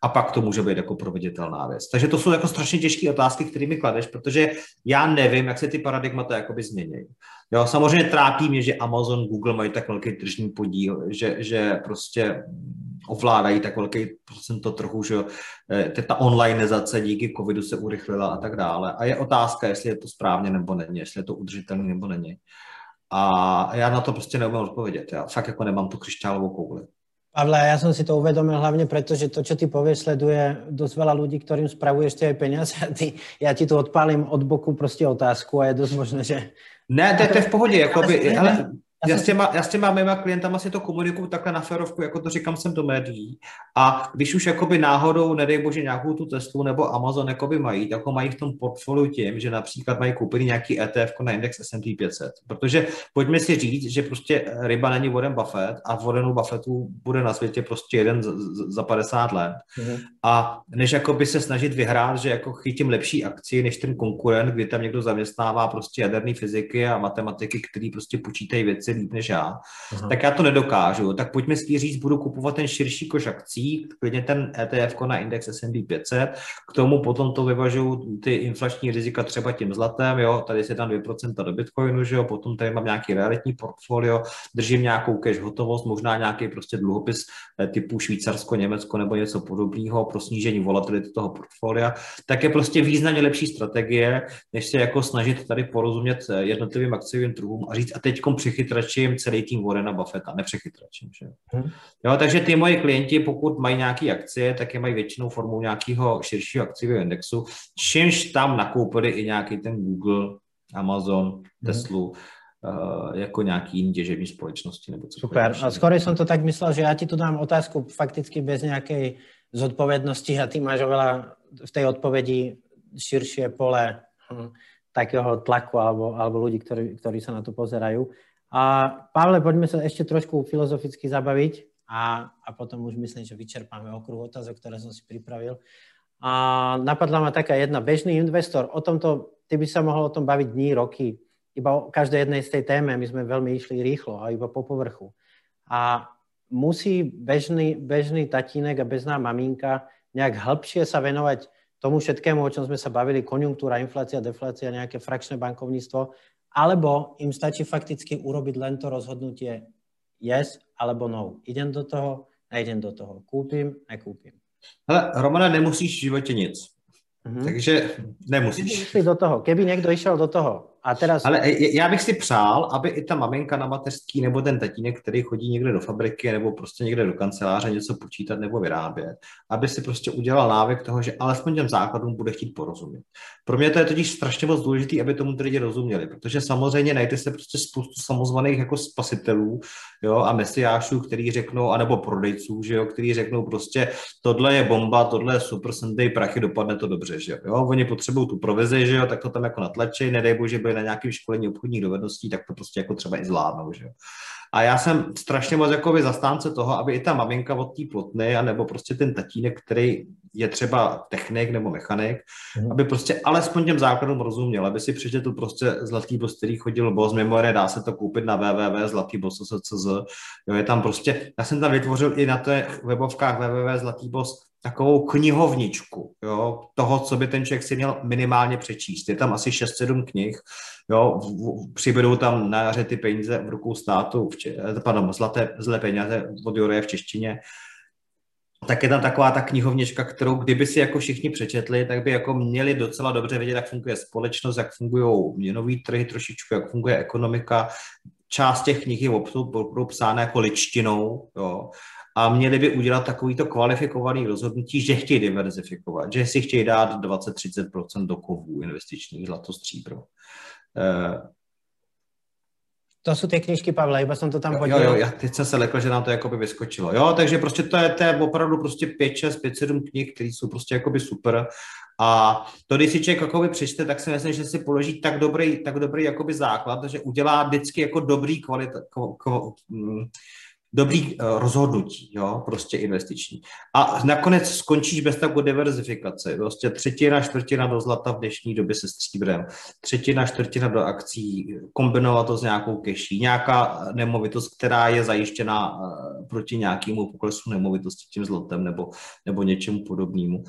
A pak to může být jako proveditelná věc. Takže to jsou jako strašně těžké otázky, které mi kladeš, protože já nevím, jak se ty paradigmata jakoby změní. Jo, samozřejmě trápí mě, že Amazon, Google mají tak velký tržní podíl, že, že prostě ovládají tak velký procento trhu, že eh, ta onlineizace díky covidu se urychlila a tak dále. A je otázka, jestli je to správně nebo není, jestli je to udržitelné nebo není. A já na to prostě neumím odpovědět. Já fakt jako nemám tu křišťálovou kouli. Pavle, já jsem si to uvědomil hlavně proto, že to, co ty pověš, sleduje dost veľa lidí, kterým spravuješ ty peníze a ty, já ti tu odpálím od boku prostě otázku a je dost možné, že... Ne, to, to je v pohodě, jakoby, ale já, s těma, já s těma mýma klientama si to komunikuju takhle na ferovku, jako to říkám sem do médií. A když už jakoby náhodou, nedej bože, nějakou tu Teslu nebo Amazon jakoby mají, tak ho mají v tom portfoliu tím, že například mají koupit nějaký ETF na index S&P 500. Protože pojďme si říct, že prostě ryba není Warren Buffett a Warrenu Buffettu bude na světě prostě jeden za 50 let. Mm-hmm. A než jakoby se snažit vyhrát, že jako chytím lepší akci než ten konkurent, kdy tam někdo zaměstnává prostě jaderné fyziky a matematiky, který prostě počítají věci líp než já, Aha. tak já to nedokážu. Tak pojďme si říct, budu kupovat ten širší koš akcí, klidně ten ETF na index S&P 500, k tomu potom to vyvažuju ty inflační rizika třeba tím zlatem, jo, tady se tam 2% do Bitcoinu, že jo, potom tady mám nějaký realitní portfolio, držím nějakou cash hotovost, možná nějaký prostě dluhopis eh, typu Švýcarsko, Německo nebo něco podobného pro snížení volatility toho portfolia, tak je prostě významně lepší strategie, než se jako snažit tady porozumět eh, jednotlivým akciovým trhům a říct a teď přichytračím celý tým Warrena Buffetta, nepřechytračím. Že? Hmm. Jo, takže ty moji klienti, pokud mají nějaké akcie, tak je mají většinou formou nějakého širšího akciového indexu, čímž tam nakoupili i nějaký ten Google, Amazon, hmm. Teslu, uh, jako nějaký jiný těžební společnosti. Nebo co Super. A skoro jsem to tak myslel, že já ti tu dám otázku fakticky bez nějaké zodpovědnosti a ty máš oveľa v té odpovědi širšie pole hm, takého tlaku alebo, alebo ľudí, ktorí, ktorí sa na to pozerajú. A Pavle, poďme sa ešte trošku filozoficky zabaviť a, a potom už myslím, že vyčerpáme okruh otázok, ktoré som si pripravil. A napadla ma taká jedna, bežný investor, o tomto, ty by sa mohol o tom baviť dní, roky, iba o každej jednej z tej téme, my sme veľmi išli rýchlo a iba po povrchu. A musí bežný, bežný tatínek a bezná maminka nejak hĺbšie sa venovať tomu všetkému, o čom sme sa bavili, konjunktúra, inflácia, deflácia, nejaké frakčné bankovníctvo, alebo im stačí fakticky urobiť len to rozhodnutie yes alebo no. Idem do toho, nejdem do toho. Kúpim, nekúpim. Hele, Romana, nemusíš v životě nic. Mm-hmm. Takže nemusíš. Keby do toho, keby někdo išel do toho a teraz... Ale já bych si přál, aby i ta maminka na mateřský nebo ten tatínek, který chodí někde do fabriky nebo prostě někde do kanceláře něco počítat nebo vyrábět, aby si prostě udělal návyk toho, že alespoň těm základům bude chtít porozumět. Pro mě to je totiž strašně moc důležité, aby tomu ty lidi rozuměli, protože samozřejmě najde se prostě spoustu samozvaných jako spasitelů jo, a mesiášů, který řeknou, anebo prodejců, že jo, který řeknou prostě tohle je bomba, tohle je super, sem prachy, dopadne to dobře, že jo. Oni potřebují tu provizi, že jo, tak to tam jako natlačí, nedej bože, byli na nějakém školení obchodních dovedností, tak to prostě jako třeba i zvládnou, že. A já jsem strašně moc jakoby zastánce toho, aby i ta maminka od té plotny, anebo prostě ten tatínek, který je třeba technik nebo mechanik, mm. aby prostě alespoň těm základům rozuměl, aby si přečetl prostě Zlatý boss, který chodil boss, mimo dá se to koupit na www.zlatýboss.cz, jo, je tam prostě, já jsem tam vytvořil i na těch webovkách www.zlatýboss takovou knihovničku jo, toho, co by ten člověk si měl minimálně přečíst. Je tam asi 6-7 knih, jo, přibydou tam na jaře ty peníze v rukou státu, v eh, pardon, zlaté, zlé peníze od Jureje v češtině, tak je tam taková ta knihovnička, kterou kdyby si jako všichni přečetli, tak by jako měli docela dobře vědět, jak funguje společnost, jak fungují měnový trhy trošičku, jak funguje ekonomika. Část těch knih je opravdu psána jako ličtinou, jo a měli by udělat takovýto kvalifikovaný rozhodnutí, že chtějí diverzifikovat, že si chtějí dát 20-30% do kovů investičních zlato stříbro. Uh, to jsou ty knižky, Pavle, iba jsem to tam hodil. Jo, jo, já teď jsem se lekl, že nám to jakoby vyskočilo. Jo, takže prostě to je, to je opravdu prostě 5, 6, 5, 7 knih, které jsou prostě jakoby super. A to, když si člověk jakoby přečte, tak si myslím, že si položí tak dobrý, tak dobrý jakoby základ, že udělá vždycky jako dobrý kvalita, ko, ko, mm, dobrý uh, rozhodnutí, jo, prostě investiční. A nakonec skončíš bez takové diverzifikace. Prostě třetina, čtvrtina do zlata v dnešní době se stříbrem, třetina, čtvrtina do akcí, kombinovat to s nějakou keší, nějaká nemovitost, která je zajištěna uh, proti nějakému poklesu nemovitosti tím zlatem nebo, nebo něčemu podobnému.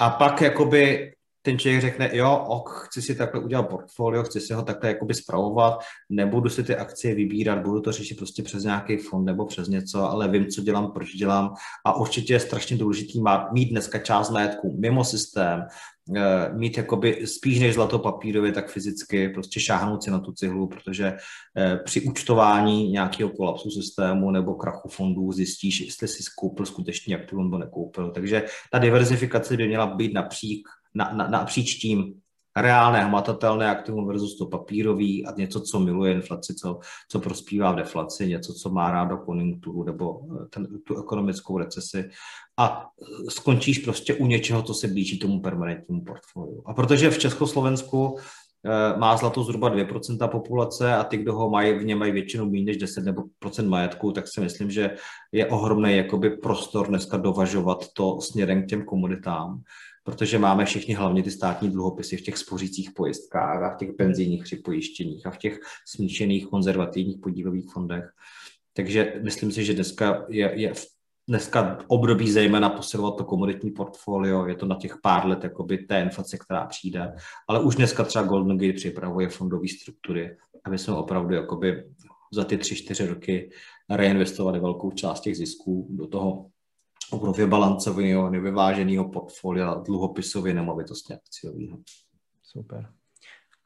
A pak jakoby ten člověk řekne, jo, ok, chci si takhle udělat portfolio, chci si ho takhle jakoby zpravovat, nebudu si ty akcie vybírat, budu to řešit prostě přes nějaký fond nebo přes něco, ale vím, co dělám, proč dělám a určitě je strašně důležitý mít dneska část majetku mimo systém, eh, mít jakoby spíš než zlato papírově, tak fyzicky prostě šáhnout si na tu cihlu, protože eh, při účtování nějakého kolapsu systému nebo krachu fondů zjistíš, jestli jsi koupil skutečně aktivum nebo nekoupil. Takže ta diverzifikace by měla být napřík na, na, napříč tím reálné, hmatatelné aktivum versus to papírový a něco, co miluje inflaci, co, co prospívá v deflaci, něco, co má rádo konjunkturu nebo eh, ten, tu ekonomickou recesi a eh, skončíš prostě u něčeho, co se blíží tomu permanentnímu portfoliu. A protože v Československu má zlato zhruba 2% populace a ty, kdo ho mají, v něm mají většinou méně než 10 nebo procent majetku, tak si myslím, že je ohromný jakoby prostor dneska dovažovat to směrem k těm komoditám protože máme všichni hlavně ty státní dluhopisy v těch spořících pojistkách a v těch penzijních připojištěních a v těch smíšených konzervativních podílových fondech. Takže myslím si, že dneska je, je dneska období zejména posilovat to komoditní portfolio, je to na těch pár let jakoby té inflace, která přijde, ale už dneska třeba Golden Gate připravuje fondové struktury, aby jsme opravdu jakoby za ty tři, čtyři roky reinvestovali velkou část těch zisků do toho obnově balancového, nevyváženého portfolia, dluhopisově nemovitostně akciového. Super.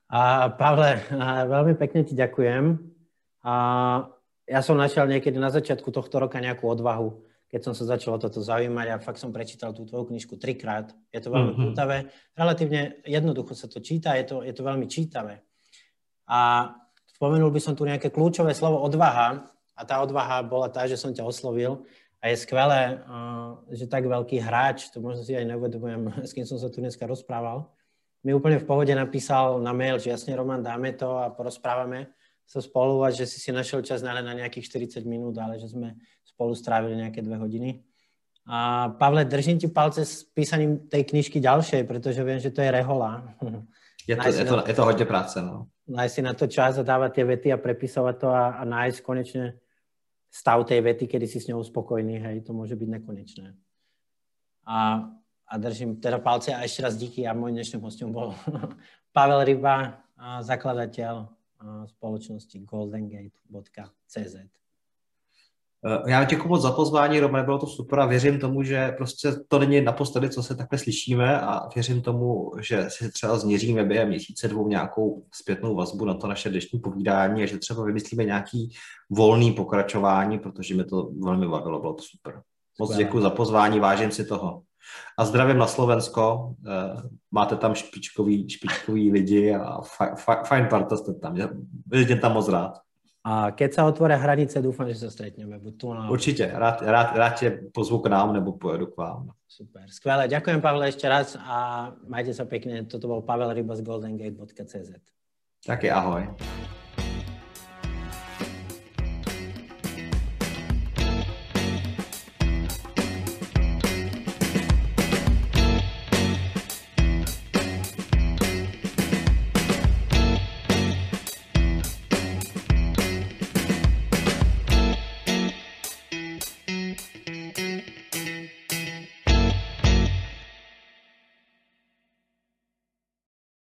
A Pavle, velmi pěkně ti děkujem. A já jsem našel někdy na začátku tohto roka nějakou odvahu, keď som sa začal toto zaujímať a fakt som prečítal tú tvoju knižku trikrát. Je to veľmi mm-hmm. pútavé. Relatívne jednoducho sa to číta, je to, je to veľmi čítavé. A spomenul by som tu nejaké kľúčové slovo odvaha a tá odvaha bola tá, že som ťa oslovil a je skvelé, že tak veľký hráč, to možno si aj neuvedomujem, s kým som sa tu dneska rozprával, mi úplne v pohode napísal na mail, že jasne Roman, dáme to a porozprávame sa spolu a že si si našel čas na nejakých 40 minút, ale že sme spolu strávili nejaké dve hodiny. A Pavle, držím ti palce s písaním tej knižky ďalšej, protože viem, že to je rehola. Je to, je to, je to hodně práce, no. Nájsť si na to čas a dávať tie vety a prepisovať to a, a nájsť konečne stav tej vety, kedy si s ňou spokojný, hej, to môže byť nekonečné. A, a držím teda palce a ešte raz díky a môj dnešným hostom bol Pavel Ryba, zakladateľ společnosti goldengate.cz. Eh, já děkuji moc za pozvání, Roman, bylo to super a věřím tomu, že prostě to není naposledy, co se takhle slyšíme a věřím tomu, že si třeba změříme během měsíce dvou nějakou zpětnou vazbu na to naše dnešní povídání a že třeba vymyslíme nějaký volný pokračování, protože mi to velmi bavilo, bylo to super. Moc děkuji za pozvání, vážím si toho. A zdravím na Slovensko, eh, máte tam špičkový, špičkový lidi a fajn parta jste tam, vidím tam moc rád. A keď sa otvoria hranice, dúfam, že sa stretneme. Buď tu na... Určite, rád, rád, rád tě pozvu k nám nebo pojedu k vám. Super, skvelé. Ďakujem, Pavel, ešte raz a majte sa pekne. Toto bol Pavel Ryba z goldengate.cz. Taky ahoj.